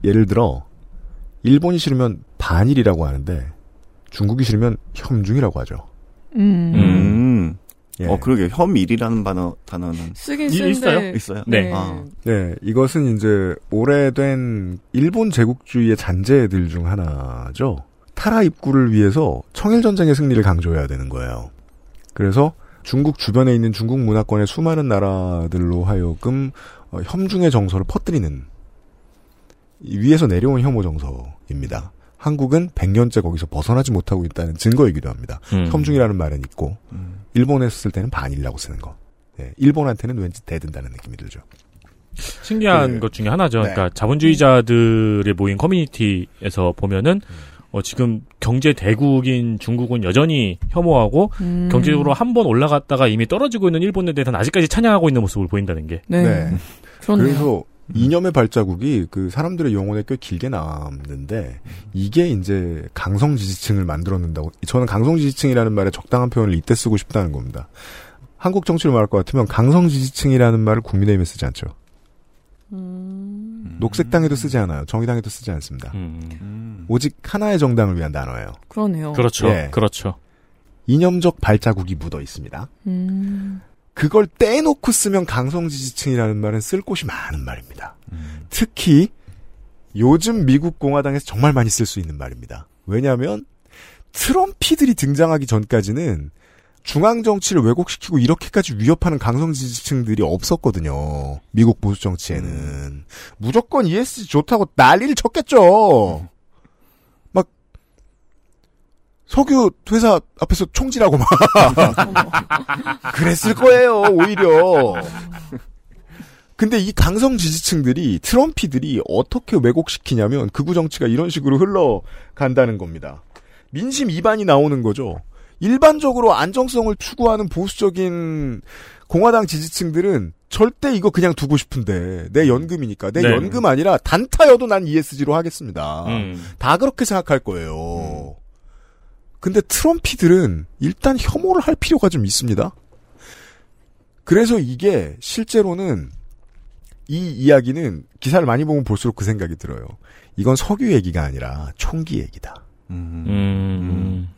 예를 들어 일본이 싫으면 반일이라고 하는데 중국이 싫으면 혐중이라고 하죠. 음. 음. 예. 어 그러게 혐일이라는 단어 단어는 쓰긴 이- 쓰는데 있어요? 있어요? 네. 아. 네, 이것은 이제 오래된 일본 제국주의의 잔재들 중 하나죠. 타라 입구를 위해서 청일 전쟁의 승리를 강조해야 되는 거예요. 그래서 중국 주변에 있는 중국 문화권의 수많은 나라들로 하여금 어, 혐중의 정서를 퍼뜨리는 이 위에서 내려온 혐오 정서입니다. 한국은 100년째 거기서 벗어나지 못하고 있다는 증거이기도 합니다. 음. 혐중이라는 말은 있고 일본에 썼을 때는 반일이라고 쓰는 거. 예, 일본한테는 왠지 대든다는 느낌이 들죠. 신기한 그- 것 중에 하나죠. 네. 그러니까 자본주의자들의 모인 커뮤니티에서 보면은 어, 지금 경제 대국인 중국은 여전히 혐오하고 음. 경제적으로 한 번 올라갔다가 이미 떨어지고 있는 일본에 대해서는 아직까지 찬양하고 있는 모습을 보인다는 게. 네. 그렇네요. 그래서 이념의 발자국이 그 사람들의 영혼에 꽤 길게 남는데 이게 이제 강성 지지층을 만들어낸다고 저는 강성 지지층이라는 말에 적당한 표현을 이때 쓰고 싶다는 겁니다. 한국 정치를 말할 것 같으면 강성 지지층이라는 말을 국민의힘에 쓰지 않죠. 녹색당에도 쓰지 않아요. 정의당에도 쓰지 않습니다. 오직 하나의 정당을 위한 단어예요. 그러네요. 그렇죠. 예. 그렇죠. 이념적 발자국이 묻어 있습니다. 음. 그걸 떼놓고 쓰면 강성 지지층이라는 말은 쓸 곳이 많은 말입니다. 특히 요즘 미국 공화당에서 정말 많이 쓸 수 있는 말입니다. 왜냐하면 트럼피들이 등장하기 전까지는 중앙 정치를 왜곡시키고 이렇게까지 위협하는 강성 지지층들이 없었거든요. 미국 보수 정치에는 무조건 ESG 좋다고 난리를 쳤겠죠. 막 석유 회사 앞에서 총질하고 막 그랬을 거예요, 오히려. 근데 이 강성 지지층들이 트럼피들이 어떻게 왜곡시키냐면 극우 정치가 이런 식으로 흘러간다는 겁니다. 민심 이반이 나오는 거죠. 일반적으로 안정성을 추구하는 보수적인 공화당 지지층들은 절대 이거 그냥 두고 싶은데 내 연금이니까 내 네. 연금 아니라 단타여도 난 ESG로 하겠습니다. 음. 다 그렇게 생각할 거예요. 근데 Trumpie들은 일단 혐오를 할 필요가 좀 있습니다. 그래서 이게 실제로는 이 이야기는 기사를 많이 보면 볼수록 그 생각이 들어요. 이건 석유 얘기가 아니라 총기 얘기다. 음.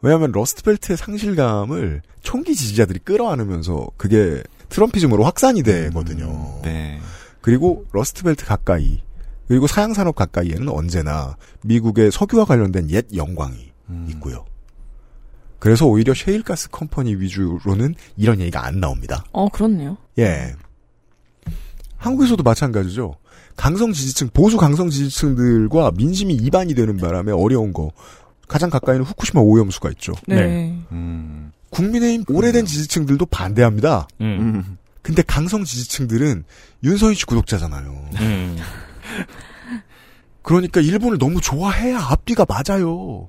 왜냐하면 Rust Belt의 상실감을 총기 지지자들이 끌어안으면서 그게 Trumpism으로 확산이 되거든요. 네. 그리고 Rust Belt 가까이 그리고 사양산업 가까이에는 언제나 미국의 석유와 관련된 옛 영광이 있고요. 그래서 오히려 셰일가스 컴퍼니 위주로는 이런 얘기가 안 나옵니다. 어, 그렇네요. 예. 한국에서도 마찬가지죠. 강성 지지층, 보수 강성 지지층들과 민심이 이반이 되는 바람에 어려운 거. 가장 가까이는 후쿠시마 오염수가 있죠. 네. 국민의힘 오래된 지지층들도 반대합니다. 음. 근데 강성 지지층들은 윤서희 씨 구독자잖아요. 음. 그러니까 일본을 너무 좋아해야 앞뒤가 맞아요.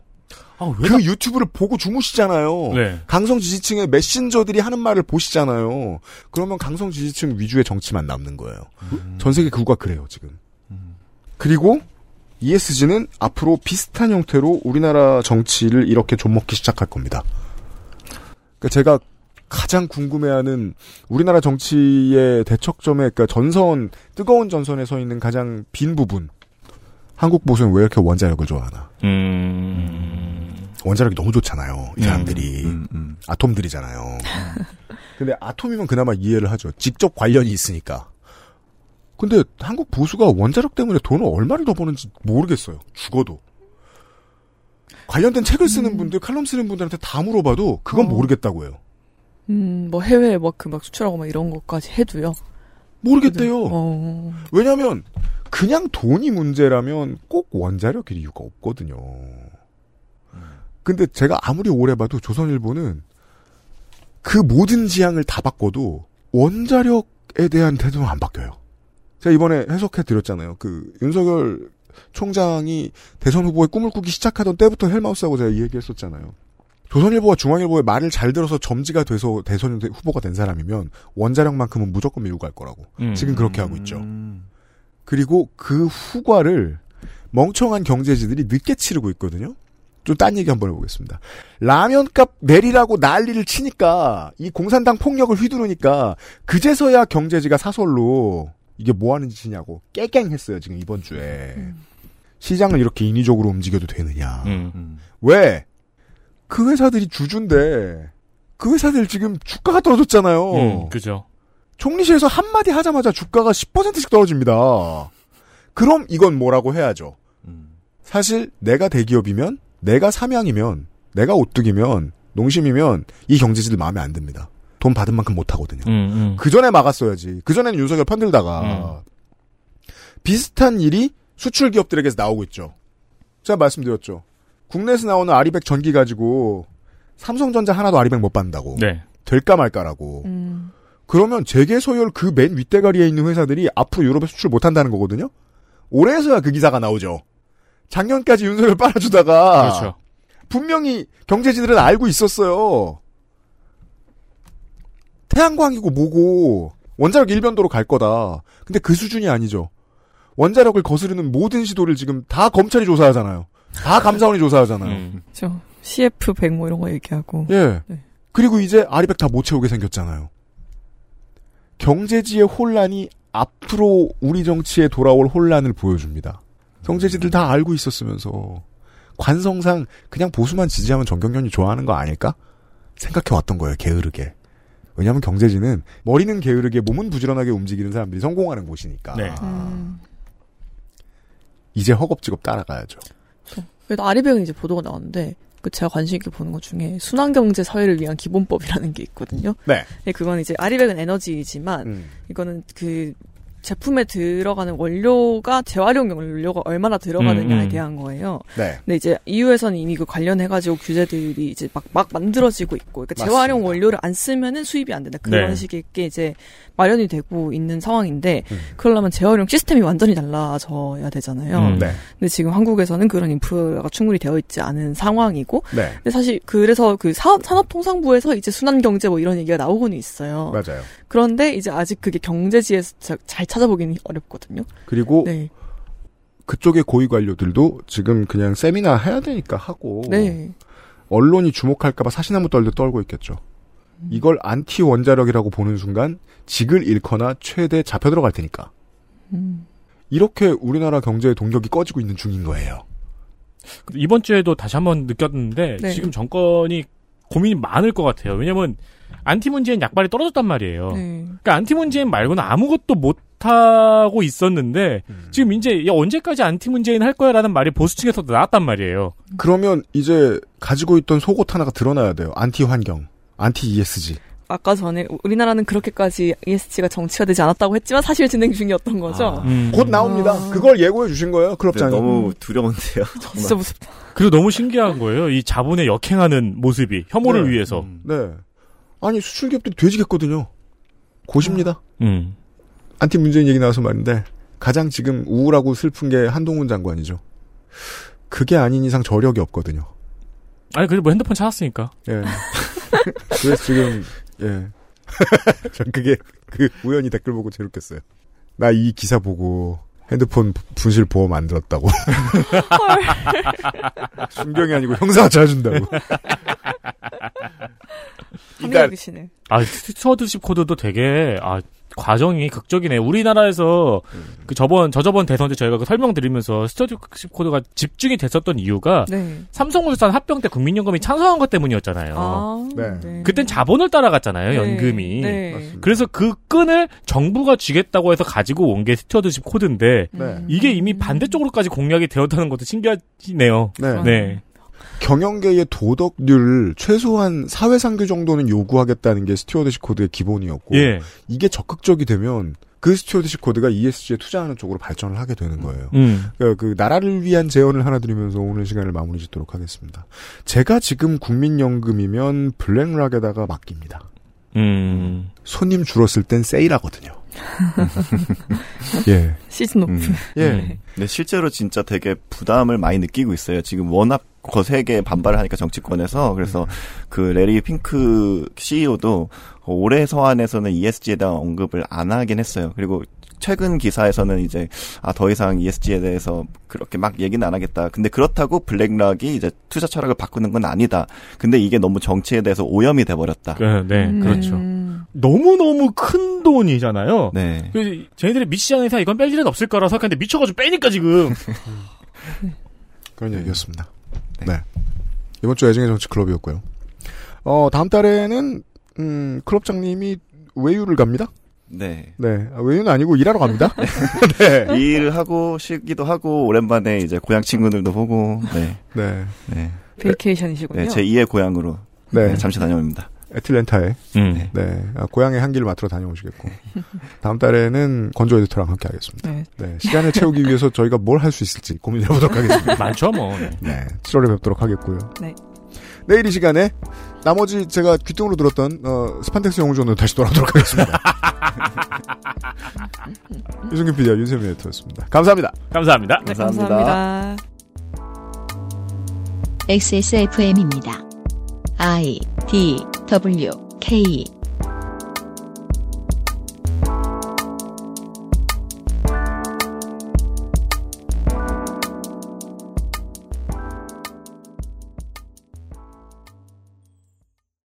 그 유튜브를 보고 주무시잖아요. 네. 강성 지지층의 메신저들이 하는 말을 보시잖아요. 그러면 강성 지지층 위주의 정치만 남는 거예요. 전 세계 그가 그래요, 지금. 그리고 ESG는 앞으로 비슷한 형태로 우리나라 정치를 이렇게 좀먹기 시작할 겁니다. 그러니까 제가 가장 궁금해하는 우리나라 정치의 대척점에 그러니까 전선 뜨거운 전선에 서 있는 가장 빈 부분. 한국 보수는 왜 이렇게 원자력을 좋아하나? 음. 원자력이 너무 좋잖아요. 이 사람들이 아톰들이잖아요. 근데 아톰이면 그나마 이해를 하죠. 직접 관련이 있으니까. 근데 한국 보수가 원자력 때문에 돈을 얼마를 더 버는지 모르겠어요. 죽어도. 관련된 책을 쓰는 분들, 칼럼 쓰는 분들한테 다 물어봐도 그건 모르겠다고 해요. 음, 뭐 해외에 막 그 막 수출하고 막 이런 것까지 해도요. 모르겠대요. 어. 왜냐하면 그냥 돈이 문제라면 꼭 원자력일 이유가 없거든요. 근데 제가 아무리 오래 봐도 조선일보는 그 모든 지향을 다 바꿔도 원자력에 대한 태도는 안 바뀌어요. 제가 이번에 해석해 드렸잖아요. 그 윤석열 총장이 대선 후보의 꿈을 꾸기 시작하던 때부터 헬마우스하고 제가 이 얘기했었잖아요. 조선일보와 중앙일보의 말을 잘 들어서 점지가 돼서 대선 후보가 된 사람이면 원자력만큼은 무조건 밀고 갈 거라고. 음. 지금 그렇게 하고 있죠. 그리고 그 후과를 멍청한 경제지들이 늦게 치르고 있거든요. 좀 딴 얘기 한번 해보겠습니다. 라면값 내리라고 난리를 치니까 이 공산당 폭력을 휘두르니까 그제서야 경제지가 사설로 이게 뭐 하는 짓이냐고 깨갱했어요 지금 이번 주에 시장을 이렇게 인위적으로 움직여도 되느냐 음. 왜? 그 회사들이 주주인데 그 회사들 지금 주가가 떨어졌잖아요 음, 그죠. 총리실에서 한마디 하자마자 주가가 10%씩 떨어집니다. 그럼 이건 뭐라고 해야죠. 사실 내가 대기업이면 내가 삼양이면 내가 오뚜기면 농심이면 이 경제지들 마음에 안 듭니다. 돈 받은 만큼 못 하거든요. 음, 그 전에 막았어야지. 그 전에는 윤석열 편들다가 비슷한 일이 수출 기업들에게서 나오고 있죠. 제가 말씀드렸죠. 국내에서 나오는 아리백 전기 가지고 삼성전자 하나도 아리백 못 받는다고. 네. 될까 말까라고. 그러면 재계 소열 그 맨 윗대가리에 있는 회사들이 앞으로 유럽에 수출 못 한다는 거거든요. 올해서야 그 기사가 나오죠. 작년까지 윤석열 빨아주다가 그렇죠. 분명히 경제지들은 알고 있었어요. 태양광이고 뭐고 원자력 일변도로 갈 거다. 근데 그 수준이 아니죠. 원자력을 거스르는 모든 시도를 지금 다 검찰이 조사하잖아요. 다 감사원이 조사하잖아요. 저 CF 100 뭐 이런 거 얘기하고. 예. 그리고 이제 아리백 다 못 채우게 생겼잖아요. 경제지의 혼란이 앞으로 우리 정치에 돌아올 혼란을 보여줍니다. 경제지들 다 알고 있었으면서 관성상 그냥 보수만 지지하면 정경련이 좋아하는 거 아닐까? 생각해 왔던 거예요. 게으르게. 왜냐하면 경제지는 머리는 게으르게 몸은 부지런하게 움직이는 사람들이 성공하는 곳이니까. 네. 이제 허겁지겁 따라가야죠. 그래도 아리백은 이제 보도가 나왔는데 그 제가 관심 있게 보는 것 중에 순환경제 사회를 위한 기본법이라는 게 있거든요. 네. 네, 그건 이제 아리백은 에너지이지만 이거는 그 제품에 들어가는 원료가 재활용 원료가 얼마나 들어가느냐에 음, 음. 대한 거예요. 네. 근데 이제 EU에서는 이미 그 관련해가지고 규제들이 이제 막, 막 만들어지고 있고, 그러니까 재활용 원료를 안 쓰면은 수입이 안 된다. 그런 네. 식의 게 이제 마련이 되고 있는 상황인데, 음. 그러려면 재활용 시스템이 완전히 달라져야 되잖아요. 음, 네. 근데 지금 한국에서는 그런 인프라가 충분히 되어 있지 않은 상황이고, 네. 근데 사실 그래서 그 사업, 산업통상부에서 이제 순환경제 뭐 이런 얘기가 나오고는 있어요. 맞아요. 그런데 이제 아직 그게 경제지에서 자- 잘 찾아보기는 어렵거든요. 그리고 네. 그쪽의 고위 관료들도 지금 그냥 세미나 해야 되니까 하고 네. 언론이 주목할까봐 사시나무 떨듯 떨고 있겠죠. 이걸 안티 원자력이라고 보는 순간 직을 잃거나 최대 잡혀 들어갈 테니까. 음. 이렇게 우리나라 경제의 동력이 꺼지고 있는 중인 거예요. 이번 주에도 다시 한번 느꼈는데 네. 지금 정권이 고민이 많을 것 같아요. 왜냐면 안티 문재인 약발이 떨어졌단 말이에요. 네. 그러니까 안티 문재인 말고는 아무것도 못 하고 있었는데 지금 이제 야, 언제까지 안티 문재인 할 거야라는 말이 보수 측에서도 나왔단 말이에요. 그러면 이제 가지고 있던 속옷 하나가 드러나야 돼요. 안티 환경, 안티 ESG. 아까 전에 우리나라는 그렇게까지 ESG가 정치화되지 않았다고 했지만 사실 진행 중이었던 거죠. 곧 나옵니다. 그걸 예고해 주신 거예요, 클럽장이. 너무 두려운데요. 진짜 무섭다. 그리고 너무 신기한 거예요. 이 자본에 역행하는 모습이 혐오를 네. 위해서. 네. 아니 수출 기업들이 돼지겠거든요. 고십니다. 음. 안티 문재인 얘기 나와서 말인데 가장 지금 우울하고 슬픈 게 한동훈 장관이죠. 그게 아닌 이상 저력이 없거든요. 아니 그래도 뭐 핸드폰 찾았으니까. 예. 그래서 지금 예. 전 그게 그 우연히 댓글 보고 재밌겠어요. 나 이 기사 보고 핸드폰 부- 분실 보험 안 들었다고. 순경이 아니고 형사가 찾아준다고. 합리적이시네. 아, stewardship code도 되게, 아, 과정이 극적이네. 우리나라에서 그 저번, 저저번 대선 때 저희가 그 설명드리면서 stewardship code가 집중이 됐었던 이유가 네. 삼성물산 합병 때 국민연금이 찬성한 것 때문이었잖아요. 아, 네. 그땐 자본을 따라갔잖아요, 네. 연금이. 네. 그래서 그 끈을 정부가 쥐겠다고 해서 가지고 온 게 stewardship code인데, 네. 이게 이미 반대쪽으로까지 공략이 되었다는 것도 신기하네요. 네. 네. 경영계의 도덕률을 최소한 사회상규 정도는 요구하겠다는 게 stewardship code의 기본이었고 예. 이게 적극적이 되면 그 stewardship code가 ESG에 투자하는 쪽으로 발전을 하게 되는 거예요. 음. 그, 그 나라를 위한 제언을 하나 드리면서 오늘 시간을 마무리 짓도록 하겠습니다. 제가 지금 국민연금이면 BlackRock에다가 맡깁니다. 음. 손님 줄었을 땐 세일하거든요. 예. 시즌 오프. 음. 예. 근데 실제로 진짜 되게 부담을 많이 느끼고 있어요. 지금 워낙 거세게 반발을 하니까 정치권에서 그래서 그 레리 핑크 CEO도 올해 서한에서는 ESG에 대한 언급을 안 하긴 했어요. 그리고 최근 기사에서는 이제 아 더 이상 ESG에 대해서 그렇게 막 얘기는 안 하겠다. 근데 그렇다고 블랙락이 이제 투자 철학을 바꾸는 건 아니다. 근데 이게 너무 정치에 대해서 오염이 돼 버렸다. 네, 네, 그렇죠. 너무 너무 큰 돈이잖아요. 네. 그 쟤네들의 미시장에서 이건 뺄 일은 없을 거라 생각했는데 미쳐가지고 빼니까 지금. 그런 얘기였습니다. 네. 이번 주 애정의 정치 클럽이었고요. 어, 다음 달에는, 음, 클럽장님이 외유를 갑니다? 네. 네. 아, 외유는 아니고 일하러 갑니다? 네. 일을 하고 쉬기도 하고 오랜만에 이제 고향 친구들도 보고 네. 네. 네. 베이케이션이시군요. 네, 제 2의 고향으로 네. 네, 잠시 다녀옵니다. 애틀랜타에. 음. 네. 아, 고향의 한기를 맡으러 다녀오시겠고. 다음 달에는 건조 에디터랑 함께 하겠습니다. 네. 네. 시간을 채우기 위해서 저희가 뭘 할 수 있을지 고민해보도록 하겠습니다. 많죠, 뭐. 네. 네. 7월에 뵙도록 하겠고요. 네. 내일 이 시간에 나머지 제가 귀뚱으로 들었던 어, 스판덱스 영웅전으로 다시 돌아오도록 하겠습니다. 유승균 PD와 윤세민 에디터였습니다. 감사합니다. 감사합니다. 네, 감사합니다. XSFM입니다. I D W K